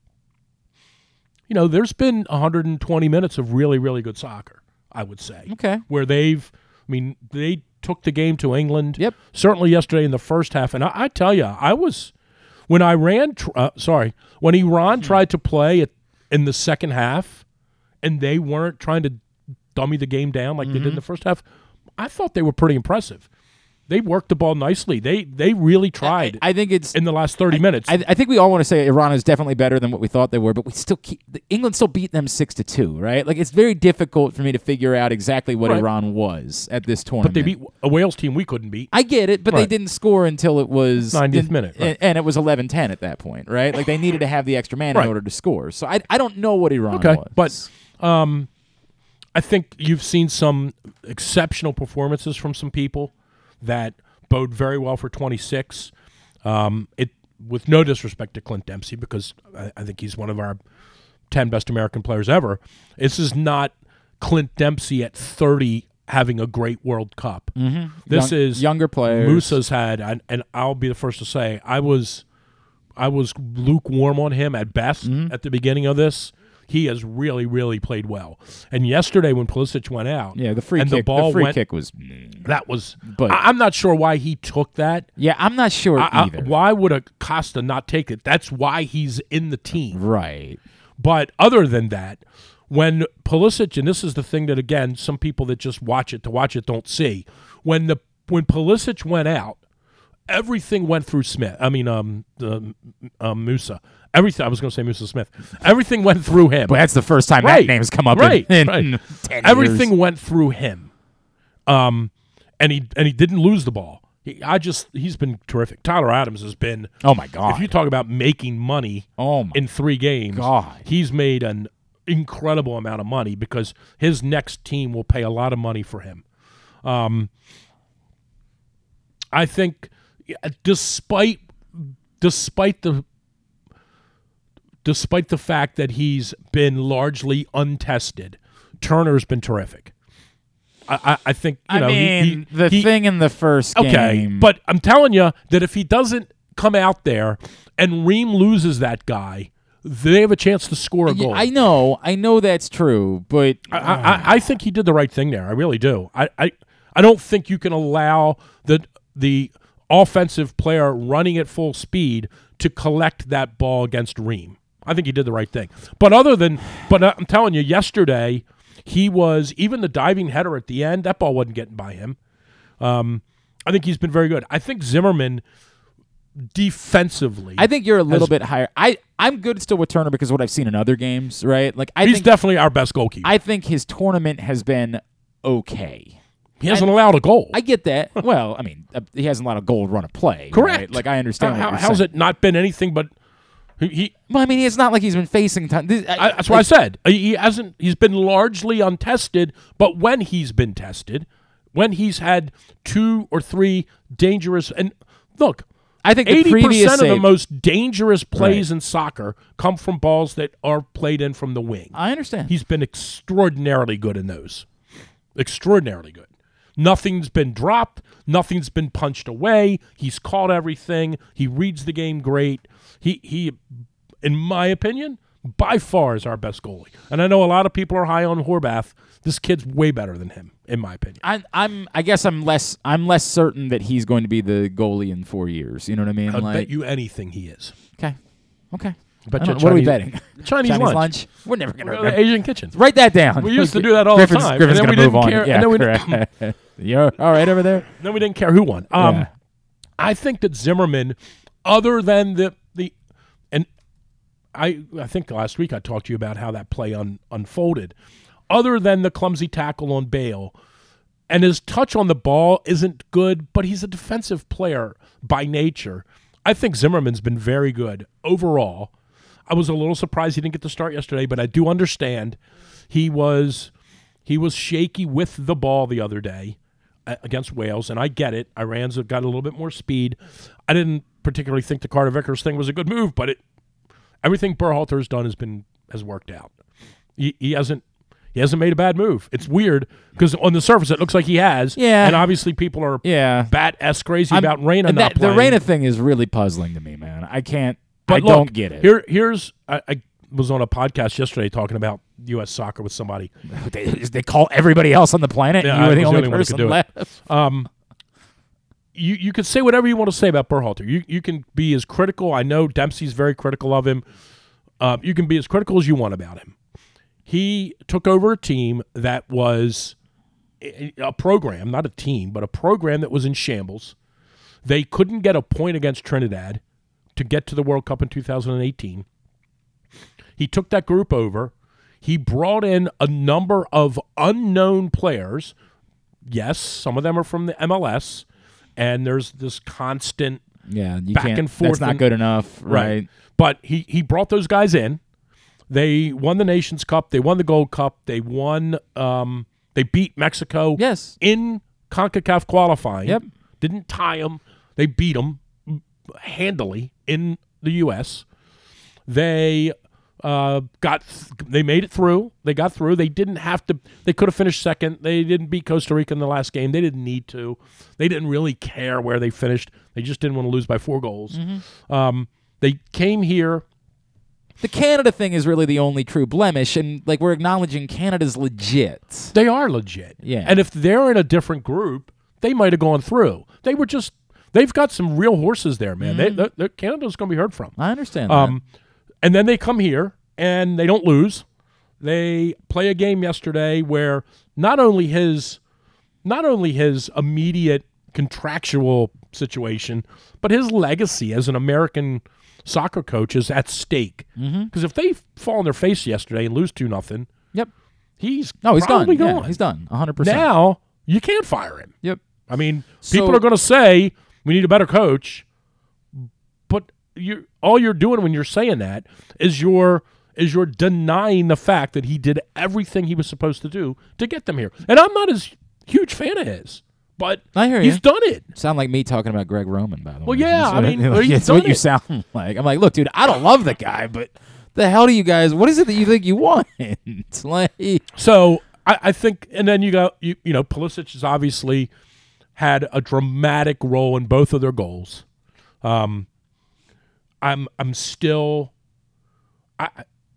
you know, there's been 120 minutes of really, really good soccer. I would say. Okay. Where they've, I mean, they took the game to England. Yep. Certainly yesterday in the first half, and I, I tell you, I was when Iran, tr- uh, sorry, when Hmm. Iran tried to play it in the second half, and they weren't trying to dummy the game down like they did in Mm-hmm. the first half. I thought they were pretty impressive. They worked the ball nicely. They they really tried I think it's in the last thirty minutes. I, I think we all want to say Iran is definitely better than what we thought they were, but we still keep England still beat them six to two, right? Like it's very difficult for me to figure out exactly what Right. Iran was at this tournament. but they beat a Wales team we couldn't beat. I get it, but they didn't score until it was 90th and- minute, right. and, and it was 11-10 at that point, right? Like they needed to have the extra man Right. in order to score. So I, I don't know what Iran Okay, was. but um, I think you've seen some exceptional performances from some people that bode very well for 26. Um, it with no disrespect to Clint Dempsey because I, I think he's one of our 10 best American players ever. This is not Clint Dempsey at 30 having a great World Cup. Mhm. This Young- is younger players. Musah's had, and, and I'll be the first to say, I was I was lukewarm on him at best Mm-hmm. at the beginning of this. He has really, really played well. And yesterday when Pulisic went out, Yeah, the free and kick- the ball the free went, kick was- that was. But- I, am not sure why he took that. Yeah, I'm not sure I- I- either. why would Acosta not take it? That's why he's in the team. Right. But other than that, when Pulisic, and this is the thing that again, some people that just watch it to watch it don't see. When the when Pulisic went out, everything went through Smith. I mean, um, the um, Musah. Everything. I was going to say Musa Smith. Everything went through him. But that's the first time that right, name's come up Right. in right. 10 Everything years. went through him. Um, and he and he didn't lose the ball. He, I just he's been terrific. Tyler Adams has been. Oh my God. If you talk about making money. Oh in three games. God. He's made an incredible amount of money because his next team will pay a lot of money for him. Um, I think, despite despite the despite the fact that he's been largely untested, Turner's been terrific. I, I, I think you I know he- mean, he- the he- thing in the first Okay, game. but I'm telling you that if he doesn't come out there and Ream loses that guy, they have a chance to score a goal. I know, I know that's true, but I, I, I think he did the right thing there. I really do. I, I, I don't think you can allow the the offensive player running at full speed to collect that ball against Ream. I think he did the right thing. But other than, but I'm telling you, yesterday he was even the diving header at the end. That ball wasn't getting by him. Um, I think he's been very good. I think Zimmerman defensively. I think you're a little has- bit higher. I I'm good still with Turner because of what I've seen in other games, right? Like I he's think definitely our best goalkeeper. I think his tournament has been okay. he hasn't allowed a goal. I get that. well, I mean, uh, he hasn't allowed a goal run a play. Correct. right? Like I understand. How, how's saying. it not been anything but he? he Well, I mean, it's not like he's been facing. Ton- this, I, that's what I said. He hasn't. He's been largely untested. But when he's been tested, when he's had two or three dangerous and look, I think eighty percent of the most dangerous plays Right. in soccer come from balls that are played in from the wing. I understand. He's been extraordinarily good in those. Extraordinarily good. Nothing's been dropped. Nothing's been punched away. He's caught everything. He reads the game great. He he, in my opinion, by far is our best goalie. And I know a lot of people are high on Horvath. This kid's way better than him. in my opinion. I, I'm. I guess I'm less. I'm less certain that he's going to be the goalie in four years. You know what I mean? I'd like, bet you anything he is. Okay. Okay. Bet I what are we betting? Chinese lunch. We're never gonna Asian kitchens. Write that down. We used to do that all the time, Griffin's and then gonna we move didn't on. care- Yeah, and then we didn't- correct. You're all right over there. Then we didn't care who won. Um, Yeah. I think that Zimmerman, other than the I I think last week I talked to you about how that play un, unfolded. Other than the clumsy tackle on Bale, and his touch on the ball isn't good, but he's a defensive player by nature. I think Zimmerman's been very good overall. I was a little surprised he didn't get the start yesterday, but I do understand he was he was shaky with the ball the other day uh, against Wales, and I get it. Iran's got a little bit more speed. I didn't particularly think the Carter Vickers thing was a good move, but it everything Berhalter has done has been has worked out. He, he hasn't he hasn't made a bad move. It's weird because on the surface it looks like he has. Yeah. and obviously people are Yeah. bat s crazy I'm- about Reyna that, the. Reyna thing is really puzzling to me, man. I can't. But I look, don't get it. Here, here's I, I was on a podcast yesterday talking about U.S. soccer with somebody. they, they call everybody else on the planet. Yeah, you were the was only one who could person do it. left. Um, you you could say whatever you want to say about Berhalter. You you can be as critical. I know Dempsey's very critical of him. Uh, you can be as critical as you want about him. He took over a team that was a program, not a team, but a program that was in shambles. They couldn't get a point against Trinidad to get to the World Cup in 2018. He took that group over. He brought in a number of unknown players. Yes, some of them are from the MLS, and there's this constant Yeah, you back can't. and forth. That's not and- good enough, right? But he he brought those guys in. They won the Nations Cup. They won the Gold Cup. They won. Um, they beat Mexico. Yes. in Concacaf qualifying. Yep. Didn't tie them. They beat them handily in the U.S. They uh, got they made it through. They got through. They didn't have to. They could have finished second. They didn't beat Costa Rica in the last game. They didn't need to. They didn't really care where they finished. They just didn't want to lose by four goals. Um, they came here. The Canada thing is really the only true blemish, and like we're acknowledging Canada's legit. They are legit. Yeah. And if they're in a different group, they might have gone through. They were just. They've got some real horses there, man. They, they're, they're- Canada's going to be heard from. I understand. that. And then they come here and they don't lose. They play a game yesterday where not only his, not only his immediate contractual situation, but his legacy as an American soccer coach is at stake. Mm-hmm. Because if they fall on their face yesterday and lose two nothing, Yep. he's No, he's done. Yeah, gone. he's done. 100%. Now you can't fire him. Yep. I mean, So- people are going to say we need a better coach, you all you're doing when you're saying that is you're is you're denying the fact that he did everything he was supposed to do to get them here. And I'm not as huge fan of his, but I hear he's you. done it. Sound like me talking about Greg Roman, by the way. Well, yeah, I what mean, like, he's it's what done you it. sound like. I'm like, look, dude, I don't love the guy, but the hell do you guys? What is it that you think you want? Like, So I, I think, and then you got you you know Pulisic has obviously had a dramatic role in both of their goals. Um, I'm I'm still, I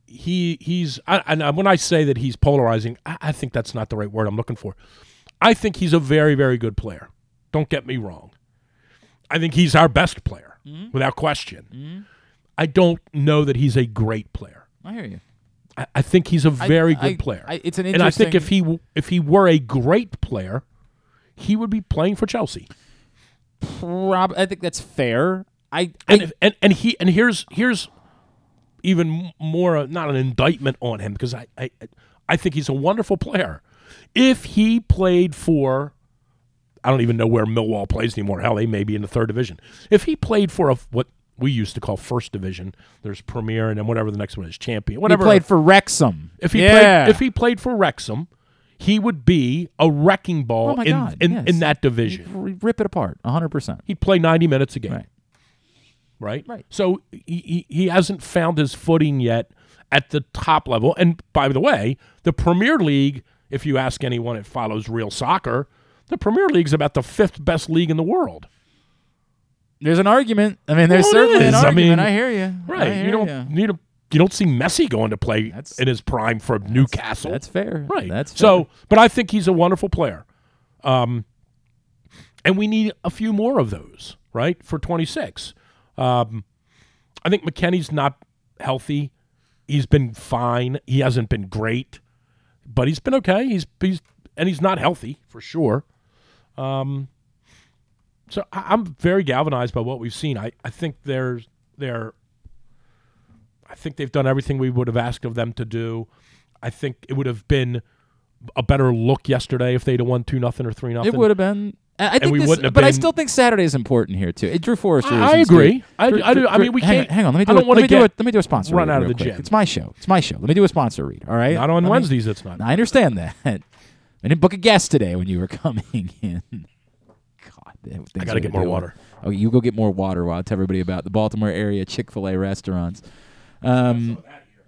he he's I, and uh, when I say that he's polarizing, I, I think that's not the right word I'm looking for. I think he's a very very good player. Don't get me wrong. I think he's our best player mm-hmm. without question. Mm-hmm. I don't know that he's a great player. I hear you. I, I think he's a very I- good player. I- it's an interesting... and I think if he if he were a great player, he would be playing for Chelsea. Prob- I think that's fair. I, And I if, and and he and here's here's even more uh, not an indictment on him because I, I I think he's a wonderful player. If he played for I don't even know where Millwall plays anymore. Hell, they may be in the third division. If he played for a what we used to call first division, there's Premier and then whatever the next one is, Champion. Whatever. He played for Wrexham. If he yeah. played, if he played for Wrexham, he would be a wrecking ball oh in God, in, yes. in that division. R- rip it apart, 100. percent He'd play ninety minutes a game, Right. Right? Right. So he, he he hasn't found his footing yet at the top level. And by the way, the Premier League, if you ask anyone that follows real soccer, the Premier League's about the fifth best league in the world. There's an argument. I mean, there's Well, certainly an is. I argument. I, hear you. Right. hear You don't ya. need a you don't see Messi going to play That's- in his prime for Newcastle. That's fair. Right. That's fair. so, but I think he's a wonderful player. Um, and we need a few more of those, right, for 26. Um, I think McKennie's not healthy. He's been fine. He hasn't been great, but he's been okay. He's he's and he's not healthy for sure. Um, so I, I'm very galvanized by what we've seen. I, I think there's they're I think they've done everything we would have asked of them to do. I think it would have been a better look yesterday if they'd have won two nothing or three nothing. It would have been. I I think we this, wouldn't have but I still think Saturday is important here too. It, Drew Forrester. I- I agree. I- Drew- I do- I mean, we hang can't- hang on, let me I do. don't wanna let me do. A, let me do a sponsor. run read out of the quick. gym. It's my show. It's my show. Let me do a sponsor read. All right. Not on Let me- Wednesdays. It's not. I understand that. I didn't book a guest today when you were coming in. God, I got to get more doing. water. Oh, you go get more water while I tell everybody about the Baltimore area Chick Fil A restaurants. Um,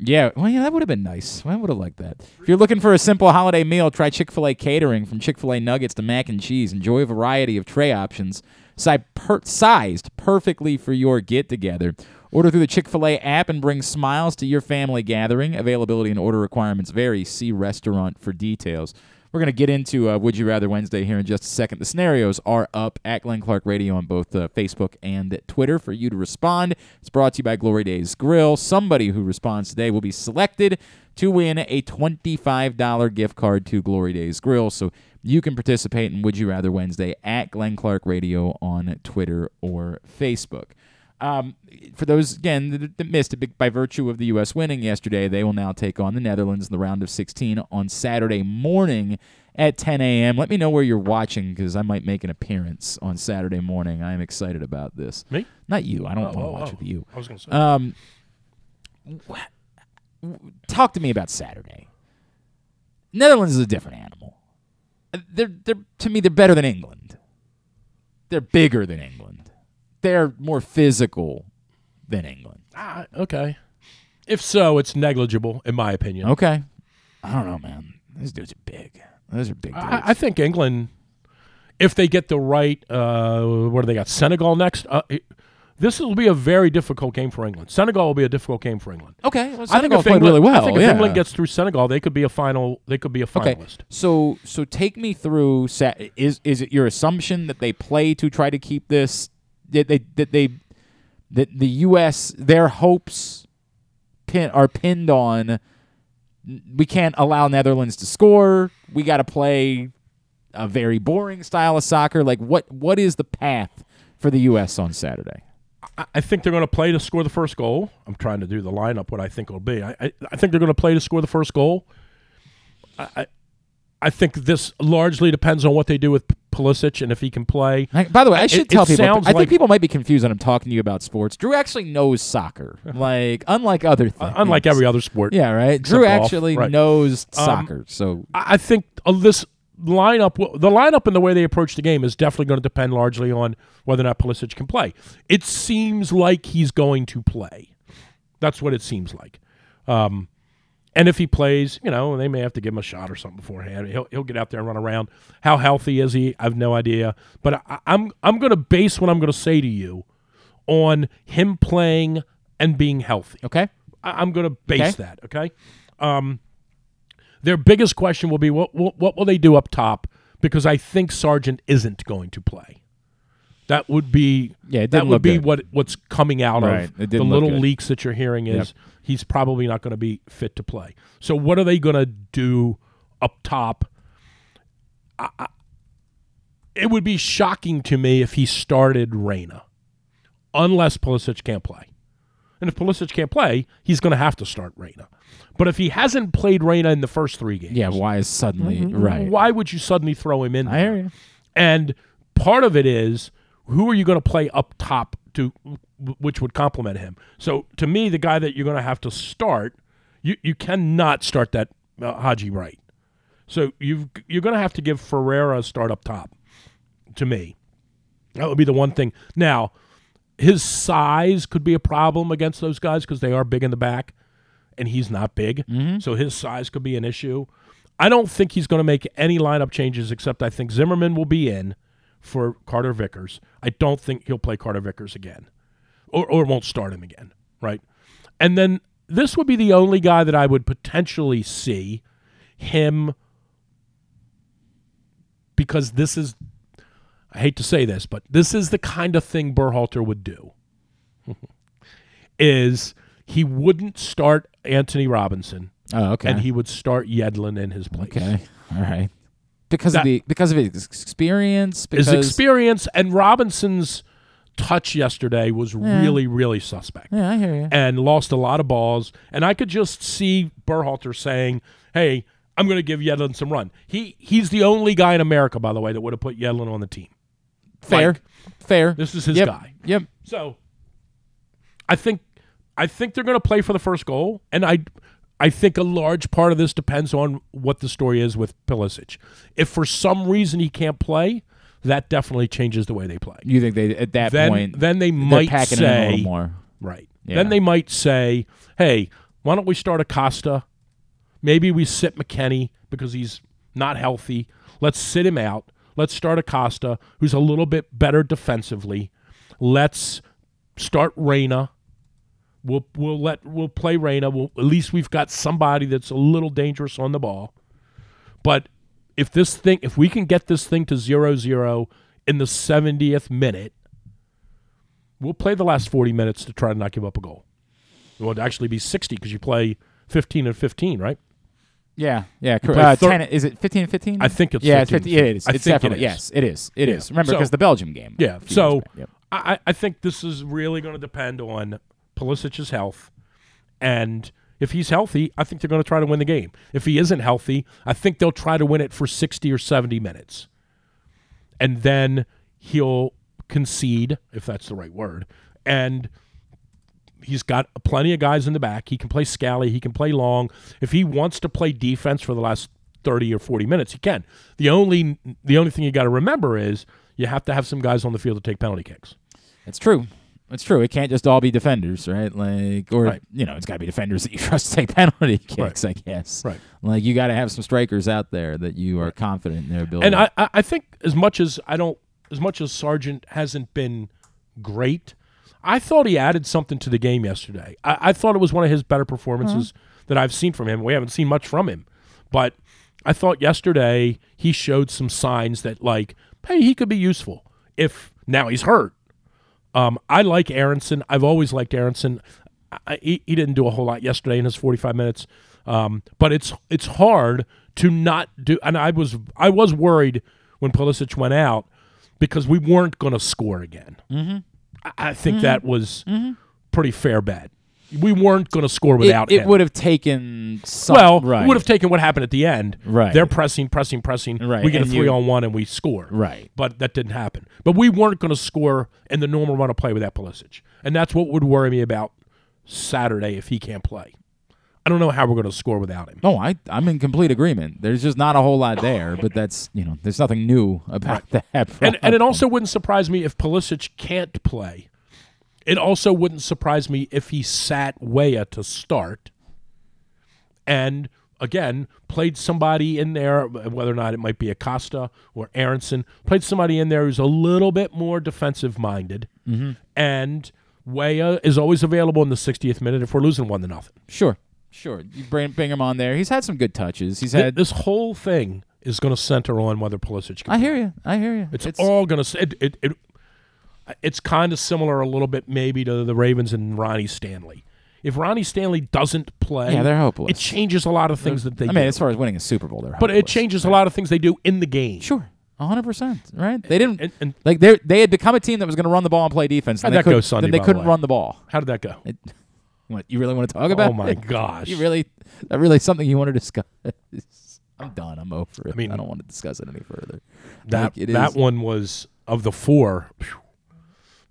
yeah, well, yeah, that would have been nice. I would have liked that. If you're looking for a simple holiday meal, try Chick Fil A catering. From Chick Fil A nuggets to mac and cheese, enjoy a variety of tray options, sized perfectly for your get-together. Order through the Chick Fil A app and bring smiles to your family gathering. Availability and order requirements vary. See restaurant for details. We're going to get into uh, Would You Rather Wednesday here in just a second. The scenarios are up at Glenn Clark Radio on both uh, Facebook and Twitter for you to respond. It's brought to you by Glory Days Grill. Somebody who responds today will be selected to win a $25 gift card to Glory Days Grill. So you can participate in Would You Rather Wednesday at Glenn Clark Radio on Twitter or Facebook. Um, for those again that, that missed it by virtue of the U.S. winning yesterday, they will now take on the Netherlands in the round of 16 on Saturday morning at 10 a.m. Let me know where you're watching because I might make an appearance on Saturday morning. I am excited about this. Me? Not you. I don't Oh, want to oh, watch oh. with you. I was going to say. Um, talk to me about Saturday. Netherlands is a different animal. They're, they're to me they're better than England. They're bigger than England. They're more physical than England. Ah, okay. If so, it's negligible, in my opinion. Okay. I don't know, man. These dudes are big. Those are big dudes. I, I think England, if they get the right, uh, what do they got? Senegal next. Uh, it- this will be a very difficult game for England. Senegal will be a difficult game for England. okay. Well, I think if played England, really well. I think if yeah. England gets through Senegal, they could be a final. They could be a Okay, finalist. so so take me through. Is is it your assumption that they play to try to keep this? That they that they that the U.S. their hopes pin are pinned on. We can't allow Netherlands to score. We got to play a very boring style of soccer. Like what what is the path for the U.S. on Saturday? I, think they're going to play to score the first goal. I'm trying to do the lineup. What I think it'll be. I, I, I think they're going to play to score the first goal. I, I I think this largely depends on what they do with Pulisic and if he can play. Like, By the way, I should it tell people. sounds I think like- people might be confused when I'm talking to you about sports. Drew actually knows soccer, like unlike other things. Unlike every other sport. Yeah, right. Drew golf. actually Right. knows Um, soccer, so I I think uh, this lineup, the lineup and the way they approach the game is definitely going to depend largely on whether or not Pulisic can play. It seems like he's going to play. That's what it seems like. Um, and if he plays, you know, they may have to give him a shot or something beforehand. He'll, he'll get out there and run around. How healthy is he? I have no idea. But I, I'm I'm going to base what I'm going to say to you on him playing and being healthy. okay. I- I'm going to base Okay. that. Okay. Um, their biggest question will be what, what what will they do up top because I think Sargent isn't going to play. That would be Yeah, that would be good. what what's coming out Right, of the little leaks that you're hearing is Yep. He's probably not going to be fit to play. So what are they going to do up top? I, I, it would be shocking to me if he started Reyna, unless Pulisic can't play. And if Pulisic can't play, he's going to have to start Reyna. But if he hasn't played Reyna in the first three games, Yeah. Why is suddenly Mm-hmm. right? why would you suddenly throw him in? I hear you. And part of it is who are you going to play up top to, which would complement him. So to me, the guy that you're going to have to start, you you cannot start that uh, Haji Wright. So you you're going to have to give Ferreira a start up top. To me, that would be the one thing. Now, his size could be a problem against those guys because they are big in the back, and he's not big. So his size could be an issue. I don't think he's going to make any lineup changes except I think Zimmerman will be in for Carter Vickers. I don't think he'll play Carter Vickers again, or or won't start him again. Right, and then this would be the only guy that I would potentially see him because this is I hate to say this, but this is the kind of thing Berhalter would do. is he wouldn't start Anthony Robinson Oh, okay. and he would start Yedlin in his place. okay. All right. Because That- of the because of his experience. Because His experience and Robinson's touch yesterday was really, really suspect. Yeah, I hear you. and lost a lot of balls. And I could just see Berhalter saying, "Hey, I'm going to give Yedlin some run." He he's the only guy in America, by the way, that would have put Yedlin on the team. Fair. Like, Fair. this is his Yep. guy. Yep. So I think I think they're going to play for the first goal, and I I think a large part of this depends on what the story is with Pulisic. If for some reason he can't play, that definitely changes the way they play. You think they at that then point then they might packing say in a little more. Right. Yeah. Then they might say, "Hey, why don't we start Acosta? Maybe we sit McKennie because he's not healthy. Let's sit him out. Let's start Acosta, who's a little bit better defensively. Let's start Reyna. We'll we'll let we'll play Reyna. We'll, at least we've got somebody that's a little dangerous on the ball. But if this thing, if we can get this thing to zero zero in the 70th minute, we'll play the last 40 minutes to try to not give up a goal. It would actually be 60 because you play 15 and 15, right? Yeah, yeah. Uh, thir- 10, is it 15 and 15? I think it's yeah, it's 15 50, it is. I it's definitely is. yes, it is. It Yeah. is. Remember, So- because the Belgium game. Yeah. So. Yep. I, I think this is really going to depend on Pulisic's health. And if he's healthy, I think they're going to try to win the game. If he isn't healthy, I think they'll try to win it for 60 or 70 minutes. And then he'll concede, if that's the right word. And he's got plenty of guys in the back. He can play Scally, he can play long. If he wants to play defense for the last 30 or 40 minutes, he can. The only the only thing you got to remember is you have to have some guys on the field to take penalty kicks. That's true. It's true. It can't just all be defenders, right? Like, or Right. you know, it's got to be defenders that you trust to take penalty kicks. I guess. Right. Like, you got to have some strikers out there that you are confident in their ability. And I, I I think as much as I don't, as much as Sargent hasn't been great, I thought he added something to the game yesterday. I, I thought it was one of his better performances uh-huh. that I've seen from him. We haven't seen much from him, but I thought yesterday he showed some signs that like, hey, he could be useful if now he's hurt. Um, I like Aaronson. I've always liked Aaronson. I, he, he didn't do a whole lot yesterday in his 45 minutes, um, but it's it's hard to not do. And I was I was worried when Pulisic went out because we weren't going to score again. Mm-hmm. I, I think that was pretty fair bet. We weren't going to score it, without it him. would have taken some. well, right. it would have taken what happened at the end. Right. They're pressing, pressing, pressing. Right, We get a three you- on one and we score. Right. But that didn't happen. But we weren't going to score in the normal run of play without Pulisic. And that's what would worry me about Saturday if he can't play. I don't know how we're going to score without him. No, I I'm in complete agreement. There's just not a whole lot there, but that's you know, there's nothing new about that. And, and it also wouldn't surprise me if Pulisic can't play. It also wouldn't surprise me if he sat Weah to start and again played somebody in there, whether or not it might be Acosta or Aaronson, played somebody in there who's a little bit more defensive minded. Mm-hmm. And Weah is always available in the 60th minute if we're losing one to nothing. sure, sure. You bring bring him on there. He's had some good touches. He's had. this whole thing is going to center on whether Pulisic can I hear you. I hear you. It's, all going to it, it, it it's kind of similar a little bit maybe to the Ravens and Ronnie Stanley. If Ronnie Stanley doesn't play, Yeah, they're hopeless. It changes a lot of things that they I do. mean, as far as winning a Super Bowl, they're but it changes a lot of things they do in the game. Sure, hundred percent. Right? They didn't And, and like they they had become a team that was going to run the ball and play defense. How'd and they that go couldn't- Sunday, Then they couldn't way? run the ball. how did that go? It, what you really want to talk about? Oh my it? gosh! You really that really something you want to discuss? I'm done. I'm over it. I mean- I don't want to discuss it any further. that Like, that is- one was of the four. phew,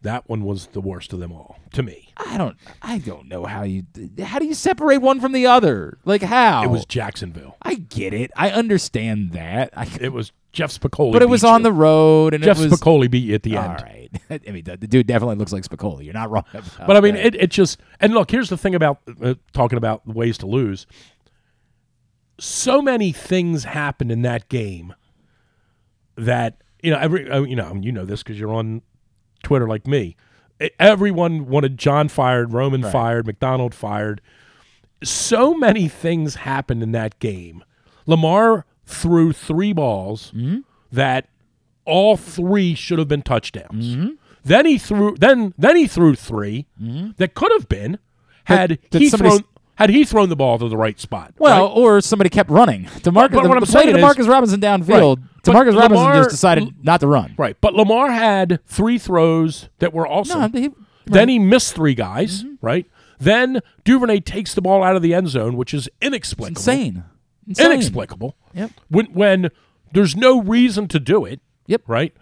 that one was the worst of them all to me. I don't. I don't know how you. How do you separate one from the other? Like how? It was Jacksonville. I get it. I understand that. I, It was Jeff Spicoli. but it was on you. the road, and Jeff it was Spicoli beat you at the all end. right. I mean, the, the dude definitely looks like Spicoli. You're not wrong. But I mean, that. it, it just and look. Here's the thing about uh, talking about ways to lose. So many things happened in that game that you know every uh, you know you know this because you're on Twitter like me. Everyone wanted John fired, Roman fired, McDonald fired. so many things happened in that game. Lamar threw three balls Mm-hmm. that all three should have been touchdowns. Mm-hmm. Then he threw then then he threw 3 that could have been had he thrown had he thrown the ball to the right spot. Well, right? or somebody kept running. DeMarcus, but the, what I'm the play to saying is- Robinson downfield. Right. But Demarcus Robinson just decided not to run. right. But Lamar had three throws that were also No, he, Then he missed three guys, Mm-hmm. right? Then Duvernay takes the ball out of the end zone, which is inexplicable. insane. Insane. Inexplicable. Yep. When when there's no reason to do it. Yep. Right.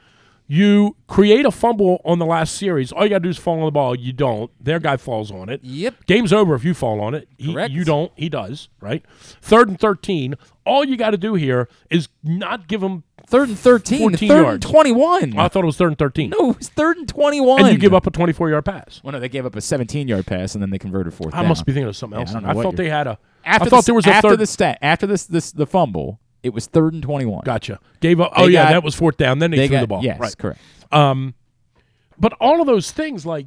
You create a fumble on the last series. All you gotta do is fall on the ball. You don't. Their guy falls on it. Yep. Game's over if you fall on it. He- Correct. you don't. He does. Right. Third and thirteen. All you got to do here is not give him. Third and 13. 14 third yards. and 21. I thought it was third and thirteen. no, it was third and 21. And you give up a 24 yard pass. Well, no, they gave up a 17 yard pass and then they converted fourth I down. must be thinking of something Yeah, else. I don't know I, what thought you're- they had a. After I thought the, there was a after third. the stat after this this the fumble. It was third and 21. Gotcha. Gave up. Oh They yeah, got- that was fourth down. Then they, threw got the ball. yes, right. correct. Um, but all of those things like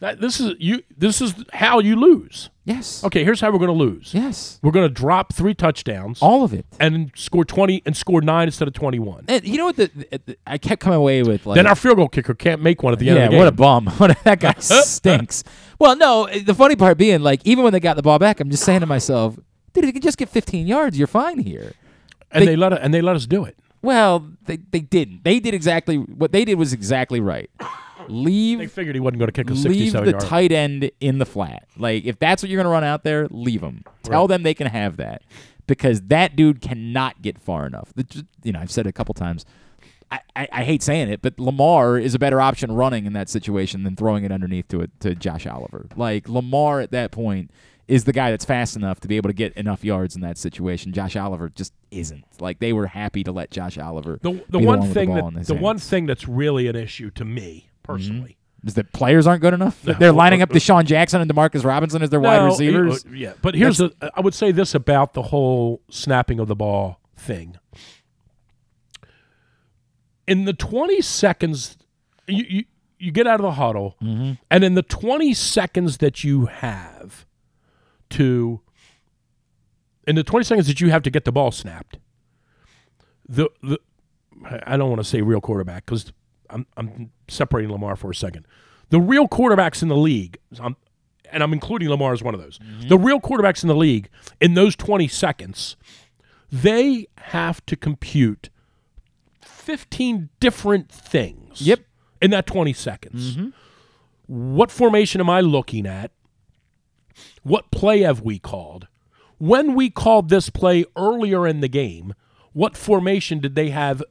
that. This is you. This is how you lose. Yes. Okay. Here's how we're going to lose. Yes. We're going to drop three touchdowns All of it. and score 20 and score nine instead of 21. And you know what? The, the, I kept coming away with like then our field goal kicker can't make one at the end yeah, of the game. what a bum. That guy stinks. Well, no, the funny part being like even when they got the ball back, I'm just saying to myself, dude, if you can just get 15 yards, you're fine here. And they- they, let and they let us do it. Well, they they didn't. They did exactly what they did was exactly right. Leave. They figured he wasn't going to kick a leave 67 the yard. tight end in the flat. Like if that's what you're going to run out there, leave them. Tell them they can have that because that dude cannot get far enough. The, you know, I've said it a couple times. I, I, I hate saying it, but Lamar is a better option running in that situation than throwing it underneath to it to Josh Oliver. Like Lamar at that point is the guy that's fast enough to be able to get enough yards in that situation. Josh Oliver just isn't. Like they were happy to let Josh Oliver the the one the thing that the one thing that's really an issue to me personally. is that players aren't good enough. No. They're lining up DeSean Jackson and Demarcus Robinson as their wide receivers. uh, yeah, but here's the. I would say this about the whole snapping of the ball thing. In the 20 seconds, you you, you get out of the huddle, Mm-hmm. and in the 20 seconds that you have to, in the 20 seconds that you have to get the ball snapped, the the I don't want to say real quarterback because I'm I'm separating Lamar for a second. The real quarterbacks in the league, I'm, and I'm including Lamar as one of those. Mm-hmm. The real quarterbacks in the league in those 20 seconds, they have to compute 15 different things. Yep. In that 20 seconds. Mm-hmm. What formation am I looking at? What play have we called? When we called this play earlier in the game, what formation did they have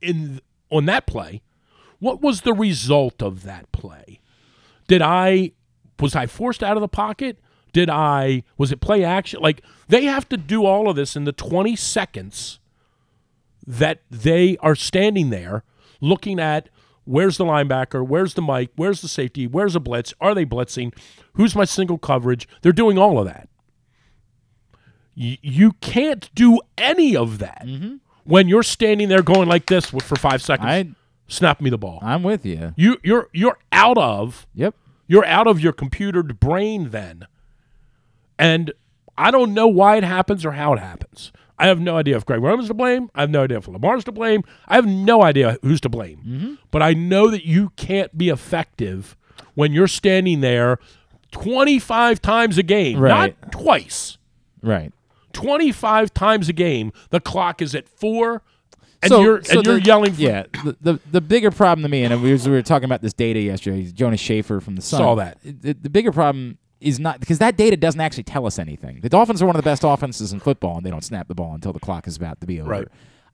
in on that play? What was the result of that play? Did I was I forced out of the pocket? Did I was it play action? Like they have to do all of this in the 20 seconds that they are standing there looking at where's the linebacker, where's the mic, where's the safety, where's the blitz, are they blitzing, who's my single coverage? They're doing all of that. Y- you can't do any of that mm-hmm. when you're standing there going like this for five seconds. I Snap me the ball. I'm with you. You you're you're out of Yep. you're out of your computered brain then. And I don't know why it happens or how it happens. I have no idea if Greg Roman's to blame. I have no idea if Lamar's to blame. I have no idea who's to blame. Mm-hmm. But I know that you can't be effective when you're standing there 25 times a game, Right. not twice. Right. 25 times a game. The clock is at 4 and So- you're so and you're the- yelling for Yeah, the, the the bigger problem to me, and we, was, we were talking about this data yesterday. Jonas Shaffer from the Sun Saw that. The, the bigger problem is not because that data doesn't actually tell us anything. The Dolphins are one of the best offenses in football, and they don't snap the ball until the clock is about to be over. Right.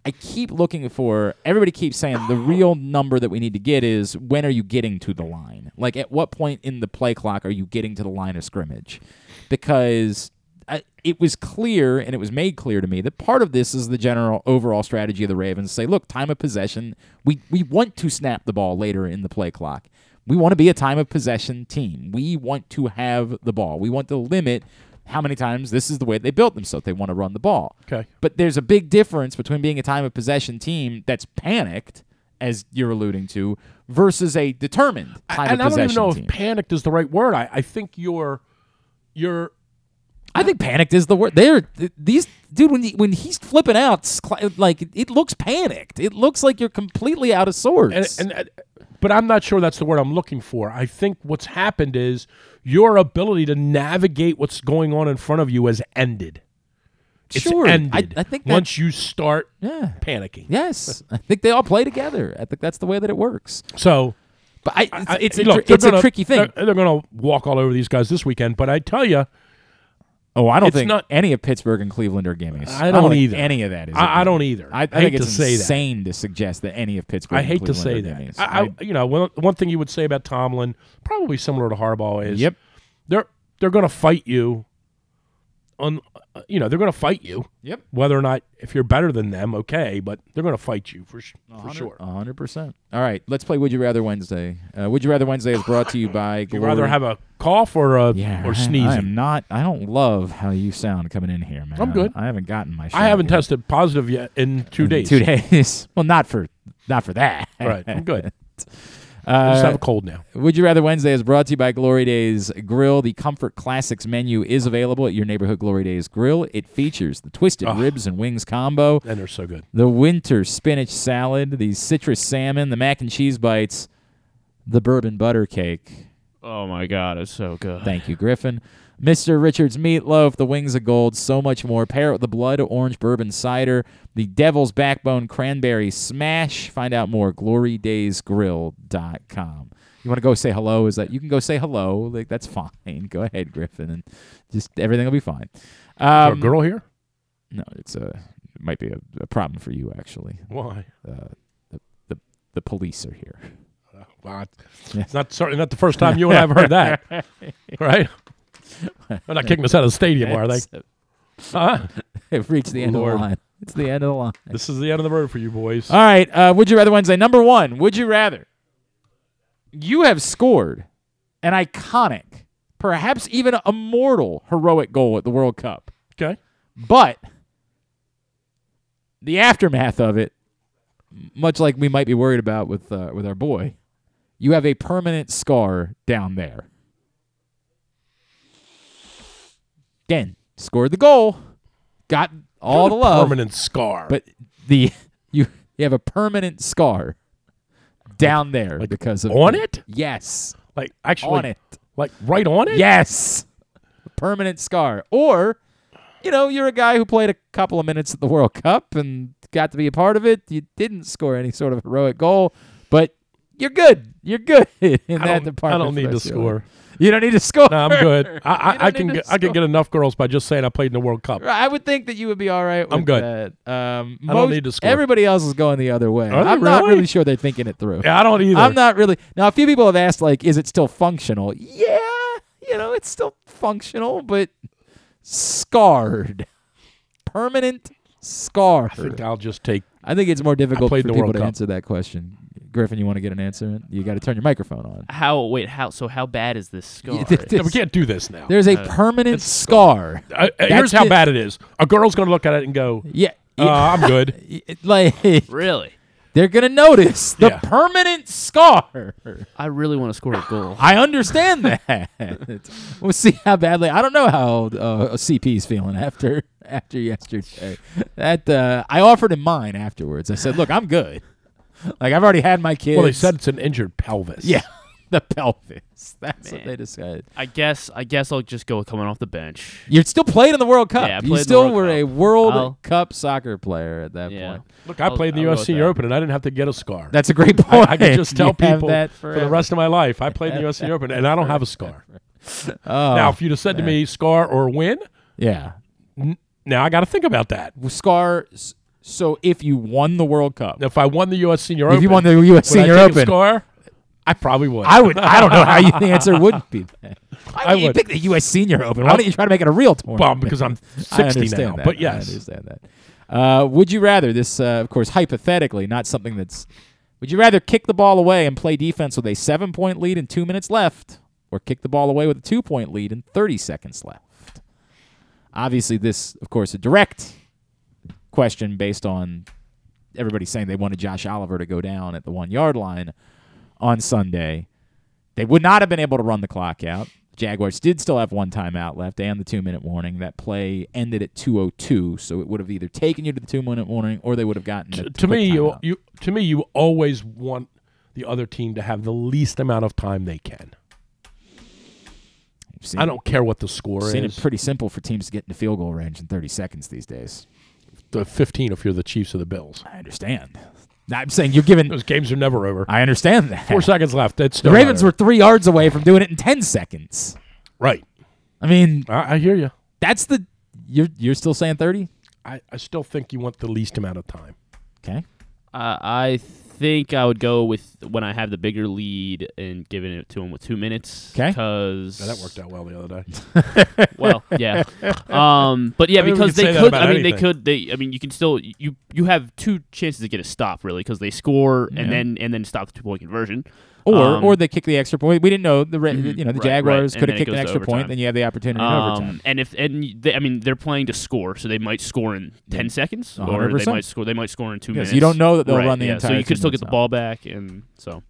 I keep looking for. Everybody keeps saying the real number that we need to get is when are you getting to the line? Like at what point in the play clock are you getting to the line of scrimmage? Because I, it was clear and it was made clear to me that part of this is the general overall strategy of the Ravens. Say, look, time of possession. We we want to snap the ball later in the play clock. We want to be a time of possession team. We want to have the ball. We want to limit how many times this is the way they built themselves. they want to run the ball. Okay. But there's a big difference between being a time of possession team that's panicked, as you're alluding to, versus a determined time and of possession team. And I don't even know team. if panicked is the right word. I, I think you're you're I think panicked is the word. They're these dude when he, when he's flipping out, like it looks panicked. It looks like you're completely out of sorts. and, and but I'm not sure that's the word I'm looking for. I think what's happened is your ability to navigate what's going on in front of you has ended. It's Sure. I- ended. I think that- once you start yeah. panicking. Yes, I think they all play together. I think that's the way that it works. So, but I, it's, I- it's, a, look, tr- it's gonna- tricky thing. They're, they're going to walk all over these guys this weekend. But I tell you, Oh, I don't it's think not- any of Pittsburgh and Cleveland are gimmies. I don't think either. Any of that is. I don't either. I, I I think it's to say that. insane to suggest that any of Pittsburgh. I and hate to say that. I, I, you know, one, one thing you would say about Tomlin, probably similar to Harbaugh, is Yep. they're they're going to fight you. On, uh, you know, they're going to fight you. Yep. Whether or not if you're better than them, okay, but they're going to fight you for for sure. Hundred percent. All right, let's play. Would you rather Wednesday? Uh, Would you rather Wednesday is brought to you by. Would You rather have a cough or a yeah, or I- sneezing? I am not. I don't love how you sound coming in here, man. I'm good. I haven't gotten my. I haven't yet. tested positive yet in two In days. Two days. well, not for not for that. Right, I'm good. Uh, I just have a cold now. Would You Rather Wednesday is brought to you by Glory Days Grill. The Comfort Classics menu is available at your neighborhood Glory Days Grill. It features the twisted Ugh. ribs and wings combo, And they're so good. the winter spinach salad, the citrus salmon, the mac and cheese bites, the bourbon butter cake. Oh my god, it's so good. Thank you, Griffin. Mr. Richards meatloaf, the wings of gold, so much more. Pair it with the blood orange bourbon cider, the devil's backbone cranberry smash. Find out more glorydaysgrill.com. You want to go say hello? Is that you can go say hello? Like that's fine. Go ahead, Griffin, and just everything will be fine. Is there Um, a girl here? No, it's a it might be a, a problem for you actually. Why? Uh, the, the the police are here. Well, it's not certainly not the first time you and I have heard that, right? They're not kicking us out of the stadium, are they? Huh? They've reached the end of Lord. the line. It's the end of the line. This is the end of the road for you boys. All right. Uh, would you rather Wednesday? Number one. Would you rather? You have scored an iconic, perhaps even immortal, heroic goal at the World Cup, Okay. but the aftermath of it, much like we might be worried about with uh, with our boy, you have a permanent scar down there. Again, scored the goal, got all the love, Permanent scar. but the you you have a permanent scar down there because of on it? Yes, like actually on it. like right on it. Yes, permanent scar. Or, you know, you're a guy who played a couple of minutes at the World Cup and got to be a part of it. You didn't score any sort of heroic goal, but you're good. You're good in I that don't, I don't need to score. You don't need to score. No, I'm good. I, I, I can get, I can get enough girls by just saying I played in the World Cup. I would think that you would be all right. With I'm good. That. Um, I don't need to score. Everybody else is going the other way. I'm not really? really sure they're thinking it through. Yeah, I don't either. I'm not really. Now, a few people have asked, like, is it still functional? Yeah, you know, it's still functional, but scarred, permanent scar. I think I'll just take. I think it's more difficult for played in the people World to Cup. answer that question. Griffin, you want to get an answer? You got to turn your microphone on. How? Wait, how? So how bad is this scar? No, we can't do this now. There's a Uh, permanent scar. Uh, uh, That's here's how the- bad it is. A girl's going to look at it and go, Yeah, uh, I'm good. It- like really? they're gonna notice the Yeah. permanent scar. I really want to score a goal. I understand that. we'll see how badly. I don't know how uh, CP's feeling after after yesterday. That uh, I offered him mine afterwards. I said, "Look, I'm good. Like I've already had my kids." Well, they said it's an injured pelvis. "Yeah, the pelvis." That's what they decided. I guess. I guess I'll just go coming off the bench. You're still played in the World Cup. Yeah, I you played in the still World were Cup. a World I'll- Cup soccer player at that Yeah. point. Look, I I'll- played in the I'll U.S. go with Senior that. Open, and I didn't have to get a scar. That's a great I, point. I can just tell You have people that for the forever. rest of my life, I played in the U.S. Senior Open, and I don't have a scar. Oh, now, if you'd have said to me scar or win, yeah, now I got to think about that. scar. s- So if you won the World Cup, If I won the U.S. Senior If Open, if you won the US would Senior I Open. scar, I probably would. I would. I don't know how you, the answer wouldn't be. That. Why I would you would. pick the U.S. Senior Open? Why don't you try to make it a real tournament? Well, because I'm I 60 understand now. that. But yes, I understand that. Uh, would you rather this? Uh, of course, hypothetically, not something that's. Would you rather kick the ball away and play defense with a seven-point lead and two minutes left, or kick the ball away with a two-point lead and thirty seconds left? Obviously, this, of course, a direct question based on everybody saying they wanted Josh Oliver to go down at the one-yard line on Sunday. They would not have been able to run the clock out. Jaguars did still have one timeout left and the two minute warning. That play ended at 2:02, so it would have either taken you to the two minute warning or they would have gotten a to me, you, you to me, you always want the other team to have the least amount of time they can. I don't care what the score Seen is. it pretty simple for teams to get into field goal range in 30 seconds these days. The 15 if you're the Chiefs or the Bills. I understand. I'm saying you're giving. Those games are never over. I understand that. Four seconds left. It's The Ravens were three yards away from doing it in 10 seconds. right. I mean, I, I hear you. that's the. You're you're still saying 30? I, I still think you want the least amount of time. Okay. Uh, I think I would go with when I have the bigger lead and giving it to him with two minutes. 'Kay. Because Yeah, that worked out well the other day. well, yeah. Um, but yeah, I mean, we because could say they that could. about I mean, they could. They. I mean, you can still. You you have two chances to get a stop really because they score Yeah. and then and then stop the two point conversion. Or Um, or they kick the extra point. We didn't know the Mhm, you know the right, Jaguars right. could have kicked an extra point. Then you have the opportunity in Um, overtime. and if and they, I mean they're playing to score, so they might score in ten seconds, or they might score. They might score in two Yes, minutes. you don't know that they'll Right, run the yeah, entire So you could still get the ball back, and so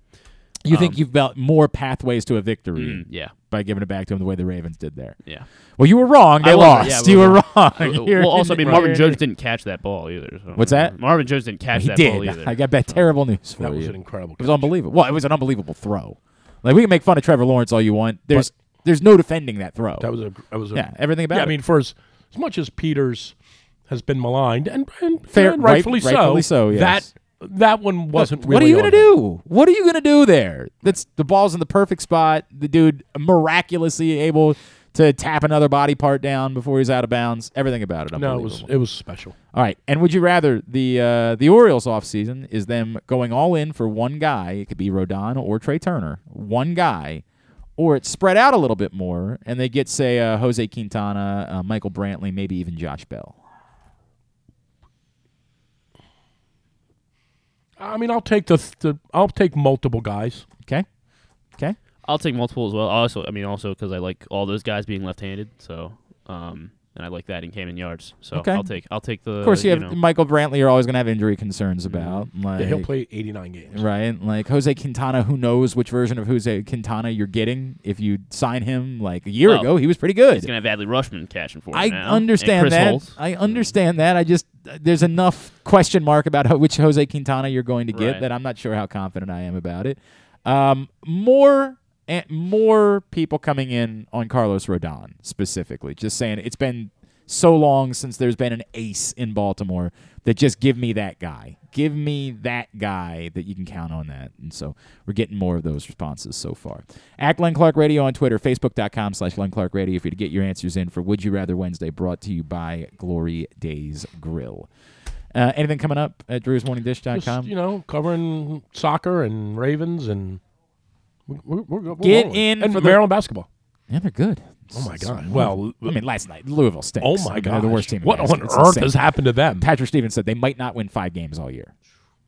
You think um, you've got more pathways to a victory mm, yeah, by giving it back to him the way the Ravens did there. yeah. Well, you were wrong. They lost. yeah, you we were were- wrong. Well, You're also, I mean, Marvin you're Jones didn't catch that ball either. so- What's that? Marvin Jones didn't catch he that did. ball either. I got bad, terrible news for That you. That was an incredible It was unbelievable. Well, it was an unbelievable throw. Like we can make fun of Trevor Lawrence all you want. There's there's no defending that throw. That was a. That was a yeah, everything about yeah, it. I mean, for as, as much as Peters has been maligned, and, and, Fair- and right- rightfully, rightfully so, yes. that that one wasn't what are you gonna do? What are you gonna do there? That's the ball's in the perfect spot. The dude miraculously able to tap another body part down before he's out of bounds. Everything about it. No, it was it was special. All right. And would you rather the uh, the Orioles offseason is them going all in for one guy, it could be Rodon or Trea Turner, one guy, or it's spread out a little bit more and they get say uh, Jose Quintana, uh, Michael Brantley, maybe even Josh Bell. I mean, I'll take the, the I'll take multiple guys. Okay? Okay? I'll take multiple as well. Also, I mean, also because I like all those guys being left-handed. So, um, and I like that in Camden Yards. So Okay. I'll take I'll take the. Of course you have know, Michael Brantley you're always going to have injury concerns about. Like, Yeah, he'll play 89 games. Right, like Jose Quintana. Who knows which version of Jose Quintana you're getting? If you sign him like a year Well, ago, he was pretty good. He's gonna have Adley Rutschman catching for him I now, and understand Chris that. Holt. I understand that. I just there's enough question mark about ho- which Jose Quintana you're going to get Right. that I'm not sure how confident I am about it. Um, more and more people coming in on Carlos Rodon specifically. Just saying, it's been so long since there's been an ace in Baltimore that just give me that guy. Give me that guy that you can count on that. And so we're getting more of those responses so far. At Glenn Clark Radio on Twitter, facebook.com slash Glenn Clark Radio if you to get your answers in for Would You Rather Wednesday brought to you by Glory Days Grill. Uh, anything coming up at drewsmorningdish.com? Just, you know, covering soccer and Ravens and we're, we're, we're, Get rolling. in and for the- Maryland basketball. Yeah, they're good. Oh my God! Well, I mean, last night Louisville stinks. Oh I my mean, God! the worst team. in What on basketball. It's earth insane. has happened to them? Patrick Stevens said they might not win five games all year.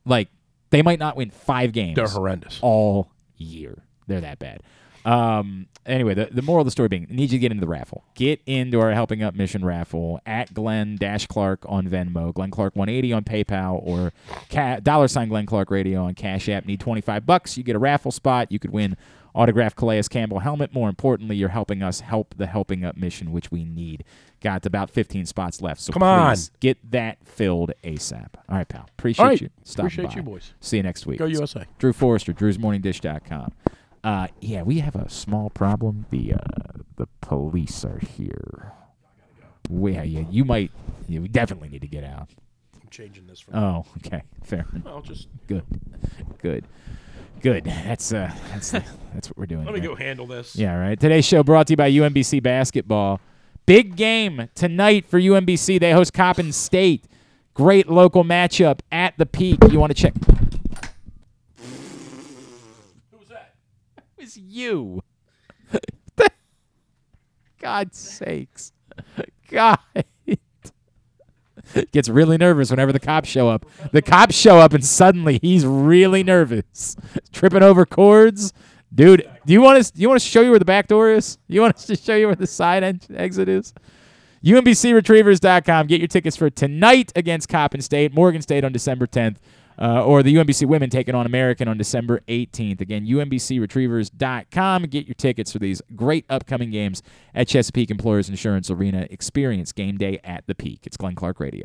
Like they might not win five games. They're horrendous. all year. They're that bad. Um. Anyway, the, the moral of the story being, need you to get into the raffle. Get into our Helping Up Mission raffle at Glenn Dash Clark on Venmo, Glenn Clark 180 on PayPal, or ca- dollar sign Glenn Clark Radio on Cash App. Need 25 bucks. You get a raffle spot. You could win autographed Calais Campbell helmet. More importantly, you're helping us help the Helping Up mission, which we need. Got about 15 spots left. So Come on. get that filled ASAP. All right, pal. Appreciate right. you. Stopping Appreciate by. you, boys. See you next week. Go USA. Drew Forrester, drewsmorningdish.com. Uh, yeah, we have a small problem. The uh, the police are here. We, yeah, yeah, you might. We definitely need to get out. I'm changing this from. Oh, okay, fair. I'll just Good, good, good. That's uh, that's that's what we're doing. let me here. go handle this. Yeah, right. Today's show brought to you by UMBC basketball. Big game tonight for UMBC. They host Coppin State. Great local matchup at the peak. You want to check? Who's that? Was you. God's sakes. God. Gets really nervous whenever the cops show up. The cops show up and suddenly he's really nervous. Tripping over cords. Dude, do you want us do you want us to show you where the back door is? You want us to show you where the side en- exit is? UMBCretrievers.com. Get your tickets for tonight against Coppin State, Morgan State on December 10th. Uh, or the UMBC women taking on American on December 18th. Again, UMBCretrievers.com. Get your tickets for these great upcoming games at Chesapeake Employers Insurance Arena. Experience game day at the peak. It's Glenn Clark Radio.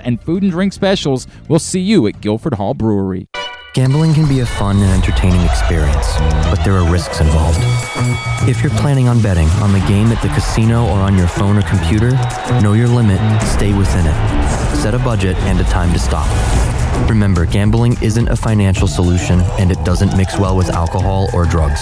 and food and drink specials. We'll see you at Guilford Hall Brewery. Gambling can be a fun and entertaining experience, but there are risks involved. If you're planning on betting on the game at the casino or on your phone or computer, know your limit, stay within it. Set a budget and a time to stop. Remember, gambling isn't a financial solution and it doesn't mix well with alcohol or drugs.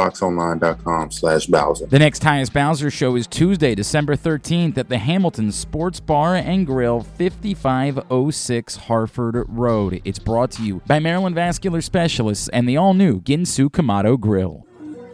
PressBoxOnline.com slash Bowser. The next Tyus Bowser show is Tuesday, December 13th at the Hamilton Sports Bar and Grill, 5506 Harford Road. It's brought to you by Maryland Vascular Specialists and the all-new Ginsu Kamado Grill.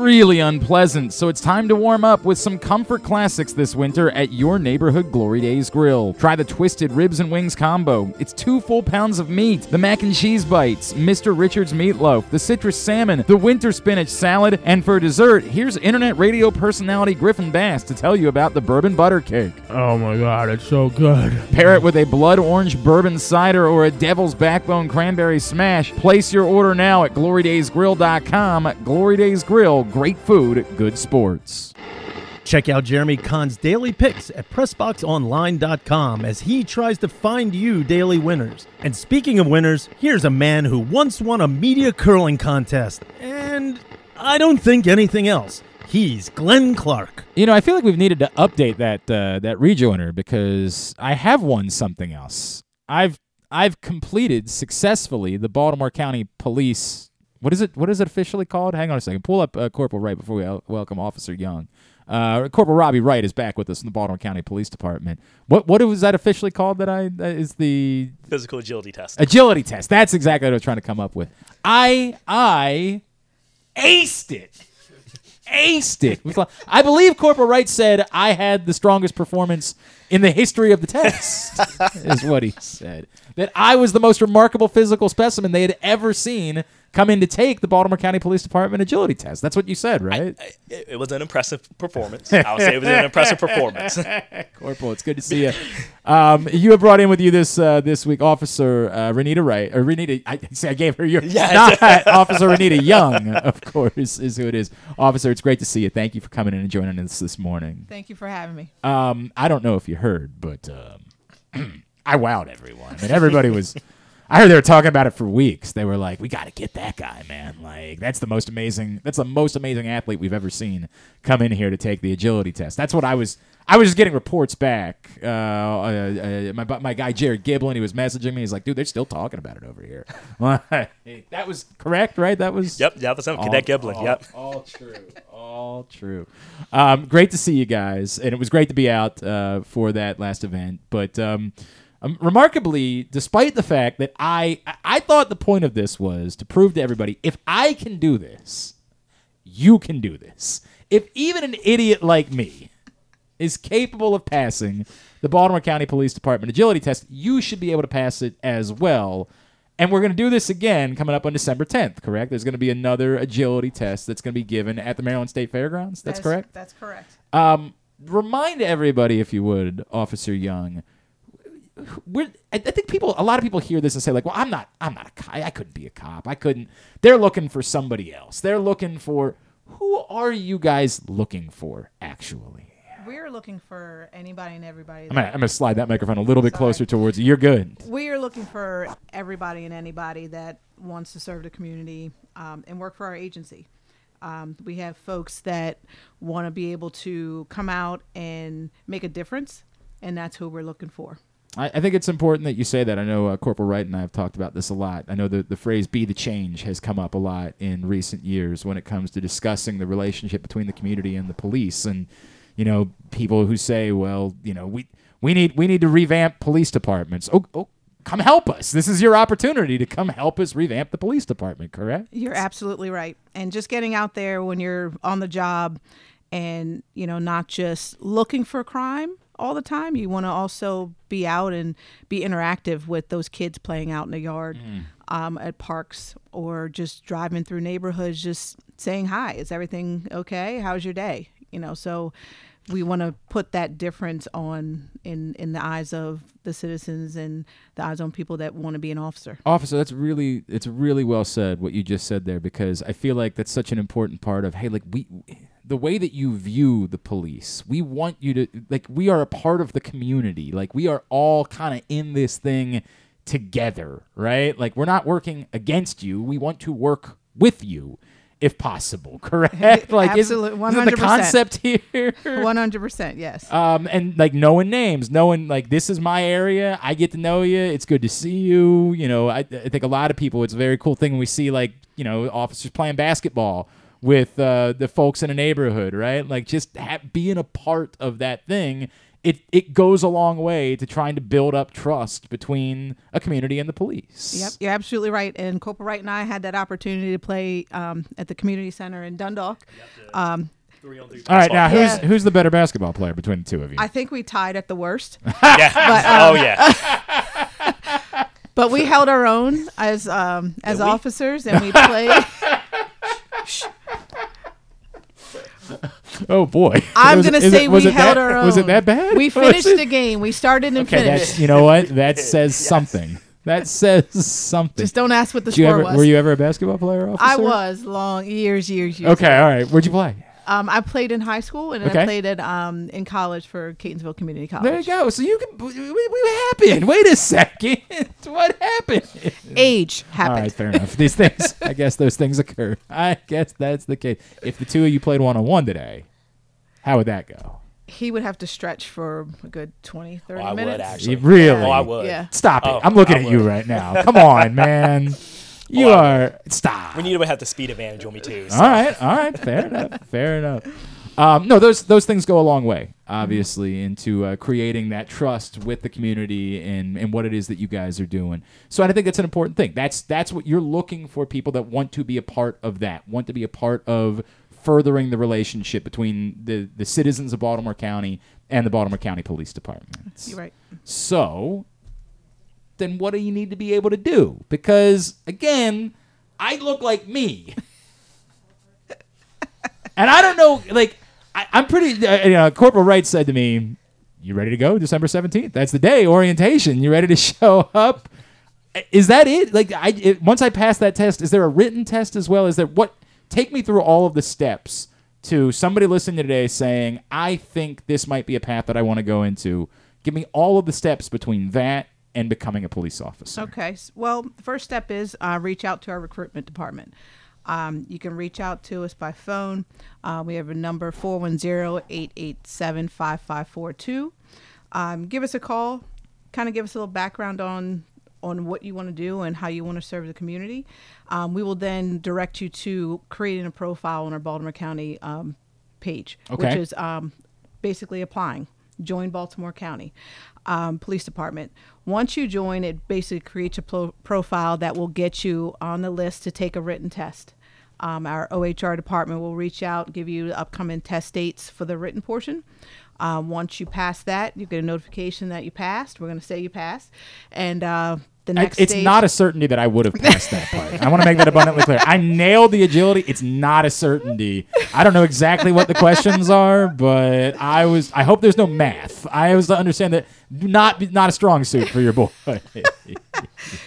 really unpleasant, so it's time to warm up with some comfort classics this winter at your neighborhood Glory Days Grill. Try the Twisted Ribs and Wings combo. It's two full pounds of meat, the mac and cheese bites, Mr. Richards meatloaf, the citrus salmon, the winter spinach salad, and for dessert, here's internet radio personality Griffin Bass to tell you about the bourbon butter cake. Oh my god, it's so good. Pair it with a blood orange bourbon cider or a devil's backbone cranberry smash. Place your order now at glorydaysgrill.com. Glory Days Grill, great food, good sports. Check out Jeremy Kahn's daily picks at PressBoxOnline.com as he tries to find you daily winners. And speaking of winners, here's a man who once won a media curling contest. And I don't think anything else. He's Glenn Clark. You know, I feel like we've needed to update that uh, that rejoiner because I have won something else. I've I've completed successfully the Baltimore County Police. What is it? What is it officially called? Hang on a second. Pull up uh, Corporal Wright before we el- welcome Officer Young. Uh, Corporal Robbie Wright is back with us in the Baltimore County Police Department. What what was that officially called? That I that is the Physical agility test. agility test. That's exactly what I was trying to come up with. I I aced it. Aced it. I believe Corporal Wright said I had the strongest performance in the history of the test. is what he said. That I was the most remarkable physical specimen they had ever seen come in to take the Baltimore County Police Department agility test. That's what you said, right? It, it was an impressive performance. I would say it was an impressive performance. Corporal, it's good to see you. Um, you have brought in with you this uh, this week, Officer uh, Renita Wright or Renita. I see, I gave her your Yes. not Officer Renita Young, of course, is who it is. Officer, it's great to see you. Thank you for coming in and joining us this morning. Thank you for having me. Um, I don't know if you heard, but um, I wowed everyone. I mean, everybody was. I heard they were talking about it for weeks. They were like, "We got to get that guy, man! Like, that's the most amazing. That's the most amazing athlete we've ever seen come in here to take the agility test." That's what I was. I was just getting reports back. Uh, uh, uh, my my guy Jared Giblin, he was messaging me. He's like, "Dude, they're still talking about it over here." that was correct, right? That was. Yep, that was him. Cadet Giblin, All, yep. all true. All true. Um, great to see you guys, and it was great to be out uh, for that last event. But um, um, remarkably, despite the fact that I I thought the point of this was to prove to everybody if I can do this, you can do this. If even an idiot like me is capable of passing the Baltimore County Police Department agility test, you should be able to pass it as well. And we're going to do this again coming up on December 10th, correct? There's going to be another agility test that's going to be given at the Maryland State Fairgrounds. That's, correct? That's correct. Um, remind everybody, if you would, Officer Young. We're, I, think people, a lot of people hear this and say, like, "Well, I'm not, I'm not a cop. I couldn't be a cop. I couldn't." They're looking for somebody else. They're looking for who are you guys looking for actually? We're looking for anybody and everybody. I'm gonna, I'm gonna slide that microphone a little bit closer towards you. You're good. We are looking for everybody and anybody that wants to serve the community um, and work for our agency. Um, we have folks that want to be able to come out and make a difference, and that's who we're looking for. I, I think it's important that you say that. I know uh, Corporal Wright and I have talked about this a lot. I know the, the phrase be the change has come up a lot in recent years when it comes to discussing the relationship between the community and the police. And, you know, people who say, well, you know, we, we need we need to revamp police departments. Oh, oh, come help us. This is your opportunity to come help us revamp the police department, correct? You're absolutely right. And just getting out there when you're on the job and, you know, not just looking for crime all the time. You want to also be out and be interactive with those kids playing out in the yard, um, at parks, or just driving through neighborhoods, just saying hi. Is everything okay? How's your day? You know, so we want to put that difference on in in the eyes of the citizens and the eyes on people that want to be an officer. Officer, that's really it's really well said what you just said there because I feel like that's such an important part of hey like we the way that you view the police. We want you to like we are a part of the community. Like we are all kind of in this thing together, right? Like we're not working against you. We want to work with you if possible, correct? Like isn't, isn't the concept here? One hundred percent, yes. um, and like knowing names, knowing like this is my area. I get to know you. It's good to see you. You know, I, I think a lot of people. It's a very cool thing when we see like you know officers playing basketball with uh, the folks in a neighborhood, right? Like just ha- being a part of that thing. It it goes a long way to trying to build up trust between a community and the police. Yep, you're absolutely right. And Corporal Wright and I had that opportunity to play um, at the community center in Dundalk. Um, All right, now who's Yeah. who's the better basketball player between the two of you? I think we tied at the worst. Yeah. But, Oh, um, yeah. but we held our own as um, as Did we? officers, and we played. oh boy, I'm Was gonna say it, was we it held that, our own. Was it that bad? We finished the game. We started and Okay, finished. that's you know what that says something. That says something. Just don't ask what the Did you score ever, was. Were you ever a basketball player? Officer? I was long years, years, years. Okay, all right. Where'd you play? Um, I played in high school and Okay. I played at um in college for Catonsville Community College. There you go. So you can. What happened? Wait a second. what happened? Age All happened. right, fair enough. These things. I guess those things occur. I guess that's the case. If the two of you played one on one today, how would that go? He would have to stretch for a good 20, 30 Oh, I would minutes. actually. Really? Oh, I would. Yeah. Stop it. Oh, I'm looking I at you right now. Come on, man. You I are. Stop. We need to have the speed advantage on me too. So. All right, all right, fair enough, fair enough. Um, no, those those things go a long way, obviously, into uh, creating that trust with the community and, and what it is that you guys are doing. So I think that's an important thing. That's that's what you're looking for people that want to be a part of that, want to be a part of furthering the relationship between the the citizens of Baltimore County and the Baltimore County Police Department. You're right. So then what do you need to be able to do? Because again, I look like me. and I don't know, like, I, I'm pretty. Uh, you know, Corporal Wright said to me, "You ready to go? December seventeenth. That's the day. Orientation. You ready to show up? Is that it? Like, I it, once I pass that test, is there a written test as well? Is there what? Take me through all of the steps to somebody listening today saying, "I think this might be a path that I want to go into." Give me all of the steps between that and becoming a police officer. Okay. Well, the first step is uh, reach out to our recruitment department. Um, you can reach out to us by phone. Uh, we have a number 410 887 5542. Um, Give us a call. Kind of give us a little background on on what you want to do and how you want to serve the community. Um, we will then direct you to creating a profile on our Baltimore County um, page, which is um, basically applying. Join Baltimore County um, Police Department. Once you join, it basically creates a pro- profile that will get you on the list to take a written test. Um, our OHR department will reach out, give you upcoming test dates for the written portion. Um, once you pass that, you get a notification that you passed. We're going to say you passed, and uh, the I- it's stage- not a certainty that I would have passed that part. I want to make that abundantly clear. I nailed the agility. It's not a certainty. I don't know exactly what the questions are, but I was. I hope there's no math. I was to understand that not not a strong suit for your boy.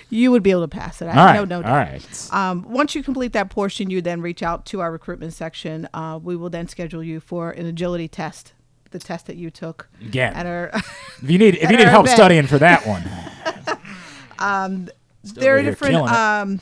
you would be able to pass it. I All right, no, no doubt. right. Um, once you complete that portion, you then reach out to our recruitment section. Uh, we will then schedule you for an agility test, the test that you took Again. at our. If you need if you need help event. studying for that one, Um, there are different um,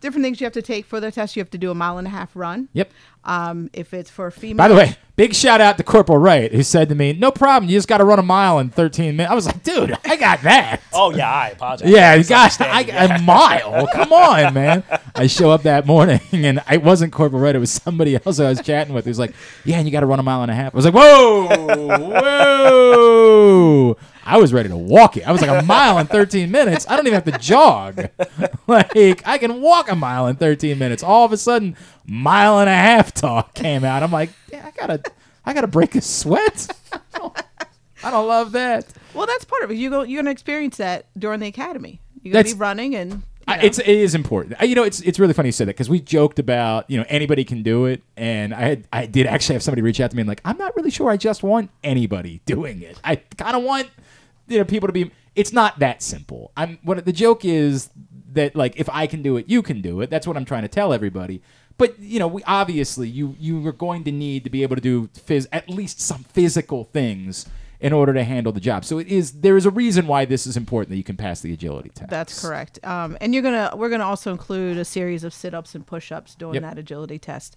different things you have to take for the test. You have to do a mile and a half run. Yep. Um, if it's for a female. By the way, big shout out to Corporal Wright who said to me, "No problem. You just got to run a mile in 13 minutes." I was like, "Dude, I got that." Oh yeah, I apologize. Yeah, you It's got I, understanding, a mile. Come on, man. I show up that morning and it wasn't Corporal Wright. It was somebody else I was chatting with. Who's like, "Yeah, and you got to run a mile and a half." I was like, "Whoa, whoa!" I was ready to walk it. I was like a mile in 13 minutes. I don't even have to jog. like I can walk a mile in 13 minutes. All of a sudden, mile and a half talk came out. I'm like, yeah, I gotta, I gotta break a sweat. I don't love that. Well, that's part of it. You go. You're gonna experience that during the academy. You're gonna That's- be running and. you I, know. it's it is important. I- You know, it's it's really funny you said that because we joked about you know anybody can do it, and I had I did actually have somebody reach out to me and like I'm not really sure I just want anybody doing it. I kind of want you know people to be. It's not that simple. I'm what the joke is that like if I can do it, you can do it. That's what I'm trying to tell everybody. But you know, we obviously you you are going to need to be able to do phys- at least some physical things in order to handle the job. So it is there is a reason why this is important that you can pass the agility test. That's correct. Um, and you're gonna we're gonna also include a series of sit ups and push ups during Yep. that agility test.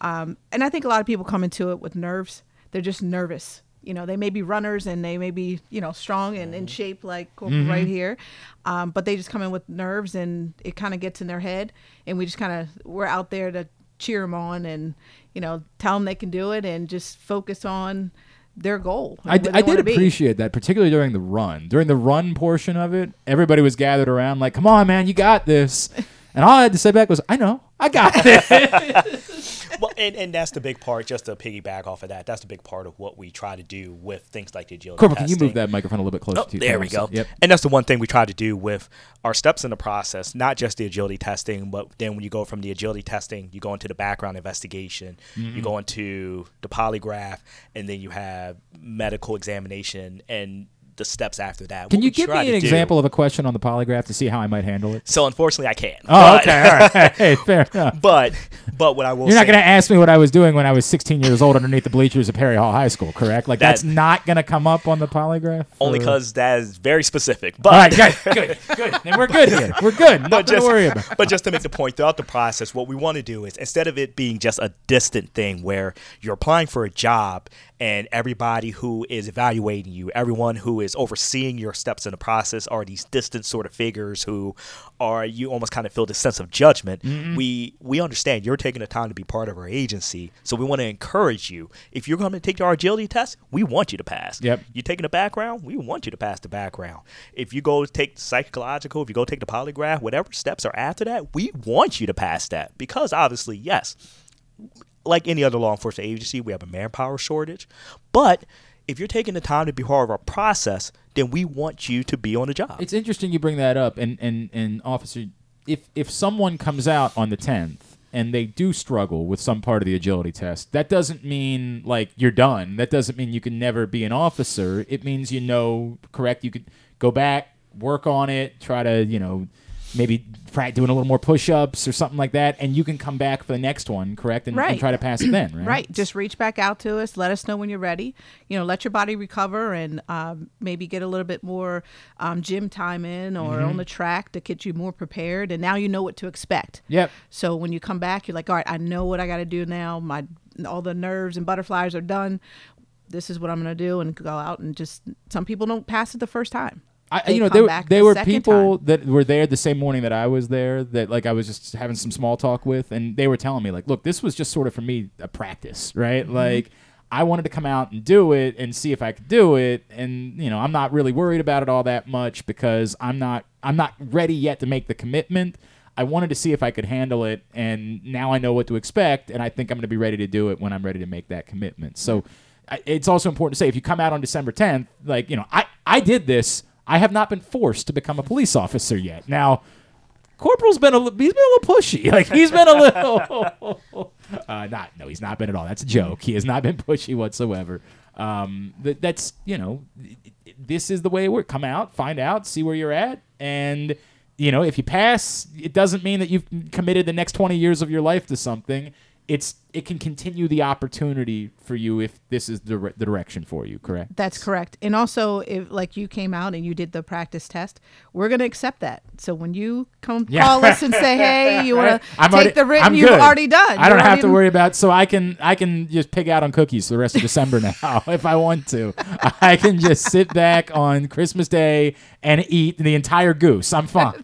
Um, and I think a lot of people come into it with nerves. They're just nervous. You know, they may be runners and they may be you know strong and in shape like Mm-hmm. right here, um, but they just come in with nerves and it kind of gets in their head. And we just kind of we're out there to cheer them on and you know tell them they can do it and just focus on their goal. I, d- I did wanna be. appreciate that, particularly during the run. During the run portion of it, everybody was gathered around, like, "Come on, man, you got this." And all I had to say back was, "I know, I got it. well, and, and that's the big part. Just to piggyback off of that, that's the big part of what we try to do with things like the agility Corporal, can you move that microphone a little bit closer Oh, to you? there we go. Yep. And that's the one thing we try to do with our steps in the process, not just the agility testing, but then when you go from the agility testing, you go into the background investigation, you Mhm. go into the polygraph, and then you have medical examination and the steps after that. Can What you give me an to do- example of a question on the polygraph to see how I might handle it? So unfortunately, I can't. Oh, But- okay, all right. Hey, fair enough. But but what I will You're not going to ask me what I was doing when I was 16 years old underneath the bleachers at Perry Hall High School, correct? Like That- that's not going to come up on the polygraph. only because that is very specific. But All right, good, good, good. And we're good here. We're good. Nothing but just, to worry about. But just to make the point, throughout the process, what we want to do is instead of it being just a distant thing where you're applying for a job and everybody who is evaluating you, everyone who is overseeing your steps in the process are these distant sort of figures who are you almost kind of feel this sense of judgment. Mhm. We we understand you're taking the time to be part of our agency, so we want to encourage you. If you're going to take our agility test, we want you to pass. Yep. You're taking the background, we want you to pass the background. If you go take the psychological, if you go take the polygraph, whatever steps are after that, we want you to pass that because obviously, yes, like any other law enforcement agency, we have a manpower shortage. But if you're taking the time to be part of our process, then we want you to be on the job. It's interesting you bring that up, and and and officer, if if someone comes out on the tenth and they do struggle with some part of the agility test, that doesn't mean like you're done. That doesn't mean you can never be an officer. It means you know, correct. You could go back, work on it, try to you know maybe doing a little more push-ups or something like that, and you can come back for the next one, correct, and, and Right. try to pass it then, right? Right. Just reach back out to us. Let us know when you're ready. You know, let your body recover and um, maybe get a little bit more um, gym time in or Mhm. on the track to get you more prepared. And now you know what to expect. Yep. So when you come back, you're like, all right, I know what I got to do now. My all the nerves and butterflies are done. This is what I'm going to do, and go out and just. Some people don't pass it the first time. I, They you know, there, back there the were people time. that were there the same morning that I was there that like I was just having some small talk with, and they were telling me like, look, this was just sort of for me a practice, right? Mm-hmm. Like I wanted to come out and do it and see if I could do it, and you know, I'm not really worried about it all that much because I'm not I'm not ready yet to make the commitment. I wanted to see if I could handle it, and now I know what to expect, and I think I'm going to be ready to do it when I'm ready to make that commitment. So I- it's also important to say if you come out on December 10th, like you know, I I did this. I have not been forced to become a police officer yet. Now, Corporal's been a li- he's been a little pushy. Like he's been a little uh, not no, he's not been at all. That's a joke. He has not been pushy whatsoever. Um, that, that's you know, this is the way it works. Come out, find out, see where you're at, and you know, if you pass, it doesn't mean that you've committed the next 20 years of your life to something. It's it can continue the opportunity for you if this is the, the direction for you. Correct. That's correct. And also, if like you came out and you did the practice test, we're going to accept that. So when you come Yeah. call us and say, "Hey, you want to take already- the written," I'm you've good. already done. I don't have to worry about. So I can I can just pig out on cookies the rest of December now if I want to. I can just sit back on Christmas Day and eat the entire goose. I'm fine.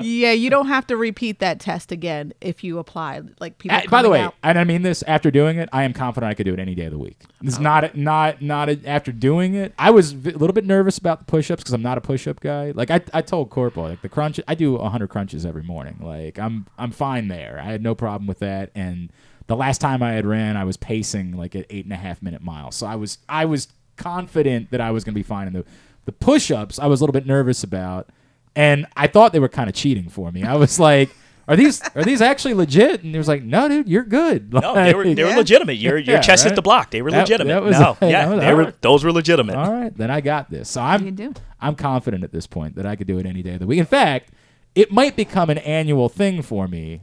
yeah, you don't have to repeat that test again if you apply. Like people. Uh, by the way, out- and I mean this after doing it, I am confident I could do it any day of the week. It's Oh. not not not a, after doing it. I was a little bit nervous about the push-ups because I'm not a push-up guy. Like I, I told Corporal, like the crunch, I do 100 crunches every morning. Like I'm I'm fine there. I had no problem with that. And the last time I had ran, I was pacing like at eight and a half minute miles. So I was I was confident that I was going to be fine. And the the push-ups, I was a little bit nervous about, and I thought they were kind of cheating for me. I was like. Are these are these actually legit? And he was like, "No, dude, you're good." No, they were they were Like- legitimate. Your your Yeah, chest hit the block. They were That- legitimate. that was no, like- yeah, was- they were alright. those were legitimate. All right, then I got this. So I'm I'm confident at this point that I could do it any day of the week. In fact, it might become an annual thing for me,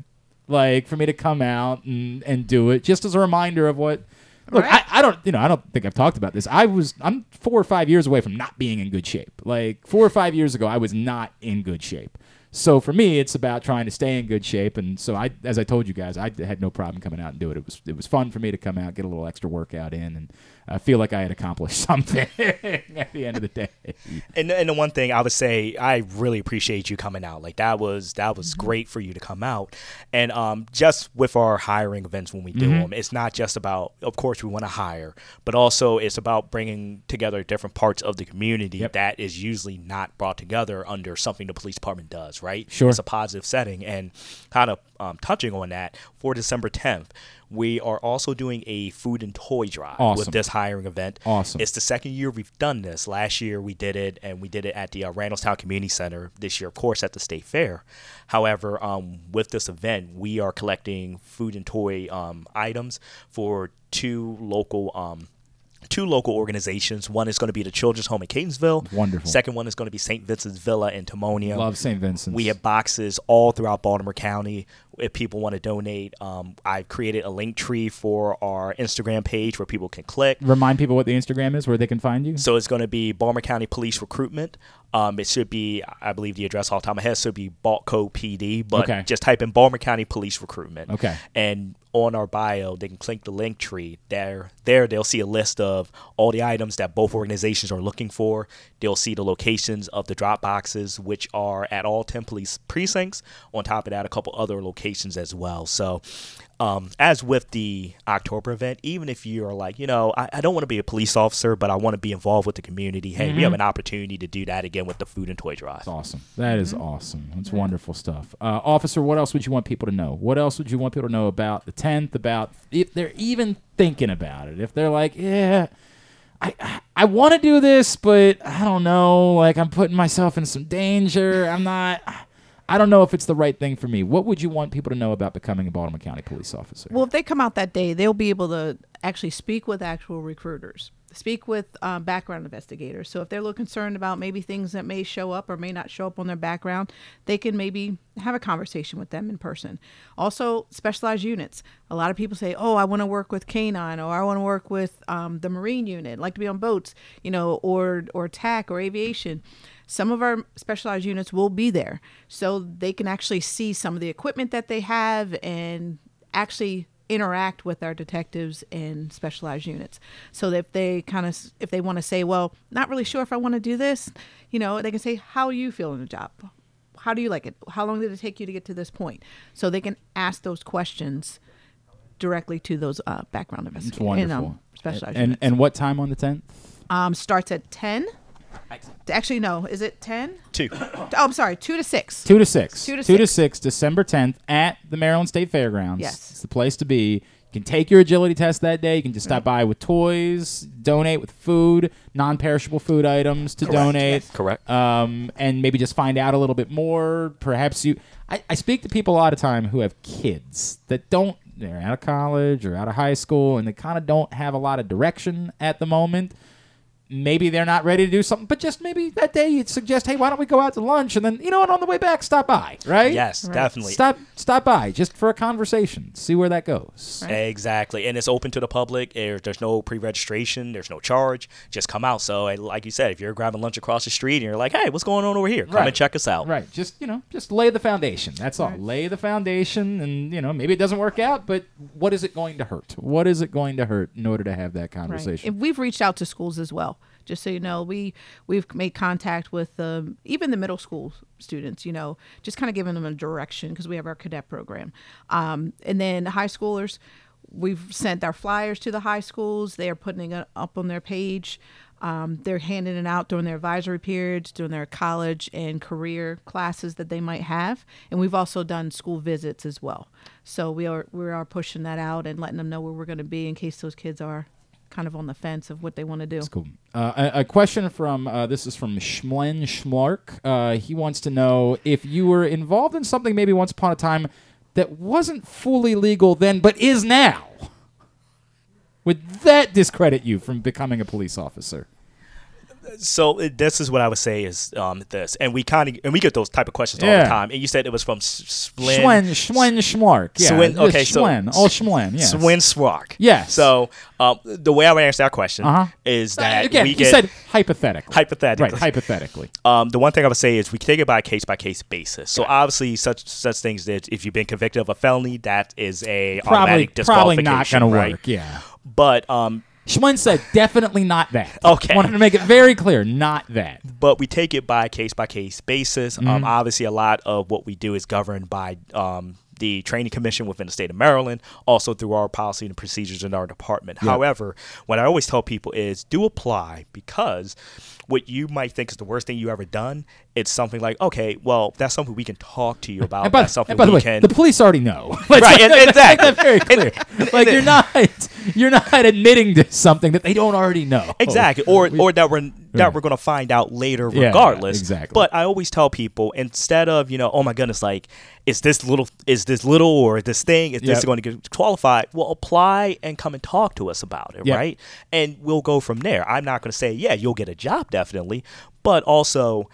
like for me to come out and, and do it just as a reminder of what. Look, I, I don't you know I don't think I've talked about this. I was I'm four or five years away from not being in good shape. Like four or five years ago, I was not in good shape. So for me, it's about trying to stay in good shape. And so I, as I told you guys, I had no problem coming out and do it. It was it was fun for me to come out, get a little extra workout in, and uh, feel like I had accomplished something at the end of the day. And and the one thing I would say, I really appreciate you coming out. Like that was that was Mm-hmm. great for you to come out. And um, just with our hiring events when we do Mhm. them, it's not just about, of course, we want to hire, but also it's about bringing together different parts of the community that is usually not brought together under something the police department does. Right? Sure. It's a positive setting, and kind of um, touching on that for December 10th. We are also doing a food and toy drive Awesome. with this hiring event. Awesome. It's the second year we've done this. Last year we did it, and we did it at the uh, Randallstown Community Center. This year, of course, at the State Fair. However, um, with this event, we are collecting food and toy um, items for two local. Two local organizations. One is going to be the Children's Home in Catonsville. Wonderful. Second one is going to be St. Vincent's Villa in Timonium. Love St. Vincent's. We have boxes all throughout Baltimore County. If people want to donate, um, I've created a link tree for our Instagram page where people can click. Remind people what the Instagram is, where they can find you. So it's going to be Baltimore County Police Recruitment. Um, it should be, I believe the address off the top of my head should be Baltco PD, but Okay. just type in Baltimore County Police Recruitment. Okay. And on our bio, they can click the link tree. There, there they'll see a list of all the items that both organizations are looking for. They'll see the locations of the drop boxes, which are at all 10 police precincts. On top of that, a couple other locations as well. So, um, as with the October event, even if you're like, you know, I, I don't want to be a police officer, but I want to be involved with the community, hey, we Mhm. have an opportunity to do that again with the food and toy drive. That's awesome. That is awesome. That's wonderful stuff. Uh, officer, what else would you want people to know? What else would you want people to know about the 10th, about if they're even thinking about it? If they're like, yeah, I, I want to do this, but I don't know. Like, I'm putting myself in some danger. I'm not. I don't know if it's the right thing for me. What would you want people to know about becoming a Baltimore County police officer? Well, if they come out that day, they'll be able to actually speak with actual recruiters, speak with um, background investigators. So if they're a little concerned about maybe things that may show up or may not show up on their background, they can maybe have a conversation with them in person. Also, specialized units. A lot of people say, "Oh, I want to work with canine, or I want to work with um, the marine unit. like to be on boats, you know, or or TAC or aviation." Some of our specialized units will be there so they can actually see some of the equipment that they have and actually interact with our detectives and specialized units so that if they kind of if they want to say well not really sure if i want to do this you know they can say how you feel in the job how do you like it how long did it take you to get to this point so they can ask those questions directly to those uh, background It's investigators wonderful. and um, specialized and units. and what time on the tenth? um, starts at 10 actually no is it 10 Two. oh i'm sorry 2 to 6 Two to six. Two to Two six. to six, December tenth at the Maryland State Fairgrounds. Yes. It's the place to be. You can take your agility test that day. You can just stop by with toys, donate with food, non-perishable food items to Correct. donate. Yes. Correct. Um, and maybe just find out a little bit more. Perhaps you. I, I speak to people a lot of time who have kids that don't. They're out of college or out of high school, and they kind of don't have a lot of direction at the moment maybe they're not ready to do something, but just maybe that day you'd suggest, hey, why don't we go out to lunch and then you know what, on the way back, stop by, right? Yes, Right. definitely. Stop, stop by just for a conversation, see where that goes. Exactly, and it's open to the public. There's no pre-registration. There's no charge. Just come out. So, like you said, if you're grabbing lunch across the street and you're like, "Hey, what's going on over here?" Come Right. and check us out. Right. Just you know, just lay the foundation. That's all. Lay the foundation, and you know, maybe it doesn't work out, but what is it going to hurt? What is it going to hurt in order to have that Right. conversation? And we've reached out to schools as well. Just so you know, we we've made contact with um, even the middle school students. You know, just kind of giving them a direction because we have our cadet program, um, and then high schoolers. We've sent our flyers to the high schools. They are putting it up on their page. Um, they're handing it out during their advisory periods, during their college and career classes that they might have. And we've also done school visits as well. So we are we are pushing that out and letting them know where we're going to be in case those kids are kind of on the fence of what they want to do. Cool. Uh, a, a question from uh, this is from Schmlen Schmark. Uh, he wants to know if you were involved in something maybe once upon a time that wasn't fully legal then, but is now. Would that discredit you from becoming a police officer? So uh, this is what I would say is um, this, and we kind of and we get those type of questions all the time. And you said it was from. Schwen, Schwen Schmark. Yeah, Swin, just okay, so Schwen, all Schwen, yes. Swin Swark. Yes. So um, the way I would answer that question Uh-huh. is Uh, that again, we you get said hypothetically. hypothetically, Right, hypothetically. Um, the one thing I would say is we take it by case by case basis. So obviously, such such things that if you've been convicted of a felony, that is a Probably, automatic probably disqualification. not going to right? work. Yeah. But um, Schwen said definitely not that. Okay. Wanted to make it very clear, not that. but we take it by case by case basis. Um, Mhm. obviously, a lot of what we do is governed by um, the training commission within the state of Maryland, also through our policy and procedures in our department. Yeah. However, what I always tell people is do apply because what you might think is the worst thing you ever done, it's something like, okay, well, that's something we can talk to you about. And by, that's something and by the we way, can. the police already know. Right, Let's and- exactly. Very clear. like you're not you're not admitting to something that they don't already know. Exactly, oh, or We- or that we're that Right. we're gonna find out later, Yeah, regardless. exactly. But I always tell people instead of you know, oh my goodness, like is this little, is this little, or this thing, is this Yep. going to get qualified? Well, apply and come and talk to us about it, Yep. right? And we'll go from there. I'm not going to say, yeah, you'll get a job definitely, but also,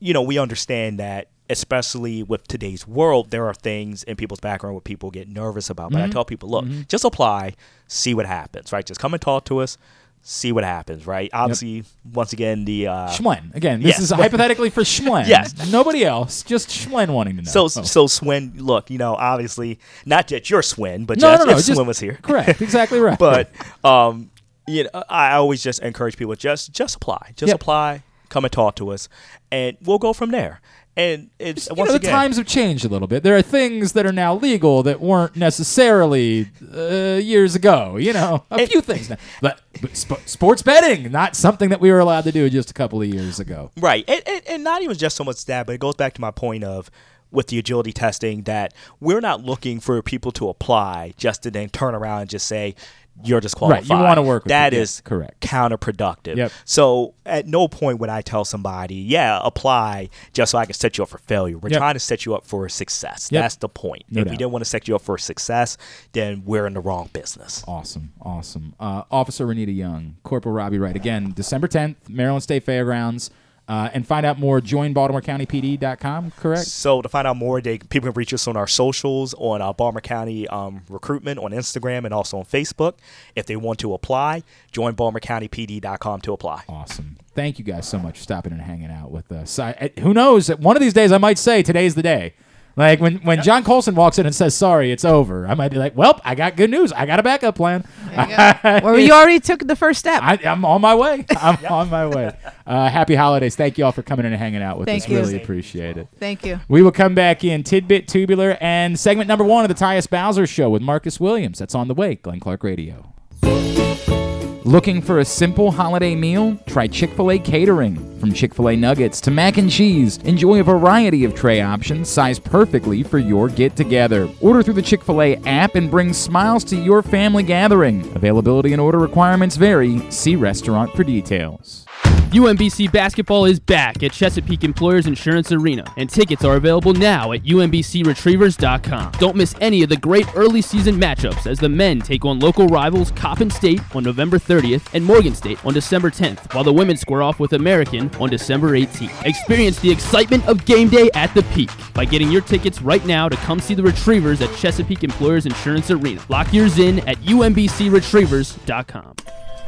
you know, we understand that. Especially with today's world, there are things in people's background where people get nervous about. But I Mhm. tell people, look, Mhm. just apply, see what happens, right? Just come and talk to us, see what happens, right? Obviously, once again, the uh, Schwen. Again, this yes. is hypothetically for Schwen. Yes. Nobody else, just Schwen wanting to know. So, Oh. so Swin, look, you know, obviously, not that you're Swin, but No, just no, no, if just- Swin was here, correct, exactly right. but, um, you know, I always just encourage people just just apply, just Yep. apply, come and talk to us, and we'll go from there. And it's you know, the again, times have changed a little bit. There are things that are now legal that weren't necessarily uh, years ago. You know, a few things now. But, but sp- sports betting, not something that we were allowed to do just a couple of years ago. Right. And, and, and not even just so much that, but it goes back to my point of with the agility testing that we're not looking for people to apply just to then turn around and just say, you're disqualified. Right, you wanna work with That yeah, is correct. counterproductive. Yep. So at no point would I tell somebody, yeah, apply just so I can set you up for failure. We're Yep. trying to set you up for success. Yep. That's the point. No if doubt. we didn't want to set you up for success, then we're in the wrong business. Awesome, awesome. Uh, Officer Renita Young, Corporal Robbie Wright. Again, December 10th, Maryland State Fairgrounds. Uh, and find out more, join BaltimoreCountyPD.com, correct? So to find out more, they people can reach us on our socials on uh, Baltimore County um, Recruitment on Instagram and also on Facebook. If they want to apply, join BaltimoreCountyPD.com to apply. Awesome. Thank you guys so much for stopping and hanging out with us. I- who knows? One of these days, I might say today's the day. Like when, when John Colson walks in and says sorry, it's over. I might be like, well, I got good news. I got a backup plan. Well, you already took the first step. I, I'm on my way. I'm on my way. Uh, happy holidays. Thank you all for coming in and hanging out with Thank us. you. Really appreciate it. Thank you. We will come back in tidbit, tubular, and segment number one of the Tyus Bowser Show with Marcus Williams. That's on the way. Glenn Clark Radio. Looking for a simple holiday meal? Try Chick fil A catering. From Chick fil A nuggets to mac and cheese, enjoy a variety of tray options sized perfectly for your get together. Order through the Chick fil A app and bring smiles to your family gathering. Availability and order requirements vary. See restaurant for details. UMBC basketball is back at Chesapeake Employers Insurance Arena, and tickets are available now at UMBCRetrievers.com. Don't miss any of the great early season matchups as the men take on local rivals Coppin State on November 30th and Morgan State on December 10th, while the women square off with American on December 18th. Experience the excitement of game day at the peak by getting your tickets right now to come see the Retrievers at Chesapeake Employers Insurance Arena. Lock yours in at UMBCRetrievers.com.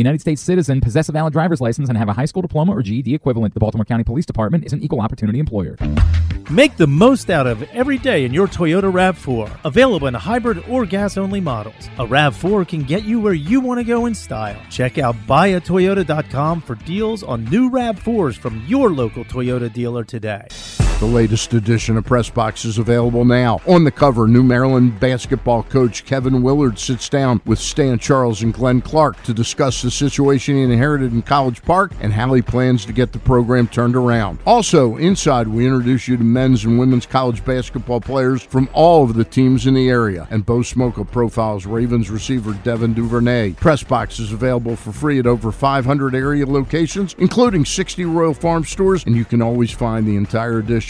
United States citizen, possess a valid driver's license, and have a high school diploma or GED equivalent. The Baltimore County Police Department is an equal opportunity employer. Make the most out of every day in your Toyota RAV4. Available in hybrid or gas only models. A RAV4 can get you where you want to go in style. Check out buyatoyota.com for deals on new RAV4s from your local Toyota dealer today. The latest edition of Press Box is available now. On the cover, New Maryland basketball coach Kevin Willard sits down with Stan Charles and Glenn Clark to discuss the situation he inherited in College Park and how he plans to get the program turned around. Also, inside, we introduce you to men's and women's college basketball players from all of the teams in the area. And Bo Smolka profiles Ravens receiver Devin Duvernay. Press Box is available for free at over 500 area locations, including 60 Royal Farm stores, and you can always find the entire edition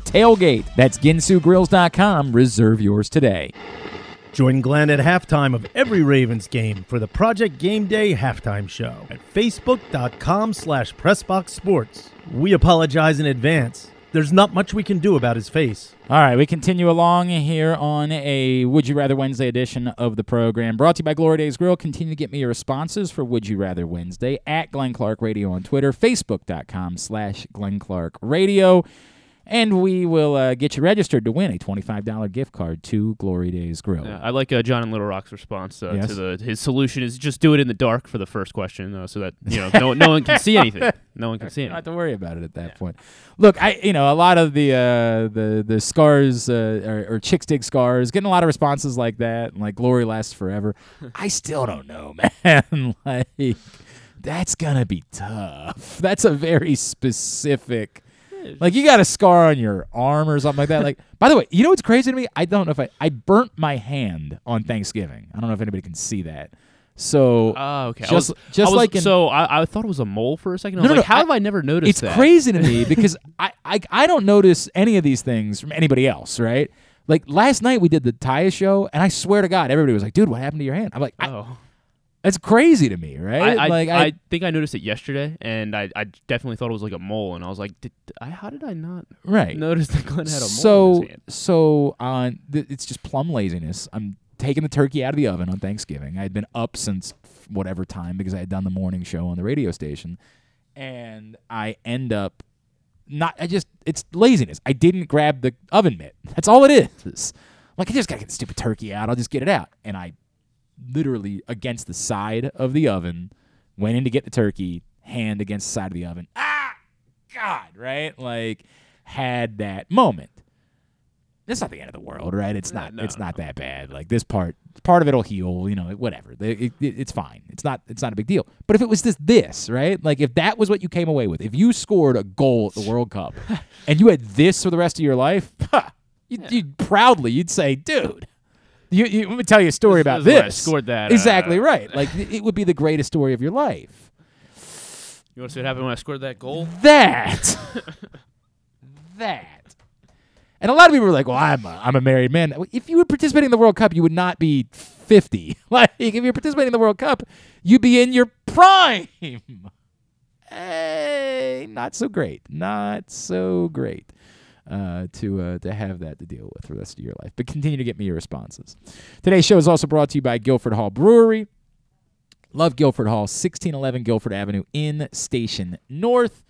TAILGATE. That's ginsugrills.com. Reserve yours today. Join Glenn at halftime of every Ravens game for the Project Game Day halftime show at facebook.com slash pressboxsports. We apologize in advance. There's not much we can do about his face. All right, we continue along here on a Would You Rather Wednesday edition of the program. Brought to you by Glory Days Grill. Continue to get me your responses for Would You Rather Wednesday at Glenn Clark Radio on Twitter, facebook.com slash Glenn Clark Radio. And we will uh, get you registered to win a $25 gift card to Glory Days Grill. Yeah, I like uh, John and Little Rock's response uh, Yes. to the his solution is just do it in the dark for the first question, uh, so that you know no, no one can see anything. No one can see You don't have to worry about it at that point. Look, I you know a lot of the uh, the the scars uh, or, or chicks dig scars, getting a lot of responses like that, and like glory lasts forever. I still don't know, man. like that's gonna be tough. That's a very specific. Like you got a scar on your arm or something like that. Like by the way, you know what's crazy to me? I don't know if I I burnt my hand on Thanksgiving. I don't know if anybody can see that. So Oh, okay. I just was- just I was- like in, so I, I thought it was a mole for a second. I No, no, like, no, how I- have I never noticed it's that? crazy to me because I, I I don't notice any of these things from anybody else, right? Like last night we did the Taya show, and I swear to God, everybody was like, "Dude, what happened to your hand?" I'm like, I, Oh. "That's crazy to me, right?" I, I, like I, think I noticed it yesterday, and I, I definitely thought it was like a mole, and I was like, did, I, how did I not right. notice that Glenn had a mole? so in his hand? so on th- it's just plum laziness. I'm taking the turkey out of the oven on thanksgiving. I had been up since whatever time because i had done the morning show on the radio station and i end up not i just it's laziness. I didn't grab the oven mitt. That's all it is. Like i just gotta get the stupid turkey out. I'll just get it out. And i literally against the side of the oven went in to get the turkey hand against the side of the oven ah god right like had that moment it's not the end of the world, right? It's not. it's not that bad. Like this part, part of it'll heal. You know, whatever. It- it- it- it's fine. It's not. It's not a big deal. But if it was this, this right? Like if that was what you came away with, if you scored a goal at the World Cup, and you had this for the rest of your life, huh, you'd, you'd proudly you'd say, dude. You, you, let me tell you a story about this I scored that, Exactly uh, right. Like it would be the greatest story of your life. You want to see what happened when I scored that goal? That. that. And a lot of people were like, "Well, I'm a, I'm a married man." If you were participating in the World Cup, you would not be 50. Like if you're participating in the World Cup, you'd be in your prime. Hey, not so great. Not so great. Uh, to uh, to have that to deal with for the rest of your life, but continue to get me your responses. Today's show is also brought to you by Guilford Hall Brewery. Love Guilford Hall, 1611 Guilford Avenue in Station North.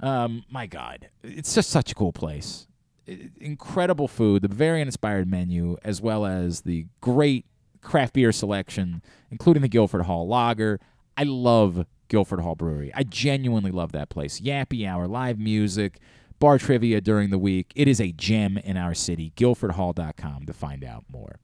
Um, my God, it's just such a cool place. I- Incredible food, the Bavarian inspired menu, as well as the great craft beer selection, including the Guilford Hall Lager. I love Guilford Hall Brewery. I genuinely love that place. Yappy hour, live music, bar trivia during the week. It is a gem in our city. GuilfordHall.com to find out more.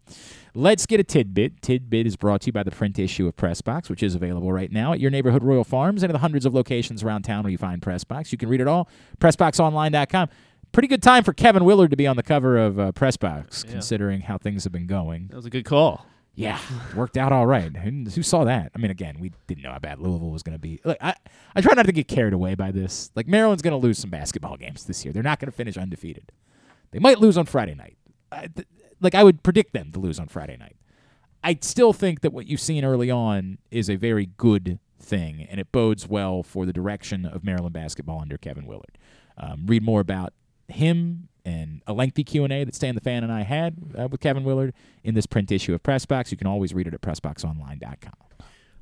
Let's get a tidbit. Tidbit is brought to you by the print issue of Pressbox, which is available right now at your neighborhood Royal Farms and at the hundreds of locations around town where you find Pressbox. You can read it all. PressBoxOnline.com. Pretty good time for Kevin Willard to be on the cover of uh, Pressbox, Yeah. considering how things have been going. That was a good call. Yeah, worked out all right. Who, saw that? I mean, again, we didn't know how bad Louisville was going to be. Like, I, I try not to get carried away by this. Like, Maryland's going to lose some basketball games this year. They're not going to finish undefeated. They might lose on Friday night. I, th- like, I would predict them to lose on Friday night. I still think that what you've seen early on is a very good thing, and it bodes well for the direction of Maryland basketball under Kevin Willard. Um, read more about him and a lengthy Q&A that Stan the Fan and I had uh, with Kevin Willard in this print issue of Pressbox. You can always read it at pressboxonline.com.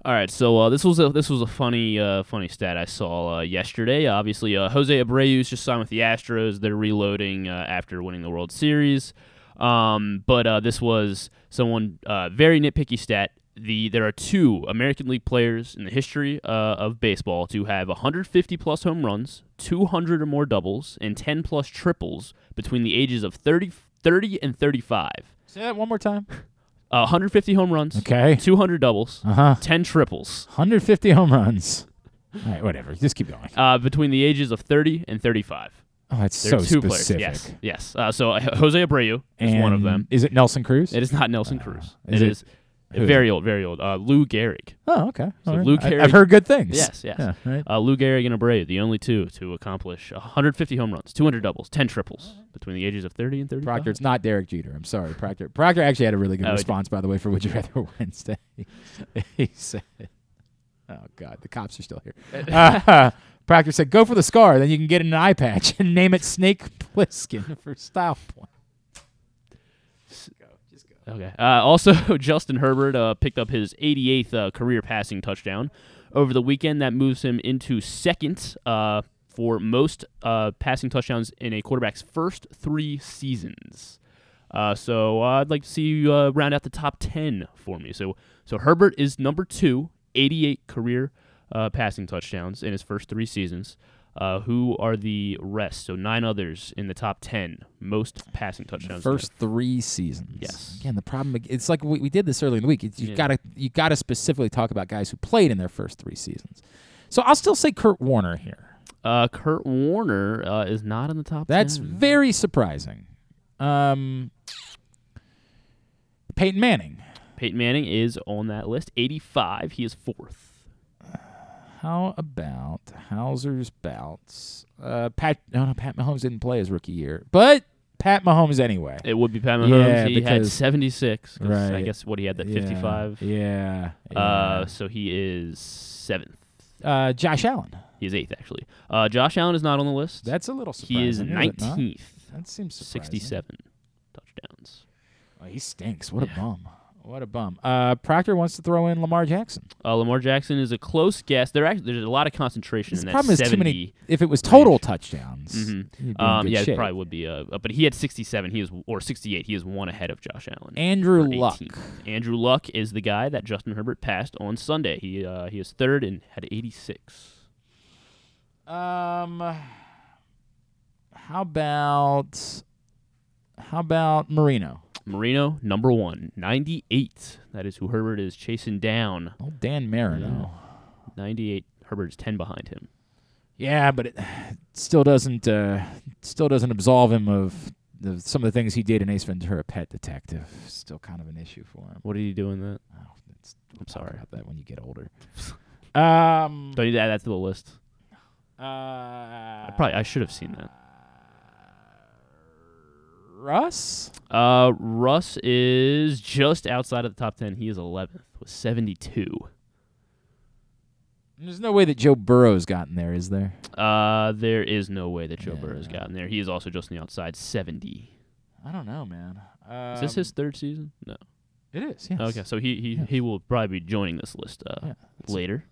All right, so uh, this was a this was a funny uh, funny stat I saw uh, yesterday. Obviously, uh, Jose Abreu's just signed with the Astros. They're reloading uh, after winning the World Series. Um, but uh, this was someone very nitpicky stat. The there are two American League players in the history uh, of baseball to have 150 plus home runs, 200 or more doubles, and 10 plus triples between the ages of 30, 30 and 35. Say that one more time. Uh, 150 home runs, Okay. 200 doubles, Uh-huh. 10 triples. 150 home runs. All right, whatever. Just keep going. uh, between the ages of 30 and 35. Oh, that's There are so two specific. players. Yes, yes. Uh, so uh, Jose Abreu is one of them. Is it Nelson Cruz? It is not Nelson Cruz. is it it- is who very old, very old. Uh, Lou Gehrig. Oh, okay. So right. Lou I- Gehrig. I've heard good things. Yes, yes. Yeah, right. uh, Lou Gehrig and Abreu, the only two to accomplish 150 home runs, 200 doubles, 10 triples between the ages of 30 and 35. Proctor, it's not Derek Jeter. I'm sorry, Proctor. Proctor actually had a really good Oh, response, by the way, for Would You Rather Wednesday. he said, "Oh God, the cops are still here." Uh, Proctor said, "Go for the scar, then you can get an eye patch and name it Snake Plissken for style point." Okay. Uh, also, Justin Herbert uh, picked up his 88th uh, career passing touchdown over the weekend. That moves him into second uh, for most uh, passing touchdowns in a quarterback's first three seasons. Uh, so I'd like to see you round out the top 10 for me. So, so Herbert is number two, 88 career passing touchdowns in his first three seasons. Uh, who are the rest? So nine others in the top 10 most passing touchdowns. First three seasons. Yes. Again, the problem it's like we, we did this early in the week. It's, you Yeah. gotta you gotta specifically talk about guys who played in their first three seasons. So I'll still say Kurt Warner here. Uh, Kurt Warner uh, is not in the top. That's 10. very surprising. Um, Peyton Manning. Peyton Manning is on that list. 85. He is fourth. How about Hauser's bouts? Uh, Pat. No, no. Pat Mahomes didn't play his rookie year, but Pat Mahomes anyway. It would be Pat Mahomes. Yeah, he had 76. Right. I guess what he had that Yeah, 55. Yeah. Uh, yeah. so he is seventh. Uh, Josh Allen. He is eighth actually. Uh, Josh Allen is not on the list. That's a little He is surprising, is it not? nineteenth. That seems surprising. sixty-seven touchdowns. Oh, he stinks. What a bum. What a bum. Uh, Proctor wants to throw in Lamar Jackson. Uh, Lamar Jackson is a close guess. There, act- there's a lot of concentration The in that. problem is too many. If it was total range. touchdowns, Mhm. in Um, good yeah, shape. it probably would be. Uh, uh, but he had 67. He is or 68. He is one ahead of Josh Allen. Andrew Luck. Andrew Luck is the guy that Justin Herbert passed on Sunday. He uh, he is third and had 86. Um, how about how about Marino? Marino, number one, 98. That is who Herbert is chasing down. Oh, Dan Marino. 98. Herbert is 10 behind him. Yeah, but it still doesn't uh, still doesn't absolve him of the, some of the things he did in Ace Ventura: Pet Detective. Still kind of an issue for him. What did he do in that? Oh, I'm sorry. about that when you get older. um, Don't need to add that to the list. uh, I probably I should have seen that. Russ. Uh, Russ is just outside of the top 10. He is 11th with 72. There's no way that Joe Burrow's gotten there, is there? Uh, there is no way that Joe Burrow's gotten there. He is also just on the outside, 70. I don't know, man. Is this Um, his third season? No. It is. Yes. Okay, so he he, Yes. he will probably be joining this list uh, Yeah, later.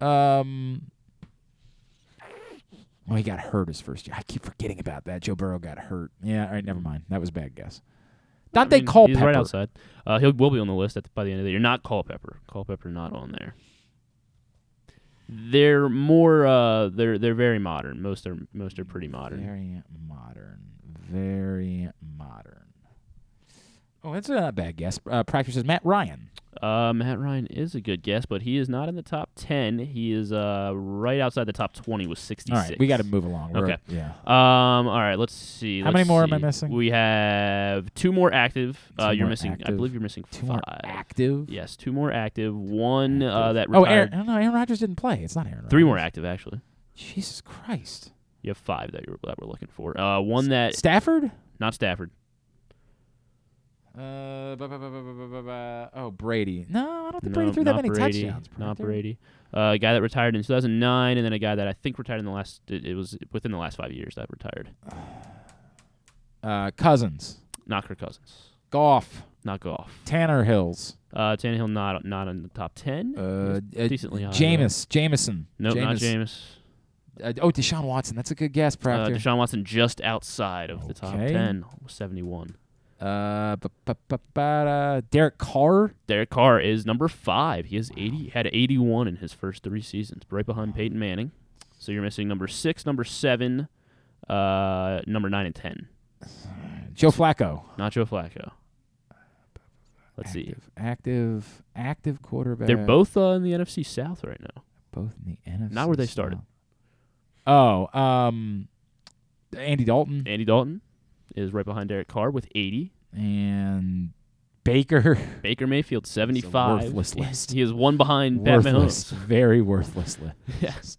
Um. Oh, he got hurt his first year. I keep forgetting about that. Joe Burrow got hurt. Yeah. All right. Never mind. That was a bad guess. Daunte I mean, Culpepper. He's right outside. Uh, he will be on the list at the, by the end of the year. Not Culpepper. Culpepper not on there. They're more. Uh, they're they're very modern. Most are most are pretty modern. Very modern. Very modern. Oh, that's not a bad guess. Uh, says Matt Ryan. Uh, Matt Ryan is a good guess, but he is not in the top ten. He is uh right outside the top twenty with sixty All six. right, we got to move along. We're- Okay. Yeah. Um. All right. Let's see. How many let's more am I missing? We have two more active. uh, you're more missing. I believe you're missing Two five. more active. Yes, two more active. One uh, that Oh. Aaron, no, Aaron Rodgers didn't play. It's not Aaron. Rodgers. Three more active actually. Jesus Christ. You have five that you're that we're looking for. Uh, one that Stafford. not Stafford. Uh, ba, ba, ba, oh, Brady. No, I don't think no, Brady threw that many Brady, touchdowns. Not there. Brady. Uh, a guy that retired in 2009, and then a guy that I think retired in the last. It, it was within the last five years that retired. Uh, Cousins. Not Kirk Cousins. Goff. Not Goff. Tanner Hills. Uh, Tannehill not not in the top ten. Uh, uh decently high. Jameis. Jameson. No, nope, not Jameis. Uh, oh, Deshaun Watson. That's a good guess, Proctor. Uh, Deshaun Watson just outside of okay. the top 10, 71. Uh, Derek Carr. Derek Carr is number five. He has 80, had 81 in his first three seasons, right behind Peyton Manning. So you're missing number six, number seven, uh, number nine, and 10. Joe Flacco. Not Joe Flacco. Let's see. Active, active, active quarterback. They're both uh, in the NFC South right now. both in the NFC. Not where they started. South. Oh, um, Andy Dalton Andy Dalton is right behind Derek Carr with 80. and Baker. Baker Mayfield, 75. worthless He- list. He is one behind Pat worthless, Mahomes. very worthless list. yes.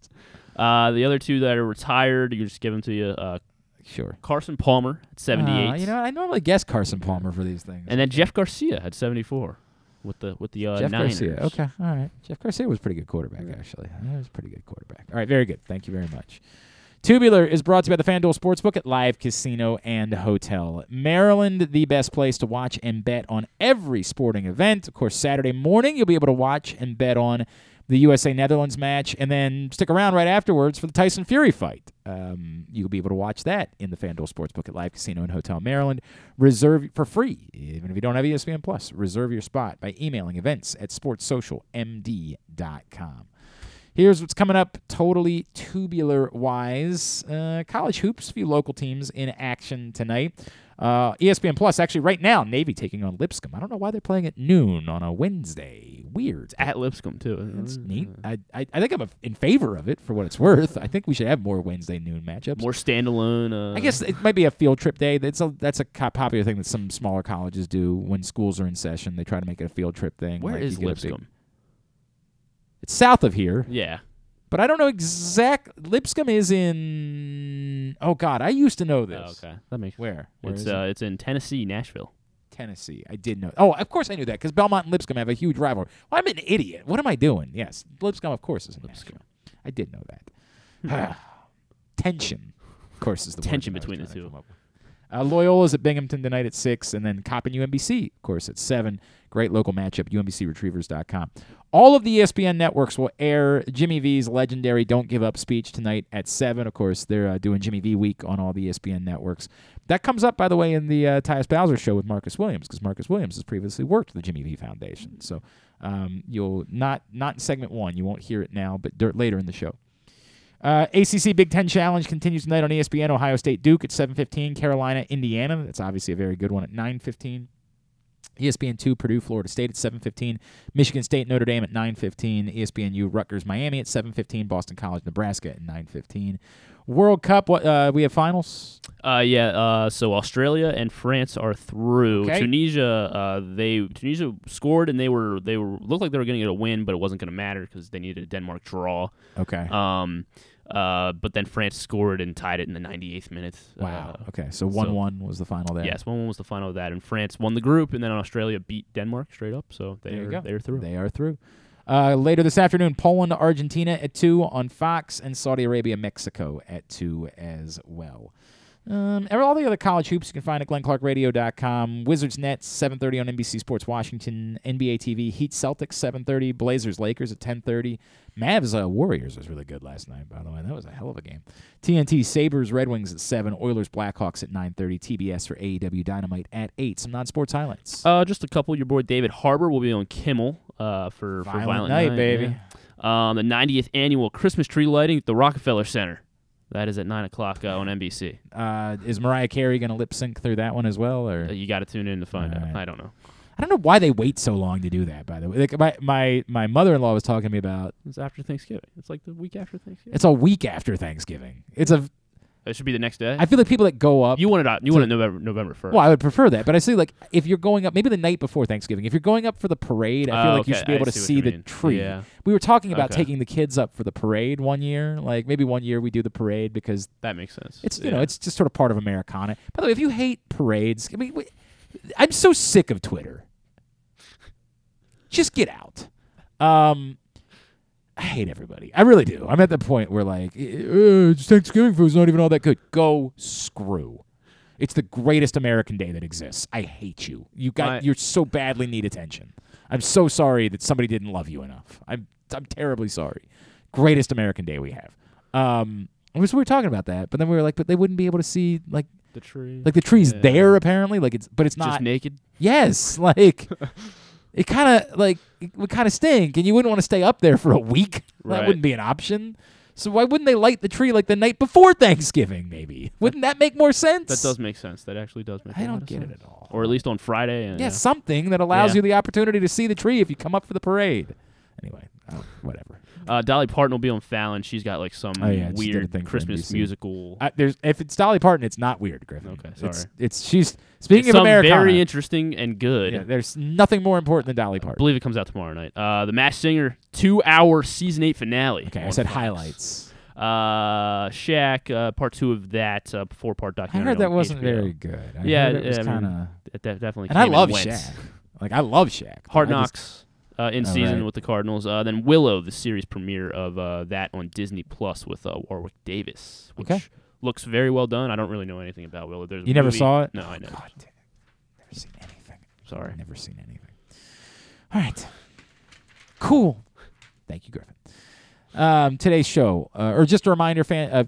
Uh, the other two that are retired, you just give them to you. Uh, Sure. Carson Palmer at 78. Uh, you know, I normally guess Carson Palmer for these things. and then Jeff Garcia at 74 with the with the uh, Jeff Niners. Garcia. Okay, all right. Jeff Garcia was a pretty good quarterback, actually. He was a pretty good quarterback. All right, very good. Thank you very much. Tubular is brought to you by the FanDuel Sportsbook at Live Casino and Hotel. Maryland, the best place to watch and bet on every sporting event. Of course, Saturday morning, you'll be able to watch and bet on the USA Netherlands match, and then stick around right afterwards for the Tyson Fury fight. Um, you'll be able to watch that in the FanDuel Sportsbook at Live Casino and Hotel Maryland. Reserve for free, even if you don't have ESPN Plus. Reserve your spot by emailing events at sportssocialmd.com. Here's what's coming up totally tubular wise. Uh, college hoops, a few local teams in action tonight. Uh, ESPN Plus, actually, right now, Navy taking on Lipscomb. I don't know why they're playing at noon on a Wednesday. Weird. At Lipscomb, too. That's neat. I, I, I think I'm a, in favor of it for what it's worth. I think we should have more Wednesday noon matchups. More standalone. Uh, I guess it might be a field trip day. That's a that's a popular thing that some smaller colleges do when schools are in session. They try to make it a field trip thing. Where like is Lipscomb? It's south of here. Yeah. But I don't know exact. Lipscomb is in. Oh God, I used to know this. Oh, okay. That makes Where? Where it's is it? uh, it's in Tennessee, Nashville. Tennessee. I did know. Oh, of course I knew that because Belmont and Lipscomb have a huge rivalry. Well, I'm an idiot. What am I doing? Yes, Lipscomb, of course, is in Lipscomb. I did know that. Tension, of course, is the Tension between the two. Uh, Loyola's at Binghamton tonight at 6, and then Coppin UMBC, of course, at 7. Great local matchup, UMBCRetrievers.com. All of the ESPN networks will air Jimmy V's legendary Don't Give Up speech tonight at 7. Of course, they're uh, doing Jimmy V week on all the ESPN networks. That comes up, by the way, in the uh, Tyus Bowser show with Marcus Williams, because Marcus Williams has previously worked the Jimmy V Foundation. So um, you'll not, not in segment one, you won't hear it now, but later in the show. Uh, ACC Big Ten Challenge continues tonight on ESPN. Ohio State Duke at 7:15. Carolina Indiana. That's obviously a very good one at 9:15. ESPN two Purdue Florida State at 7:15. Michigan State Notre Dame at 9:15. ESPN ESPNU Rutgers Miami at 7:15. Boston College Nebraska at 9:15. World Cup. What uh, we have finals. Uh, yeah. Uh, so Australia and France are through. Okay. Tunisia, uh, they Tunisia scored and they were they were looked like they were going to get a win, but it wasn't going to matter because they needed a Denmark draw. Okay. Um, uh, but then France scored and tied it in the 98th minute. Wow. Uh, okay. So one one was the final there. Yes, one one was the final of that, and France won the group, and then Australia beat Denmark straight up. So they There are go. they're through. They are through. Uh, later this afternoon, Poland, Argentina at 2 on Fox, and Saudi Arabia, Mexico at 2 as well. Um, and all the other college hoops you can find at glennclarkradio.com. Wizards Nets, 7.30 on NBC Sports Washington. NBA TV, Heat Celtics, 7.30. Blazers Lakers at 10.30. Mavs uh, Warriors was really good last night, by the way. That was a hell of a game. TNT Sabres Red Wings at 7. Oilers Blackhawks at 9.30. TBS for AEW Dynamite at 8. Some non-sports highlights. Uh, just a couple. Your boy David Harbour will be on Kimmel uh, for, for Violent Violent Night, baby. yeah. Um, the 90th annual Christmas tree lighting at the Rockefeller Center. That is at nine o'clock uh, on NBC. Uh, is Mariah Carey going to lip sync through that one as well, or Uh, you got to tune in to find out. Alright. I don't know. I don't know why they wait so long to do that. By the way, like my my, my mother in law was talking to me about. It's after Thanksgiving. It's like the week after Thanksgiving. It's a week after Thanksgiving. It's a. It should be the next day. I feel like people that go up. you want it out. You want it November November first. Well, I would prefer that, but I see like if you're going up, maybe the night before Thanksgiving. If you're going up for the parade, I feel Oh, like you should be I able to see see the mean. tree. Yeah. We were talking about Okay. taking the kids up for the parade one year. Like maybe one year we do the parade because that makes sense. It's you Yeah. know it's just sort of part of Americana. By the way, if you hate parades, I mean, we- I'm so sick of Twitter. Just get out. Um, I hate everybody. I really do. I'm at the point where like, uh, Thanksgiving food's not even all that good. Go screw. It's the greatest American day that exists. I hate you. You got My- you so badly need attention. I'm so sorry that somebody didn't love you enough. I'm I'm terribly sorry. Greatest American day we have. Um, we were talking about that, but then we were like, but they wouldn't be able to see like the tree. like the tree's Yeah. there apparently. Like it's but it's not Just naked? Yes, like it kind of like it would kind of stink, and you wouldn't want to stay up there for a week. That wouldn't be an option. So why wouldn't they light the tree like the night before Thanksgiving? Maybe wouldn't that make more sense? That does make sense. That actually does make. I don't get it at all. Or at least on Friday. And, Yeah, something that allows Yeah. you the opportunity to see the tree if you come up for the parade. Anyway, oh, whatever. Uh, Dolly Parton will be on Fallon. She's got like some Oh, yeah, she did a weird Christmas musical. There's if it's Dolly Parton, it's not weird, Griffin. Okay, It's, sorry. it's she's speaking It's of America. very interesting and good. Yeah, there's nothing more important than Dolly I Parton. believe it comes out tomorrow night. Uh, the Masked Singer two-hour season eight finale. Okay, I said Fox. highlights. Uh, Shaq, uh, part two of that uh, four-part documentary. I heard that wasn't HBO. very good. I yeah, heard it was I kind of. it definitely. And I love went. Shaq. Like I love Shaq. Hard I Knocks uh, in Oh, season right. with the Cardinals. Uh, then Willow, the series premiere of uh, that on Disney Plus with uh, Warwick Davis, which Okay. looks very well done. I don't really know anything about Willow. There's You never movie- saw it? No, I know. God, damn. Never seen anything. Sorry. Never seen anything. All right. Cool. Thank you, Griffin. Um, today's show, uh, or just a reminder, fan, uh,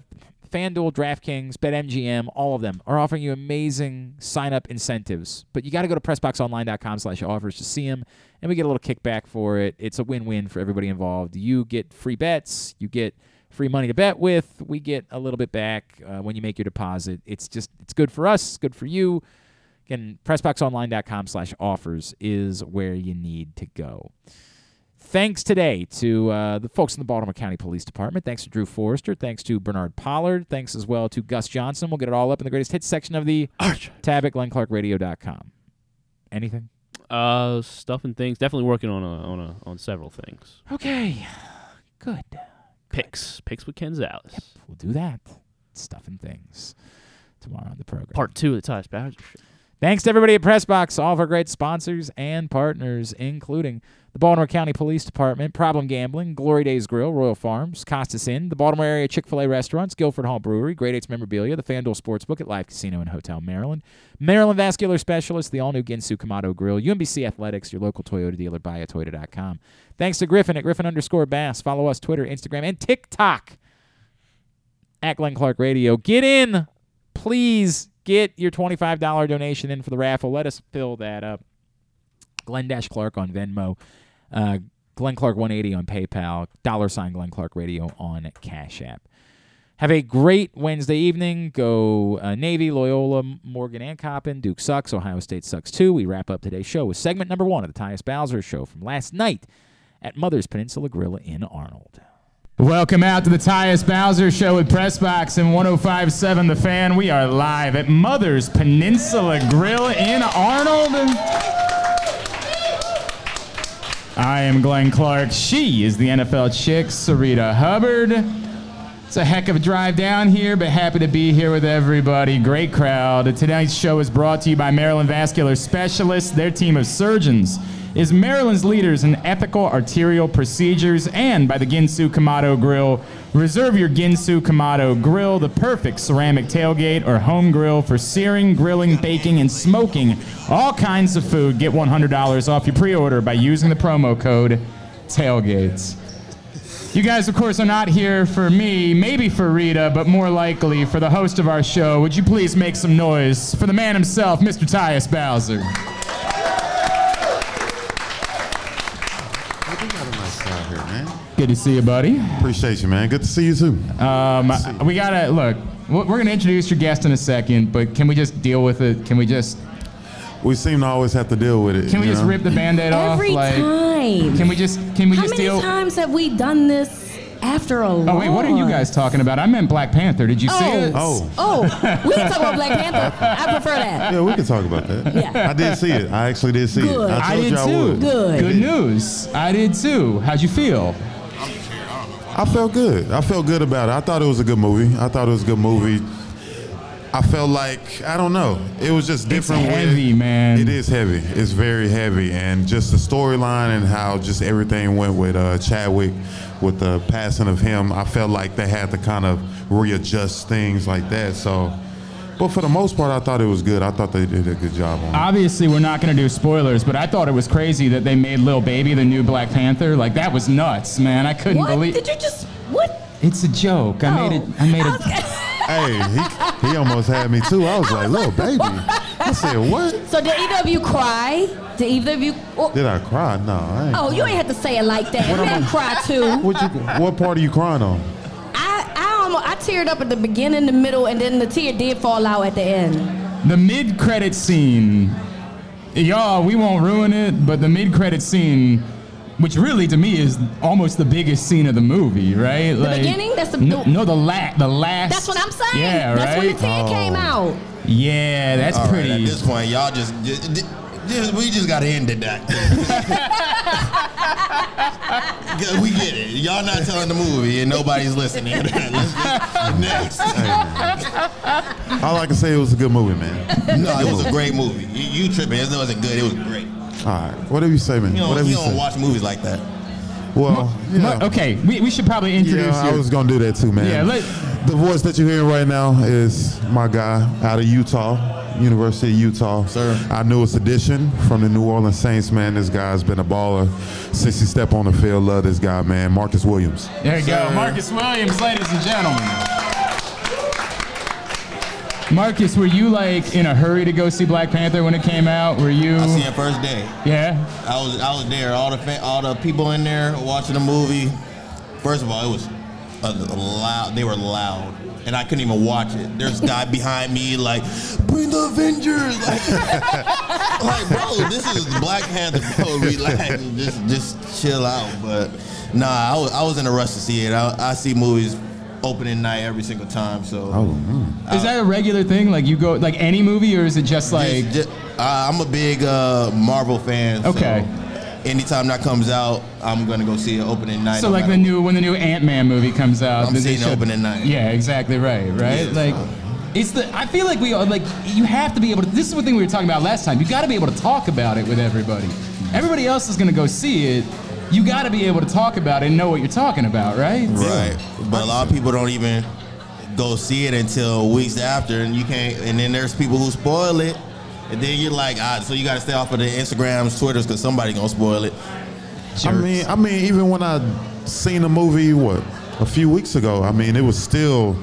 FanDuel, DraftKings, BetMGM, all of them are offering you amazing sign-up incentives. But you got to go to pressboxonline.com/offers to see them, and we get a little kickback for it. It's a win-win for everybody involved. You get free bets. You get free money to bet with. We get a little bit back uh, when you make your deposit. It's just it's good for us, good for you. Again, PressBoxOnline.com slash offers is where you need to go. Thanks today to uh, the folks in the Baltimore County Police Department. Thanks to Drew Forrester. Thanks to Bernard Pollard. Thanks as well to Gus Johnson. We'll get it all up in the greatest hits section of the tab at GlennClarkRadio.com. Anything? Uh, stuff and things. Definitely working on a on a on several things. Okay, good. Picks, picks with Ken Zales. Yep, we'll do that. Stuff and things tomorrow on the program. Part two of the Tyus Bowser Show. Thanks to everybody at Pressbox, all of our great sponsors and partners, including the Baltimore County Police Department, Problem Gambling, Glory Days Grill, Royal Farms, Costas Inn, the Baltimore area Chick fil A restaurants, Guilford Hall Brewery, Great Eights Memorabilia, the FanDuel Sportsbook at Live Casino and Hotel Maryland, Maryland Vascular Specialist, the all new Ginsu Kamado Grill, UMBC Athletics, your local Toyota dealer, buyatoyota.com. Thanks to Griffin at Griffin underscore Bass. Follow us Twitter, Instagram, and TikTok at Glenn Clark Radio. Get in, please get your $25 donation in for the raffle. Let us fill that up. Glenn Dash Clark on Venmo. Uh, Glenn Clark 180 on PayPal. Dollar sign Glenn Clark Radio on Cash App. Have a great Wednesday evening. Go uh, Navy, Loyola, Morgan, and Coppin. Duke sucks. Ohio State sucks too. We wrap up today's show with segment number one of the Tyus Bowser Show from last night at Mother's Peninsula Grill in Arnold. Welcome out to the Tyus Bowser Show with Pressbox and 1057 The Fan. We are live at Mother's Peninsula Grill in Arnold. I am Glenn Clark. She is the NFL chick, Sarita Hubbard. It's a heck of a drive down here, but happy to be here with everybody. Great crowd. Tonight's show is brought to you by Maryland Vascular Specialists, their team of surgeons is Maryland's leaders in ethical arterial procedures and by the Ginsu Kamado Grill. Reserve your Ginsu Kamado Grill, the perfect ceramic tailgate or home grill for searing, grilling, baking, and smoking all kinds of food. Get $100 off your pre order by using the promo code TAILGATES. You guys, of course, are not here for me, maybe for Rita, but more likely for the host of our show. Would you please make some noise for the man himself, Mr. Tyus Bowser? Good to see you, buddy. Appreciate you, man. Good to see you too. Um, we gotta look. We're gonna introduce your guest in a second, but can we just deal with it? Can we just? We seem to always have to deal with it. Can we just know? rip the band-aid off? Every like, time. Can we just? Can we How just deal? How many times have we done this after a Oh wait, what are you guys talking about? I meant Black Panther. Did you see it? Oh, oh, we can talk about Black Panther. I prefer that. Yeah, we can talk about that. Yeah. I did see it. I actually did see Good. it. I I did you I too. would. Good. Good news. I did too. How'd you feel? I felt good. I felt good about it. I thought it was a good movie. I thought it was a good movie. I felt like I don't know. It was just different. with- heavy, man. It is heavy. It's very heavy, and just the storyline and how just everything went with uh, Chadwick, with the passing of him. I felt like they had to kind of readjust things like that. So, but for the most part, I thought it was good. I thought they did a good job on it. Obviously, we're not going to do spoilers, but I thought it was crazy that they made Lil Baby the new Black Panther. Like that was nuts, man. I couldn't What believe. did you just? What? It's a joke. I made it. I made it. Oh, hey, he, he almost had me too. I was like, little baby. I said, what? So did either of you cry? Did either of you? Oh, Did I cry? No, I ain't. oh, you ain't have to say it like that. What You am can I- cry too. What, you, what part are you crying on? I, I almost, I teared up at the beginning, the middle, and then the tear did fall out at the end. The mid-credit scene, y'all. We won't ruin it, but the mid-credit scene, which really to me is almost the biggest scene of the movie, right? The beginning? That's the- no, no, the la- the last. That's what I'm saying. Yeah, That's when the right? tear came out. Yeah, that's All right, pretty. at this point, y'all just, just, just- we just gotta end it. That. 'Cause we get it. Y'all not telling the movie and nobody's listening. Let's get next. All I can say it was a good movie, man. No, it was a great movie. You, you tripping? It wasn't good. It was great. All right, whatever you say, man. You don't, whatever you you don't say. watch movies like that. Well, yeah. Okay, we, we should probably introduce Yeah, I you. was gonna do that too, man. Yeah, let- the voice that you're hearing right now is my guy out of Utah, University of Utah. Sir. Our newest addition from the New Orleans Saints, man. This guy's been a baller since he stepped on the field. Love this guy, man. Marcus Williams. There you go, Marcus Williams, ladies and gentlemen. Marcus, were you like in a hurry to go see Black Panther when it came out? Were you? I seen it first day. Yeah. I was I was there. All the fa- all the people in there watching the movie. First of all, it was uh, loud. They were loud, and I couldn't even watch it. There's a guy behind me like, "Bring the Avengers!" Like, like, bro, this is Black Panther. Bro, relax, just just chill out. But nah, I was, I was in a rush to see it. I, I see movies opening night every single time. So oh, Is that a regular thing? Like you go like any movie, or is it just like? Just- just- uh, I'm a big uh, Marvel fan. Okay. So anytime that comes out, I'm gonna go see it opening night. So no like the new when the new Ant Man movie comes out, I'm seeing should- opening night. Yeah, exactly right, right. Yeah, like it's the I feel like we are like you have to be able to. This is the thing we were talking about last time. You got to be able to talk about it with everybody. Everybody else is gonna go see it. You got to be able to talk about it and know what you're talking about, right? Right. But a lot of people don't even go see it until weeks after, and you can't. And then there's people who spoil it, and then you're like, ah, so you got to stay off of the Instagrams, Twitters, because somebody gonna spoil it. I mean, I mean, even when I seen the movie, what a few weeks ago, I mean, it was still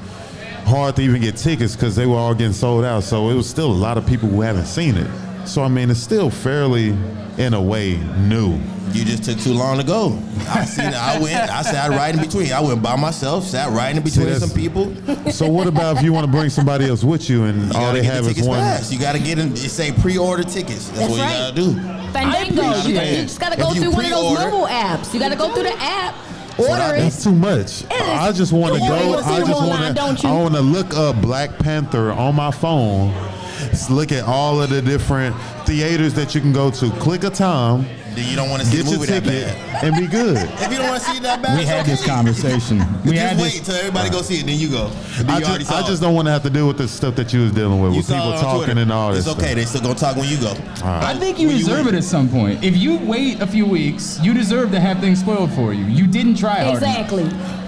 hard to even get tickets because they were all getting sold out. So it was still a lot of people who haven't seen it. So I mean, it's still fairly, in a way, new. You just took too long to go. I seen it. I went. I sat right in between. I went by myself, sat right in between that's- some people. So what about if you want to bring somebody else with you and You all they have the is tickets one? fast. You got to get in. It say pre-order tickets. That's, That's what right. you got to do. Fandango. You, you just gotta If go you through one of those mobile apps. You gotta go through the app, order it. That's too much. I just want to go. I just online, want don't to. you? I want to look up Black Panther on my phone. S- Look at all of the different theaters that you can go to. Click a time. Then you don't want to see Get the your movie that ticket bad. and be good. If you don't want to see it that bad, We it's had okay. this conversation. We just had wait this. till everybody go see it, then you go. Then I you just, I just don't want to have to deal with the stuff that you was dealing with, You with people talking Twitter. and all this. It's okay. They still gonna talk when you go. I think you deserve it at some point. If you wait a few weeks, you deserve to have things spoiled for you. You didn't try hard. enough.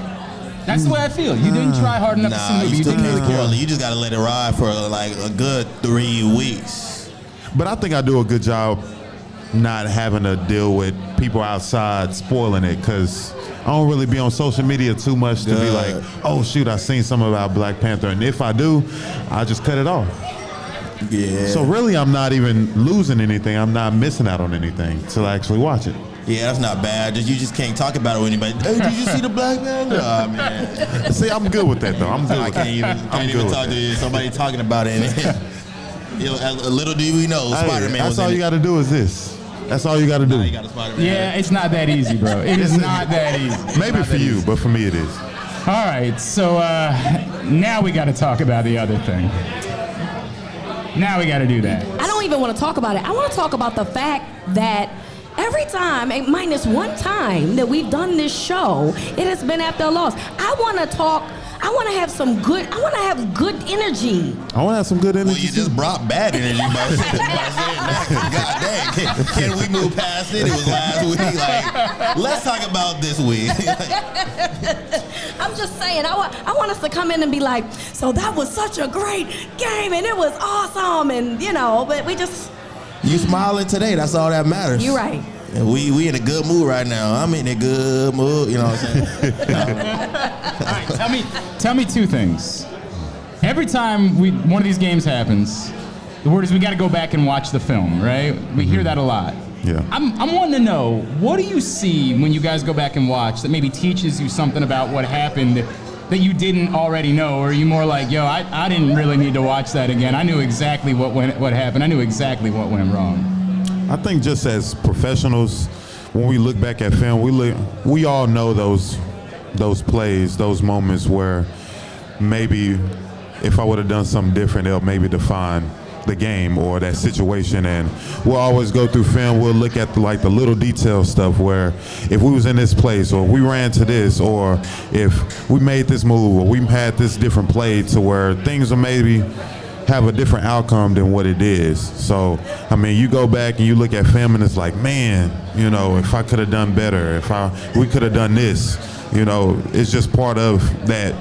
Exactly. That's the way I feel. You didn't try hard enough to see Nah, the movie. you You still didn't can't really care. it. You just gotta let it ride for like a good three weeks. But I think I do a good job not having to deal with people outside spoiling it because I don't really be on social media too much to be Good. like, oh shoot, I seen some about Black Panther, and if I do, I just cut it off. Yeah. So really, I'm not even losing anything. I'm not missing out on anything till I actually watch it. Yeah, that's not bad. Just you just can't talk about it with anybody. Hey, did you see the Black man? Oh man. See, I'm good with that though. I'm good. I with can't that. even I'm can't good even talk that. to somebody talking about it. And, you know, a little do we know, Hey, Spider Man that's was all in you got to do is this. That's all you got to do. You got a Yeah, it's not that easy, bro. It is not that easy. Maybe for you, easy. but for me it is. All right, so uh, now we got to talk about the other thing. Now we got to do that. I don't even want to talk about it. I want to talk about the fact that every time, and minus one time that we've done this show, it has been after a loss. I want to talk. I want to have some good. I want to have good energy. I want to have some good energy. Well, you just brought bad energy by, by saying that. God dang, can, can we move past it? It was last week. Like, let's talk about this week. I'm just saying. I want. I want us to come in and be like, so that was such a great game, and it was awesome, and you know. But we just. You smiling today. That's all that matters. You're right. And we we in a good mood right now. I'm in a good mood. You know what I'm saying? All right, tell me, tell me two things. Every time we one of these games happens, the word is we got to go back and watch the film, right? We hear mm-hmm. that a lot. Yeah. I'm, I'm wanting to know what do you see when you guys go back and watch that maybe teaches you something about what happened that you didn't already know, or are you more like, yo, I, I didn't really need to watch that again. I knew exactly what went, what happened. I knew exactly what went wrong. I think just as professionals, when we look back at film, we look, we all know those those plays, those moments where maybe if I would have done something different, it'll maybe define the game or that situation. And we'll always go through film. We'll look at the, like the little detail stuff where if we was in this place or we ran to this or if we made this move or we had this different play to where things are maybe have a different outcome than what it is. So, I mean, you go back and you look at film and it's like, man, you know, if I could have done better, if I we could have done this, you know, it's just part of that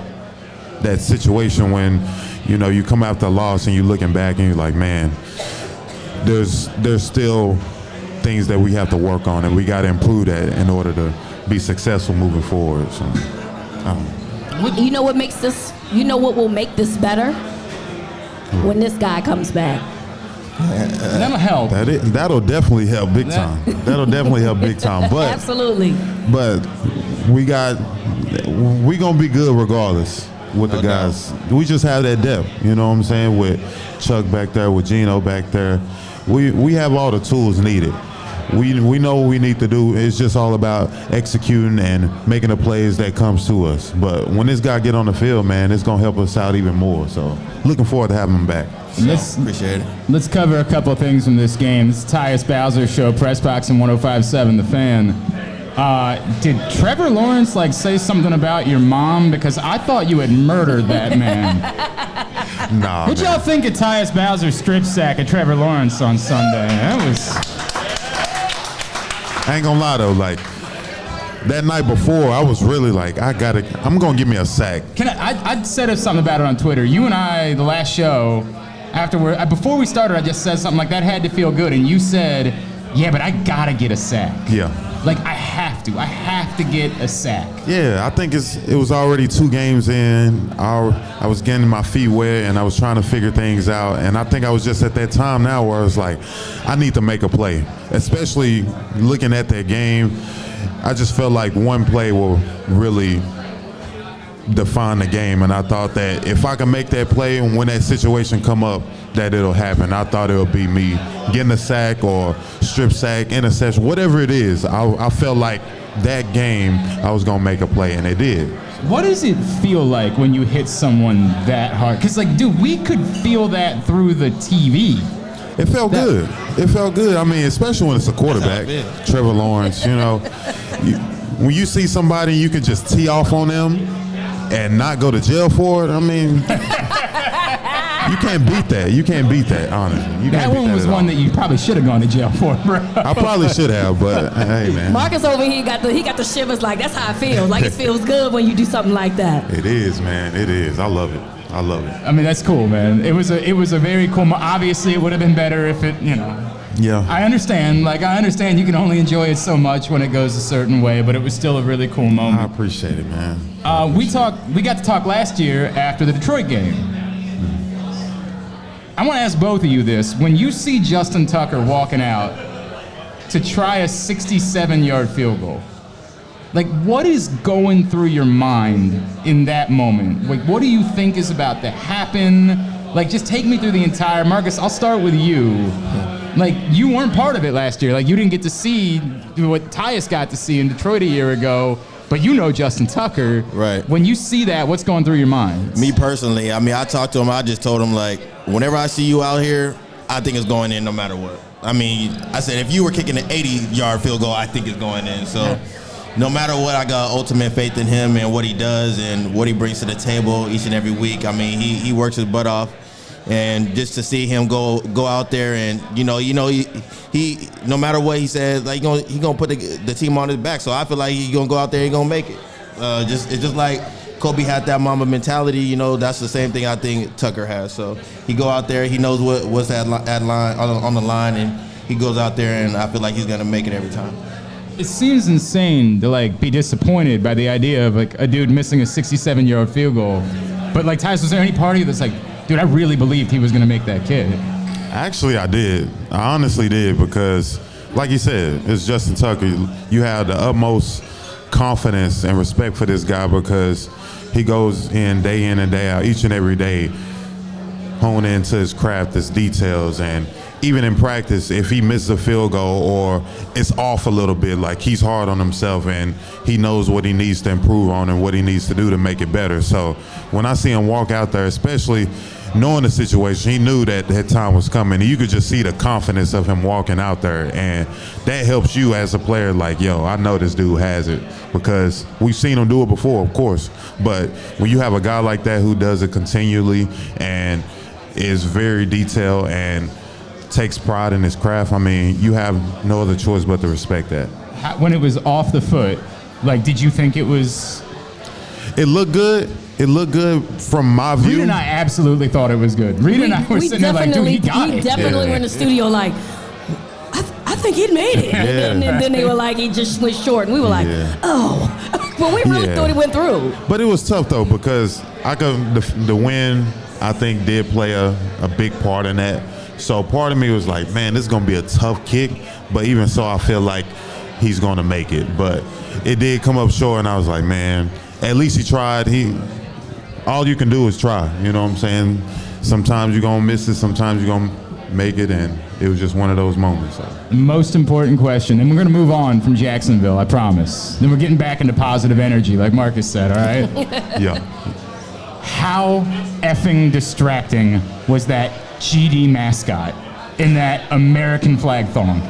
that situation when you know, you come after a loss and you're looking back and you're like, man, there's there's still things that we have to work on and we got to improve that in order to be successful moving forward. So, um, You know what makes this? You know what will make this better? When this guy comes back. That'll help. That it, that'll definitely help big time. That'll definitely help big time. But Absolutely. but we got we gonna be good regardless with the guys. We just have that depth. You know what I'm saying? With Chuck back there, with Geno back there, we we have all the tools needed. We we know what we need to do. It's just all about executing and making the plays that comes to us. But when this guy get on the field, man, it's gonna help us out even more. So looking forward to having him back. Let's, Appreciate it. let's cover a couple of things from this game. This is Tyus Bowser Show, Press Box and 1057 The Fan. Uh, did Trevor Lawrence like say something about your mom? Because I thought you had murdered that man. Nah, What'd y'all think of Tyus Bowser's strip sack at Trevor Lawrence on Sunday? That was. I ain't gonna lie though, like that night before, I was really like, I gotta, I'm gonna give me a sack. Can I, I? I said something about it on Twitter. You and I, the last show, afterward, uh, before we started, I just said something like that had to feel good, and you said, "Yeah, but I gotta get a sack. Yeah. Like I have to. I have to get a sack." Yeah, I think it's it was already two games in. I, I was getting my feet wet and I was trying to figure things out. And I think I was just at that time now where I was like, I need to make a play. Especially looking at that game, I just felt like one play will really define the game. And I thought that if I can make that play and when that situation come up, that it'll happen. I thought it would be me getting a sack or strip sack, interception, whatever it is. I, I felt like that game I was gonna make a play, and it did. What does it feel like when you hit someone that hard? Because, like, dude, we could feel that through the TV. It felt good. It felt good. I mean, especially when it's a quarterback, Trevor Lawrence. You know, you, when you see somebody, you can just tee off on them and not go to jail for it. I mean, you can't beat that. You can't beat that. Honestly, you that can't beat one that was one all. that you probably should have gone to jail for, bro. I probably should have, but hey, man, Marcus over here got the he got the shivers like that's how it feels. Like it feels good when you do something like that. it is, man. It is. I love it. I love it. I mean, that's cool, man. It was a it was a very cool. Obviously, it would have been better if it, you know. Yeah. I understand. Like, I understand you can only enjoy it so much when it goes a certain way, but it was still a really cool moment. I appreciate it, man. Uh, we talked. We got to talk last year after the Detroit game. I want to ask both of you this: When you see Justin Tucker walking out to try a 67-yard field goal, like what is going through your mind in that moment? Like, what do you think is about to happen? Like, just take me through the entire. Marcus, I'll start with you. Like, you weren't part of it last year. Like, you didn't get to see what Tyus got to see in Detroit a year ago. But you know Justin Tucker. Right. When you see that, what's going through your mind? Me personally, I mean, I talked to him. I just told him like, whenever I see you out here, I think it's going in no matter what. I mean, I said if you were kicking an 80-yard field goal, I think it's going in. So, no matter what, I got ultimate faith in him and what he does and what he brings to the table each and every week. I mean, he he works his butt off, and just to see him go go out there and you know you know he, he no matter what he says, like he gonna he gonna put the, the team on his back. So I feel like he gonna go out there, he gonna make it. Uh, just it's just like Kobe had that Mamba mentality. You know, that's the same thing I think Tucker has. So he go out there, he knows what what's at, at line on, the- on the line, and he goes out there, and I feel like he's gonna make it every time. It seems insane to like be disappointed by the idea of like a dude missing a 67-yard field goal. But like, Tyus, was there any part of you that's like, dude, I really believed he was gonna make that kid? Actually, I did. I honestly did because, like you said, it's Justin Tucker. You have the utmost confidence and respect for this guy because he goes in day in and day out, each and every day, hone into his craft, his details, and even in practice, if he misses a field goal or it's off a little bit, like he's hard on himself and he knows what he needs to improve on and what he needs to do to make it better. So when I see him walk out there, especially knowing the situation, he knew that that time was coming. You could just see the confidence of him walking out there, and that helps you as a player. Like, yo, I know this dude has it because we've seen him do it before, of course. But when you have a guy like that who does it continually and is very detailed and takes pride in his craft, I mean, you have no other choice but to respect that. When it was off the foot, like, did you think it was? it looked good. It looked good from my view. Reed and I absolutely thought it was good. Reed and I were we sitting there like, dude, he got he it. definitely were in the studio like, I, th- I think he'd made it. Yeah. And then, then they were like, he just went short, and we were like, Yeah. oh, well, we really Yeah. thought he went through. But it was tough though because I could the, the win I think did play a, a big part in that. So part of me was like, man, this is gonna be a tough kick. But even so, I feel like he's gonna make it. But it did come up short, and I was like, man, at least he tried. He all you can do is try. You know what I'm saying? Sometimes you're gonna miss it. Sometimes you're gonna make it, and it was just one of those moments. So. Most important question, and we're going to move on from Jacksonville, I promise. Then we're getting back into positive energy, like Marcus said, all right? yeah. How effing distracting was that GD mascot in that American flag thong?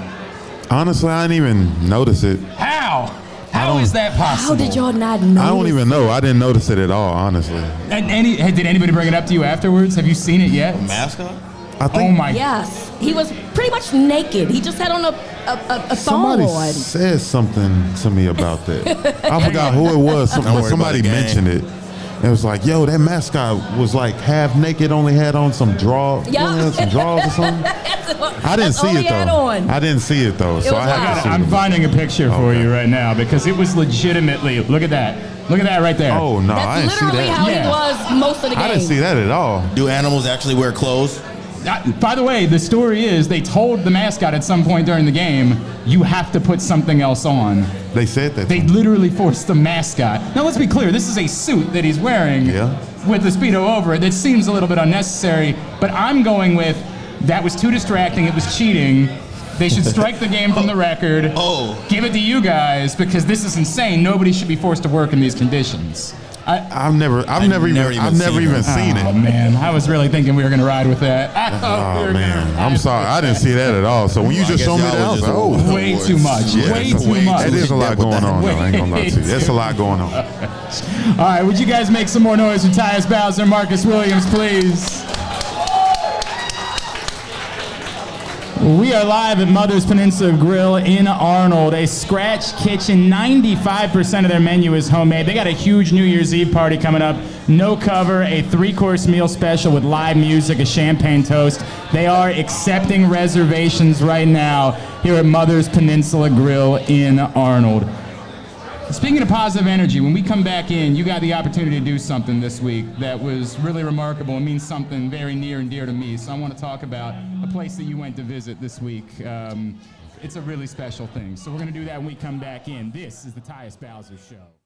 Honestly, I didn't even notice it. How? How is that possible? How did y'all not know? I don't even know. I didn't notice it at all, honestly. And any, hey, did anybody bring it up to you afterwards? Have you seen it yet? Mascot? I think. Oh my. Yes, he was pretty much naked. He just had on a a, a, a thong Somebody on. said something to me about that. I forgot who it was, some- but somebody mentioned it, gang. mentioned it. It was like, yo, that mascot was like half naked, only had on some draw, Yeah. some drawers or something. I didn't see it though. on. I didn't see it though, so was I have to see I'm it. finding a picture for you right now because it was legitimately. Look at that. Look at that right there. Oh no, I didn't see literally that. how Yeah. he was most of the game. I didn't see that at all. Do animals actually wear clothes? Uh, by the way, the story is they told the mascot at some point during the game, you have to put something else on. They said that. They literally forced the mascot. Now, let's be clear this is a suit that he's wearing Yeah. with the Speedo over it that seems a little bit unnecessary, but I'm going with that was too distracting, it was cheating. They should strike the game from the oh. record. Oh. Give it to you guys because this is insane. Nobody should be forced to work in these conditions. I, I've never, I've never, even, I've never even seen it. oh, man, I was really thinking we were gonna ride with that. I thought we Oh man, I'm sorry, I didn't see that at all. So when you Well, just guess showed me y'all that, I was was just like, oh, Way too much. Yeah, way it's too way much. It is a lot going on. Though. I ain't gonna lie to you. Way It's a lot going on. All right, would you guys make some more noise for Tyus Bowser and Marcus Williams, please? We are live at Mother's Peninsula Grill in Arnold, a scratch kitchen. 95% of their menu is homemade. They got a huge New Year's Eve party coming up. No cover, a three course meal special with live music, a champagne toast. They are accepting reservations right now here at Mother's Peninsula Grill in Arnold. Speaking of positive energy, when we come back in, you got the opportunity to do something this week that was really remarkable and means something very near and dear to me. So I want to talk about a place that you went to visit this week. Um, it's a really special thing. So we're going to do that when we come back in. This is the Tyus Bowser Show.